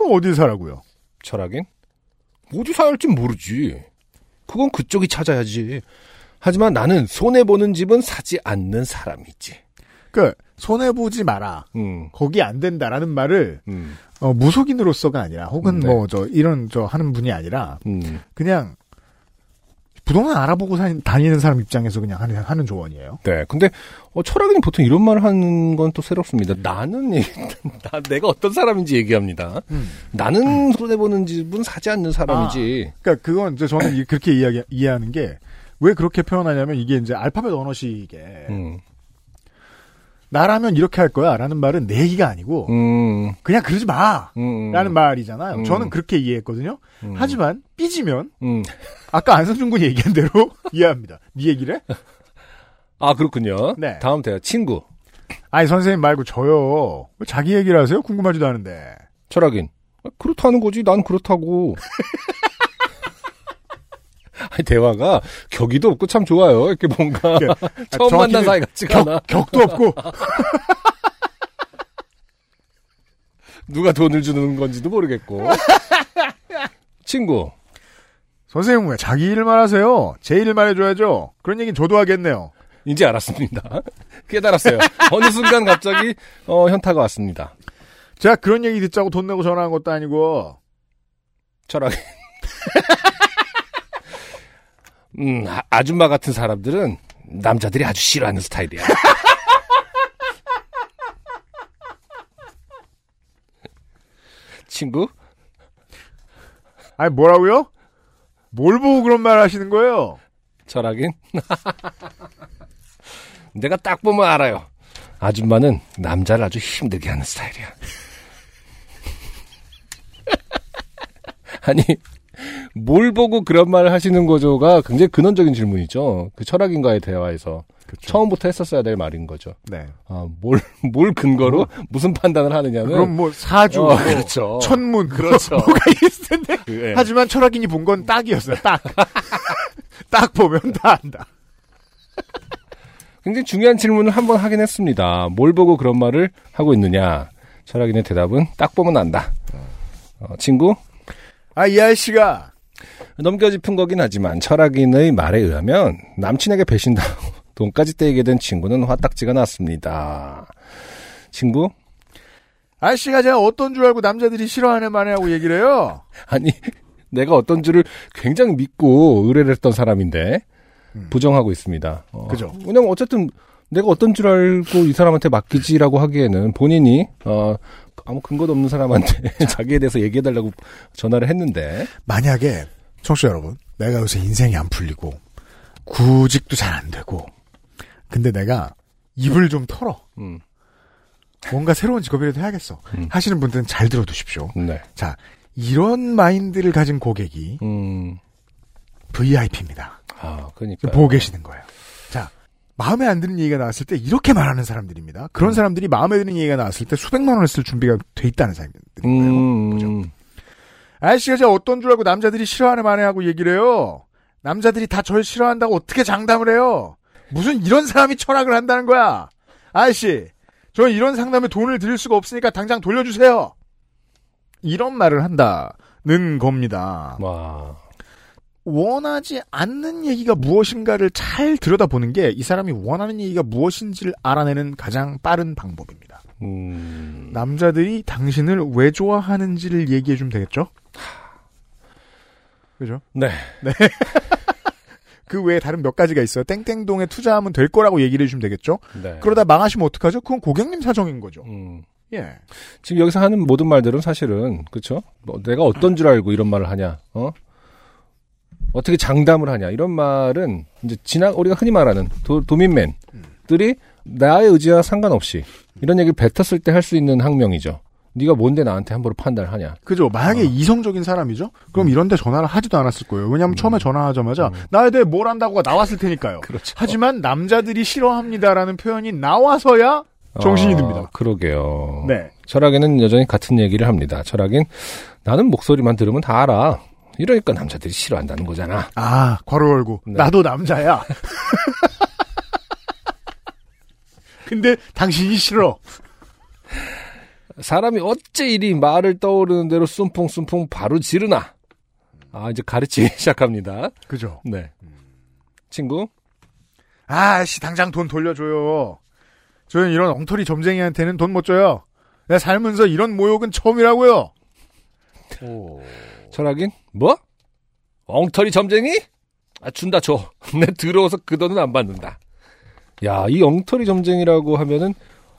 그럼 어딜 사라고요? 철학인 어디 사야 할지 모르지. 그건 그쪽이 찾아야지. 하지만 나는 손해 보는 집은 사지 않는 사람이지. 그 손해 보지 마라. 음, 거기 안 된다라는 말을 음, 어, 무속인으로서가 아니라 혹은 네. 뭐저 이런 저 하는 분이 아니라 음. 그냥 부동산 알아보고 사, 다니는 사람 입장에서 그냥 하는, 하는 조언이에요. 네. 근데 어, 철학인이 보통 이런 말을 하는 건 또 새롭습니다. 나는 얘기- 나 내가 어떤 사람인지 얘기합니다. 나는 손해 보는 집은 사지 않는 사람이지. 그러니까 그건 이제 저는 이- 그렇게 이야기, 이해하는 게 왜 그렇게 표현하냐면 이게 이제 알파벳 언어식에 음. 나라면 이렇게 할 거야 라는 말은 내 얘기가 아니고 음. 그냥 그러지 마. 음. 라는 말이잖아요. 음. 저는 그렇게 이해했거든요. 음. 하지만 삐지면 음. 아까 안성준 군이 얘기한 대로 이해합니다. 네 얘기래? 아 그렇군요. 네. 다음 대요 친구 아니 선생님 말고 저요. 왜 자기 얘기를 하세요? 궁금하지도 않은데. 철학인 아, 그렇다는 거지. 난 그렇다고. 대화가 격이도 없고 참 좋아요. 이렇게 뭔가 처음 정확히는 만난 사이 같지가 않아. 격, 격도 없고 누가 돈을 주는 건지도 모르겠고. 친구 선생님 왜 자기 일만 하세요? 제 일만 해줘야죠. 그런 얘기는 저도 하겠네요. 이제 알았습니다. 깨달았어요. 어느 순간 갑자기 어, 현타가 왔습니다. 제가 그런 얘기 듣자고 돈 내고 전화한 것도 아니고 철학이. 음, 아- 아줌마 같은 사람들은 남자들이 아주 싫어하는 스타일이야. 친구? 아니 뭐라고요? 뭘 보고 그런 말 하시는 거예요? 철학인? 내가 딱 보면 알아요. 아줌마는 남자를 아주 힘들게 하는 스타일이야. 아니, 뭘 보고 그런 말을 하시는 거죠가 굉장히 근원적인 질문이죠. 그 철학인과의 대화에서. 처음부터 했었어야 될 말인 거죠. 네. 아, 뭘, 뭘 근거로 무슨 판단을 하느냐는. 그럼 뭐 사주, 어, 뭐 그렇죠. 천문, 그렇죠. 뭐가 있을 텐데. 그, 예. 하지만 철학인이 본 건 딱이었어요. 딱. 딱 보면 다 안다. 굉장히 중요한 질문을 한번 하긴 했습니다. 뭘 보고 그런 말을 하고 있느냐. 철학인의 대답은 딱 보면 안다. 어, 친구? 아, 이 아저씨가 넘겨 짚은 거긴 하지만 철학인의 말에 의하면 남친에게 배신당하고 돈까지 떼게 된 친구는 화딱지가 났습니다. 친구? 아저씨가 제가 어떤 줄 알고 남자들이 싫어하는 말 하고 얘기를 해요. 아니 내가 어떤 줄을 굉장히 믿고 의뢰를 했던 사람인데 부정하고 있습니다. 어, 그죠. 왜냐면 어쨌든 내가 어떤 줄 알고 이 사람한테 맡기지라고 하기에는 본인이 어, 아무 근거도 없는 사람한테 자기에 대해서 얘기해달라고 전화를 했는데 만약에 청취자 여러분, 내가 요새 인생이 안 풀리고 구직도 잘 안 되고 근데 내가 입을 좀 털어. 음, 뭔가 새로운 직업이라도 해야겠어. 음. 하시는 분들은 잘 들어두십시오. 네, 자, 이런 마인드를 가진 고객이 음, VIP입니다. 아, 그러니까 보고 계시는 거예요. 자, 마음에 안 드는 얘기가 나왔을 때 이렇게 말하는 사람들입니다. 그런 사람들이 마음에 드는 얘기가 나왔을 때 수백만 원을 쓸 준비가 돼 있다는 사람들인 거예요. 음, 그죠? 아저씨가 제가 어떤 줄 알고 남자들이 싫어하는 만에 하고 얘기를 해요. 남자들이 다 절 싫어한다고 어떻게 장담을 해요? 무슨 이런 사람이 철학을 한다는 거야? 아저씨, 저 이런 상담에 돈을 드릴 수가 없으니까 당장 돌려주세요. 이런 말을 한다는 겁니다. 와, 원하지 않는 얘기가 무엇인가를 잘 들여다보는 게 이 사람이 원하는 얘기가 무엇인지를 알아내는 가장 빠른 방법입니다. 음, 남자들이 당신을 왜 좋아하는지를 얘기해 주면 되겠죠? 그죠? 네, 그 외에 다른 몇 가지가 있어요. 땡땡동에 투자하면 될 거라고 얘기를 해주면 되겠죠? 네. 그러다 망하시면 어떡하죠? 그건 고객님 사정인 거죠. 음, 예. 지금 여기서 하는 모든 말들은 사실은 그렇죠. 뭐 내가 어떤 줄 알고 이런 말을 하냐, 어? 어떻게 장담을 하냐 이런 말은 이제 지나 우리가 흔히 말하는 도, 도민맨들이 나의 의지와 상관없이 이런 얘기를 뱉었을 때 할 수 있는 항명이죠. 네가 뭔데 나한테 함부로 판단을 하냐. 그죠. 만약에 이성적인 사람이죠? 그럼 이런데 전화를 하지도 않았을 거예요. 왜냐하면 처음에 전화하자마자 나에 대해 뭘 안다고가 나왔을 테니까요. 그렇죠. 하지만 남자들이 싫어합니다라는 표현이 나와서야 정신이 아, 듭니다. 그러게요. 네. 철학에는 여전히 같은 얘기를 합니다. 철학엔 나는 목소리만 들으면 다 알아. 이러니까 남자들이 싫어한다는 거잖아. 아, 괄호 열고. 네. 나도 남자야. 근데 당신이 싫어. 사람이 어째 이리 말을 떠오르는 대로 쏨풍쏨풍 바로 지르나. 아, 이제 가르치기 시작합니다. 그죠. 네. 친구, 아, 씨, 당장 돈 돌려줘요. 저는 이런 엉터리 점쟁이한테는 돈 못 줘요. 내가 살면서 이런 모욕은 처음이라고요. 철학인, 뭐? 엉터리 점쟁이? 아, 준다, 줘. 내 들어와서 그 돈은 안 받는다. 야, 이 엉터리 점쟁이라고 하면은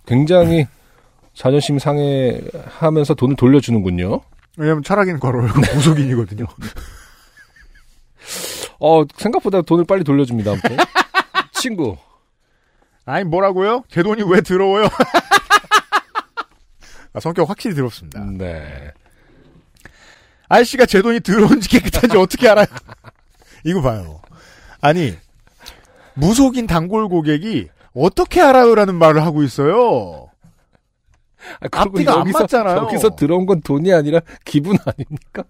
굉장히 자존심 상해하면서 돈을 돌려주는군요. 왜냐면 철학인 괄호 열고 무속인이거든요. 어, 생각보다 돈을 빨리 돌려줍니다, 아무튼. 친구. 아니, 뭐라고요? 제 돈이 왜 더러워요? 아, 성격 확실히 더럽습니다. 네. 아저씨가 제 돈이 더러운지 깨끗한지 어떻게 알아요? 이거 봐요. 아니, 무속인 단골 고객이 어떻게 알아요라는 말을 하고 있어요. 아, 앞뒤가 안 여기서, 맞잖아요. 여기서 들어온 건 돈이 아니라 기분 아닙니까?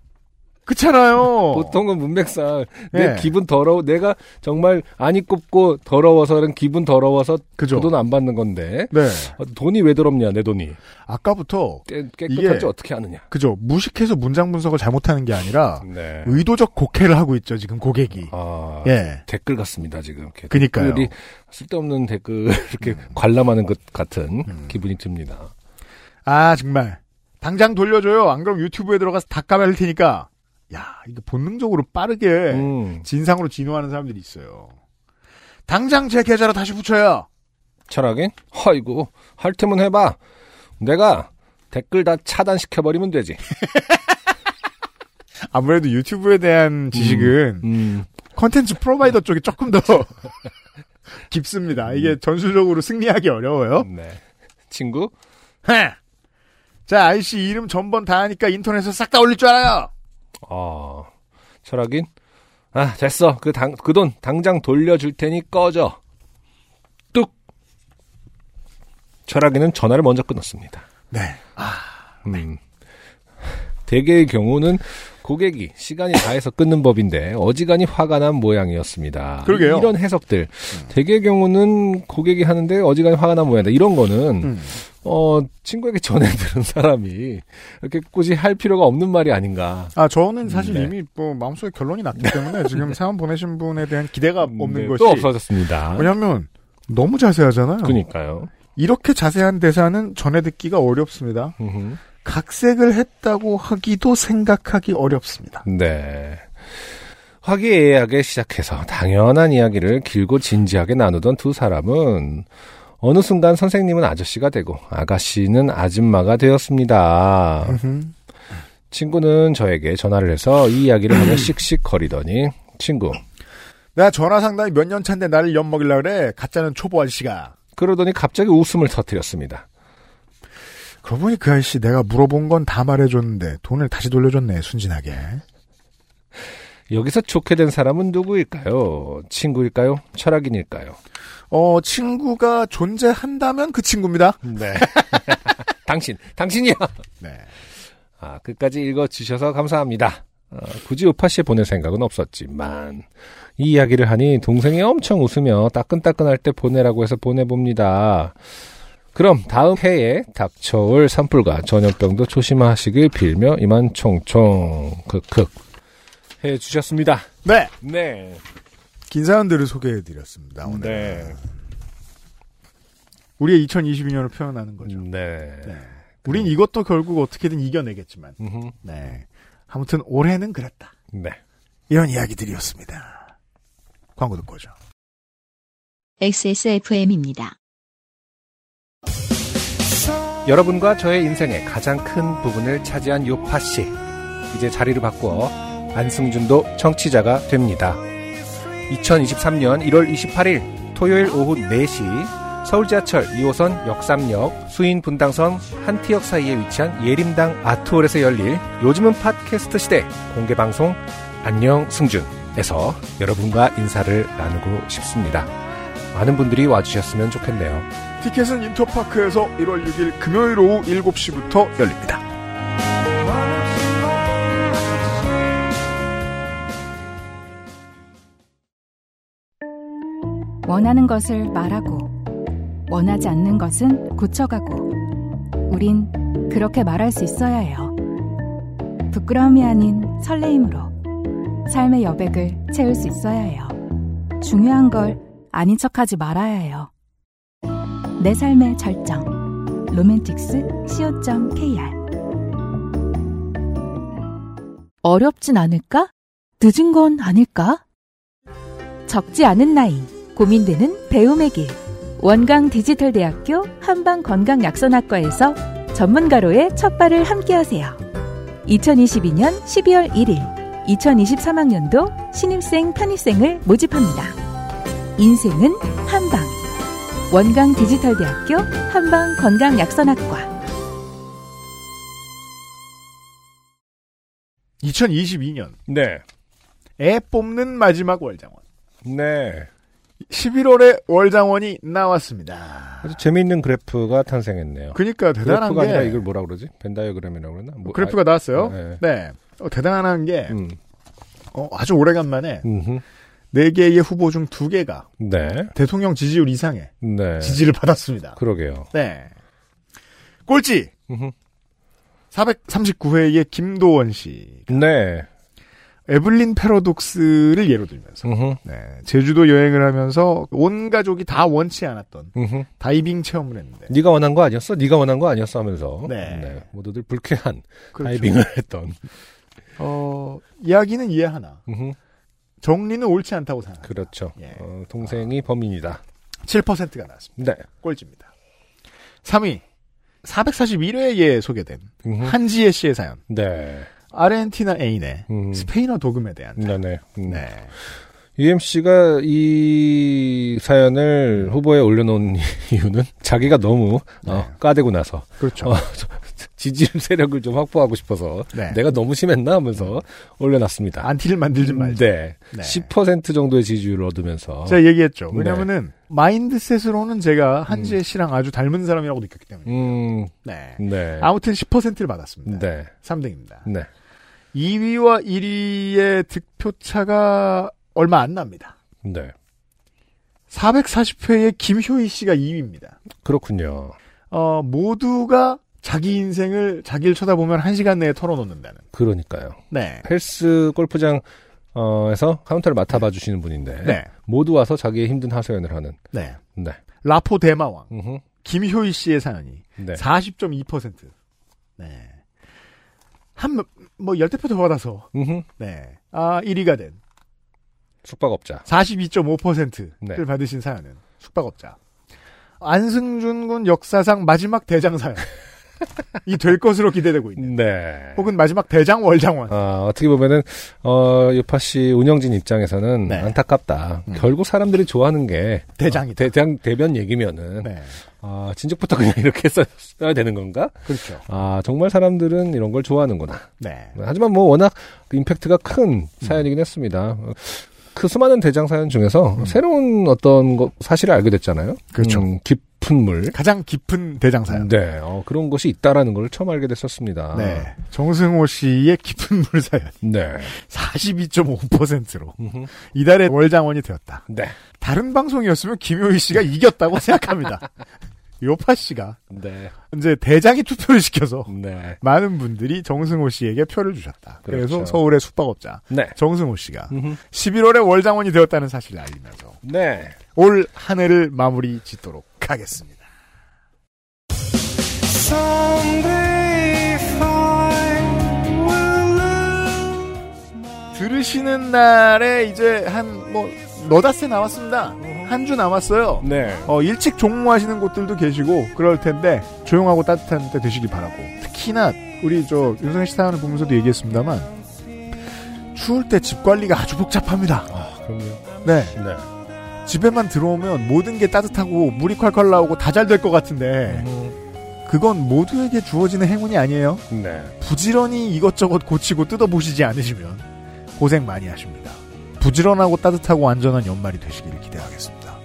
그렇잖아요. 보통은 문맥상 예. 내 기분 더러워 내가 정말 안이 꼽고 더러워서는 기분 더러워서 그죠. 그 돈 안 받는 건데 네. 어, 돈이 왜 더럽냐 내 돈이 아까부터 깨, 깨끗한지 이게- 어떻게 아느냐 그죠. 무식해서 문장 분석을 잘못하는 게 아니라 네. 의도적 곡해를 하고 있죠. 지금 고객이. 아, 예. 댓글 같습니다 지금 그니까요. 쓸데없는 댓글 이렇게 관람하는 것 같은 기분이 듭니다 아 정말 당장 돌려줘요. 안 그럼 유튜브에 들어가서 다 까발릴 테니까. 야 이거 본능적으로 빠르게 음, 진상으로 진화하는 사람들이 있어요. 당장 제 계좌로 다시 붙여요. 철학인 아이고 할 테면 해봐 내가 댓글 다 차단시켜버리면 되지 아무래도 유튜브에 대한 지식은 음, 컨텐츠 프로바이더 쪽이 조금 더 깊습니다. 이게 전술적으로 승리하기 어려워요. 네. 친구 헤! 자, 아이씨 이름 전번 다 하니까 인터넷에 싹다 올릴 줄 알아요. 아, 철학인? 아, 됐어. 그 당, 그 돈 당장 돌려줄 테니 꺼져. 뚝! 철학인은 전화를 먼저 끊었습니다. 네. 음. 대개의 경우는 고객이 시간이 다해서 끊는 법인데 어지간히 화가 난 모양이었습니다. 그러게요. 이런 해석들. 대개의 경우는 고객이 하는데 어지간히 화가 난 모양이다. 이런 거는 음. 어, 친구에게 전해 들은 사람이 이렇게 굳이 할 필요가 없는 말이 아닌가. 아, 저는 사실 네. 이미 뭐 마음속에 결론이 났기 때문에 지금 사연 보내신 분에 대한 기대가 없는 네, 것이 또 없어졌습니다. 왜냐면 너무 자세하잖아요. 그니까요. 이렇게 자세한 대사는 전해 듣기가 어렵습니다. 음흠. 각색을 했다고 하기도 생각하기 어렵습니다. 네. 화기애애하게 시작해서 당연한 이야기를 길고 진지하게 나누던 두 사람은 어느 순간 선생님은 아저씨가 되고 아가씨는 아줌마가 되었습니다. 친구는 저에게 전화를 해서 이 이야기를 하며 씩씩 거리더니 친구 내가 전화 상담이 몇 년 차인데 나를 엿먹이려 그래. 가짜는 초보 아저씨가. 그러더니 갑자기 웃음을 터뜨렸습니다. 그러고 보니 그 아저씨 내가 물어본 건 다 말해줬는데 돈을 다시 돌려줬네 순진하게. 여기서 좋게 된 사람은 누구일까요? 친구일까요? 철학인일까요? 어 친구가 존재한다면 그 친구입니다. 네. 당신, 당신이야. 네. 아, 끝까지 읽어주셔서 감사합니다. 어, 굳이 우파 씨에 보낼 생각은 없었지만, 이 이야기를 하니 동생이 엄청 웃으며 따끈따끈할 때 보내라고 해서 보내봅니다. 그럼 다음 해에 닥쳐올 산불과 전염병도 조심하시길 빌며 이만 총총 크크 해 주셨습니다. 네. 네. 긴 사연들을 소개해 드렸습니다. 오늘. 네. 우리의 2022년을 표현하는 거죠. 네. 네. 우린 이것도 결국 어떻게든 이겨내겠지만. 음흠. 네. 아무튼 올해는 그랬다. 네. 이런 이야기들이었습니다. 광고 듣고 오죠. XSFM입니다. 여러분과 저의 인생의 가장 큰 부분을 차지한 요파 씨. 이제 자리를 바꾸어 안승준도 청취자가 됩니다. 2023년 1월 28일 토요일 오후 4시 서울 지하철 2호선 역삼역 수인 분당선 한티역 사이에 위치한 예림당 아트홀에서 열릴 요즘은 팟캐스트 시대 공개 방송 안녕 승준에서 여러분과 인사를 나누고 싶습니다. 많은 분들이 와주셨으면 좋겠네요. 티켓은 인터파크에서 1월 6일 금요일 오후 7시부터 열립니다. 원하는 것을 말하고 원하지 않는 것은 고쳐가고 우린 그렇게 말할 수 있어야 해요. 부끄러움이 아닌 설레임으로 삶의 여백을 채울 수 있어야 해요. 중요한 걸 아닌 척하지 말아야 해요. 내 삶의 절정 로맨틱스 co.kr 어렵진 않을까? 늦은 건 아닐까? 적지 않은 나이 고민되는 배움의 길 원광 디지털대학교 한방건강약선학과에서 전문가로의 첫 발을 함께하세요. 2022년 12월 1일 2023학년도 신입생 편입생을 모집합니다. 인생은 한방 원광 디지털대학교 한방 건강약선학과 2022년 네. 애 뽑는 마지막 월장원. 네. 11월에 월장원이 나왔습니다. 아주 재미있는 그래프가 탄생했네요. 그러니까 대단한 그래프가 게 아니라 이걸 뭐라 그러지? 벤다이어그램이라고 그러나? 뭐, 그래프가 나왔어요. 네. 네. 어, 대단한 게 음. 어, 아주 오래간만에 음흠. 네 개의 후보 중 두 개가 네. 대통령 지지율 이상의 네. 지지를 받았습니다. 그러게요. 네. 꼴찌 음흠. 439회의 김도원 씨 네. 에블린 패러독스를 예로 들면서 음흠. 네, 제주도 여행을 하면서 온 가족이 다 원치 않았던 음흠. 다이빙 체험을 했는데 네가 원한 거 아니었어? 네가 원한 거 아니었어? 하면서 네. 모두들 불쾌한 그렇죠. 다이빙을 했던. 어, 이야기는 이해하나. 정리는 옳지 않다고 생각합니다. 그렇죠. 예. 어, 동생이 범인이다. 7%가 나왔습니다. 네. 꼴찌입니다. 3위 441회에 소개된 음흠. 한지혜 씨의 사연 네. 아르헨티나 애인의 음. 스페인어 도금에 대한 네네. 음. 네. UMC가 이 사연을 후보에 올려놓은 이유는 자기가 너무 네. 어, 까대고 나서 그렇죠. 어, 지지 세력을 좀 확보하고 싶어서 네. 내가 너무 심했나 하면서 올려놨습니다. 안티를 만들지 말자. 네. 네. 10% 정도의 지지율을 얻으면서 제가 얘기했죠. 네. 왜냐면은 마인드셋으로는 제가 한지혜 씨랑 아주 닮은 사람이라고 느꼈기 때문에. 음, 네. 네. 아무튼 10%를 받았습니다. 네. 3등입니다. 네. 2위와 1위의 득표 차가 얼마 안 납니다. 네. 440회의 김효희 씨가 2위입니다. 그렇군요. 어, 모두가 자기 인생을 자기를 쳐다보면 1시간 내에 털어놓는다는. 그러니까요. 네. 헬스 골프장 어에서 카운터를 맡아봐 주시는 분인데 네. 모두 와서 자기의 힘든 하소연을 하는. 네. 네. 라포 대마왕. 음흠. 김효희 씨의 사연이 네. 40.2%. 네. 한, 뭐, 열댓 표 더 받아서, 음흠. 네. 아, 1위가 된 숙박업자. 42.5%를 네. 받으신 사연은 숙박업자. 안승준 군 역사상 마지막 대장 사연. 이될 것으로 기대되고 있는. 네. 혹은 마지막 대장 월장원. 아, 어떻게 보면은, 어, 유파 씨 운영진 입장에서는 네. 안타깝다. 음. 결국 사람들이 좋아하는 게 대장이다. 어, 대, 대변 얘기면은, 네. 아, 진즉부터 그냥 이렇게 써, 써야 되는 건가? 그렇죠. 아, 정말 사람들은 이런 걸 좋아하는구나. 네. 하지만 뭐 워낙 그 임팩트가 큰 사연이긴 했습니다. 어, 그 수많은 대장 사연 중에서 새로운 어떤 거, 사실을 알게 됐잖아요. 음. 그렇죠. 음, 깊 은 물. 가장 깊은 대장 사연. 네, 어, 그런 것이 있다라는 걸 처음 알게 됐었습니다. 네. 정승호 씨의 깊은 물 사연. 네. 42.5%로 음흠. 이달의 월장원이 되었다. 네. 다른 방송이었으면 김효희 씨가 이겼다고 생각합니다. 요파 씨가 네. 이제 대장이 투표를 시켜서 네. 많은 분들이 정승호 씨에게 표를 주셨다. 그래서 그렇죠. 서울의 숙박업자 네. 정승호 씨가 음흠. 11월에 월장원이 되었다는 사실을 알리면서 네. 올한 해를 마무리 짓도록 하겠습니다. 들으시는 날에 이제 한 뭐 너다세 나왔습니다. 한 주 남았어요. 네. 어, 일찍 종무하시는 곳들도 계시고 그럴 텐데 조용하고 따뜻한 때 되시길 바라고 특히나 우리 저 윤성현 씨 사연을 보면서도 얘기했습니다만 추울 때 집 관리가 아주 복잡합니다. 아, 그럼요. 네. 네. 집에만 들어오면 모든 게 따뜻하고 물이 콸콸 나오고 다 잘 될 것 같은데 그건 모두에게 주어지는 행운이 아니에요. 네. 부지런히 이것저것 고치고 뜯어보시지 않으시면 고생 많이 하십니다. 부지런하고 따뜻하고 안전한 연말이 되시기를 기대하겠습니다.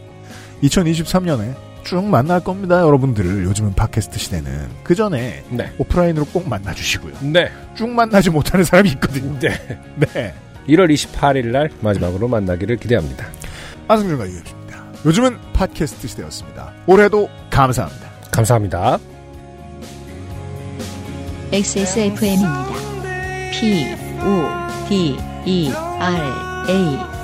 2023년에 쭉 만날 겁니다, 여러분들을. 요즘은 팟캐스트 시대는. 그 전에 네. 오프라인으로 꼭 만나주시고요. 네. 쭉 만나지 못하는 사람이 있거든요. 네. 네. 1월 28일 날 마지막으로 만나기를 기대합니다. 안승준과 이해주입니다. 요즘은 팟캐스트 시대였습니다. 올해도 감사합니다. 감사합니다. XSFM입니다. P, O, D, E, R, A.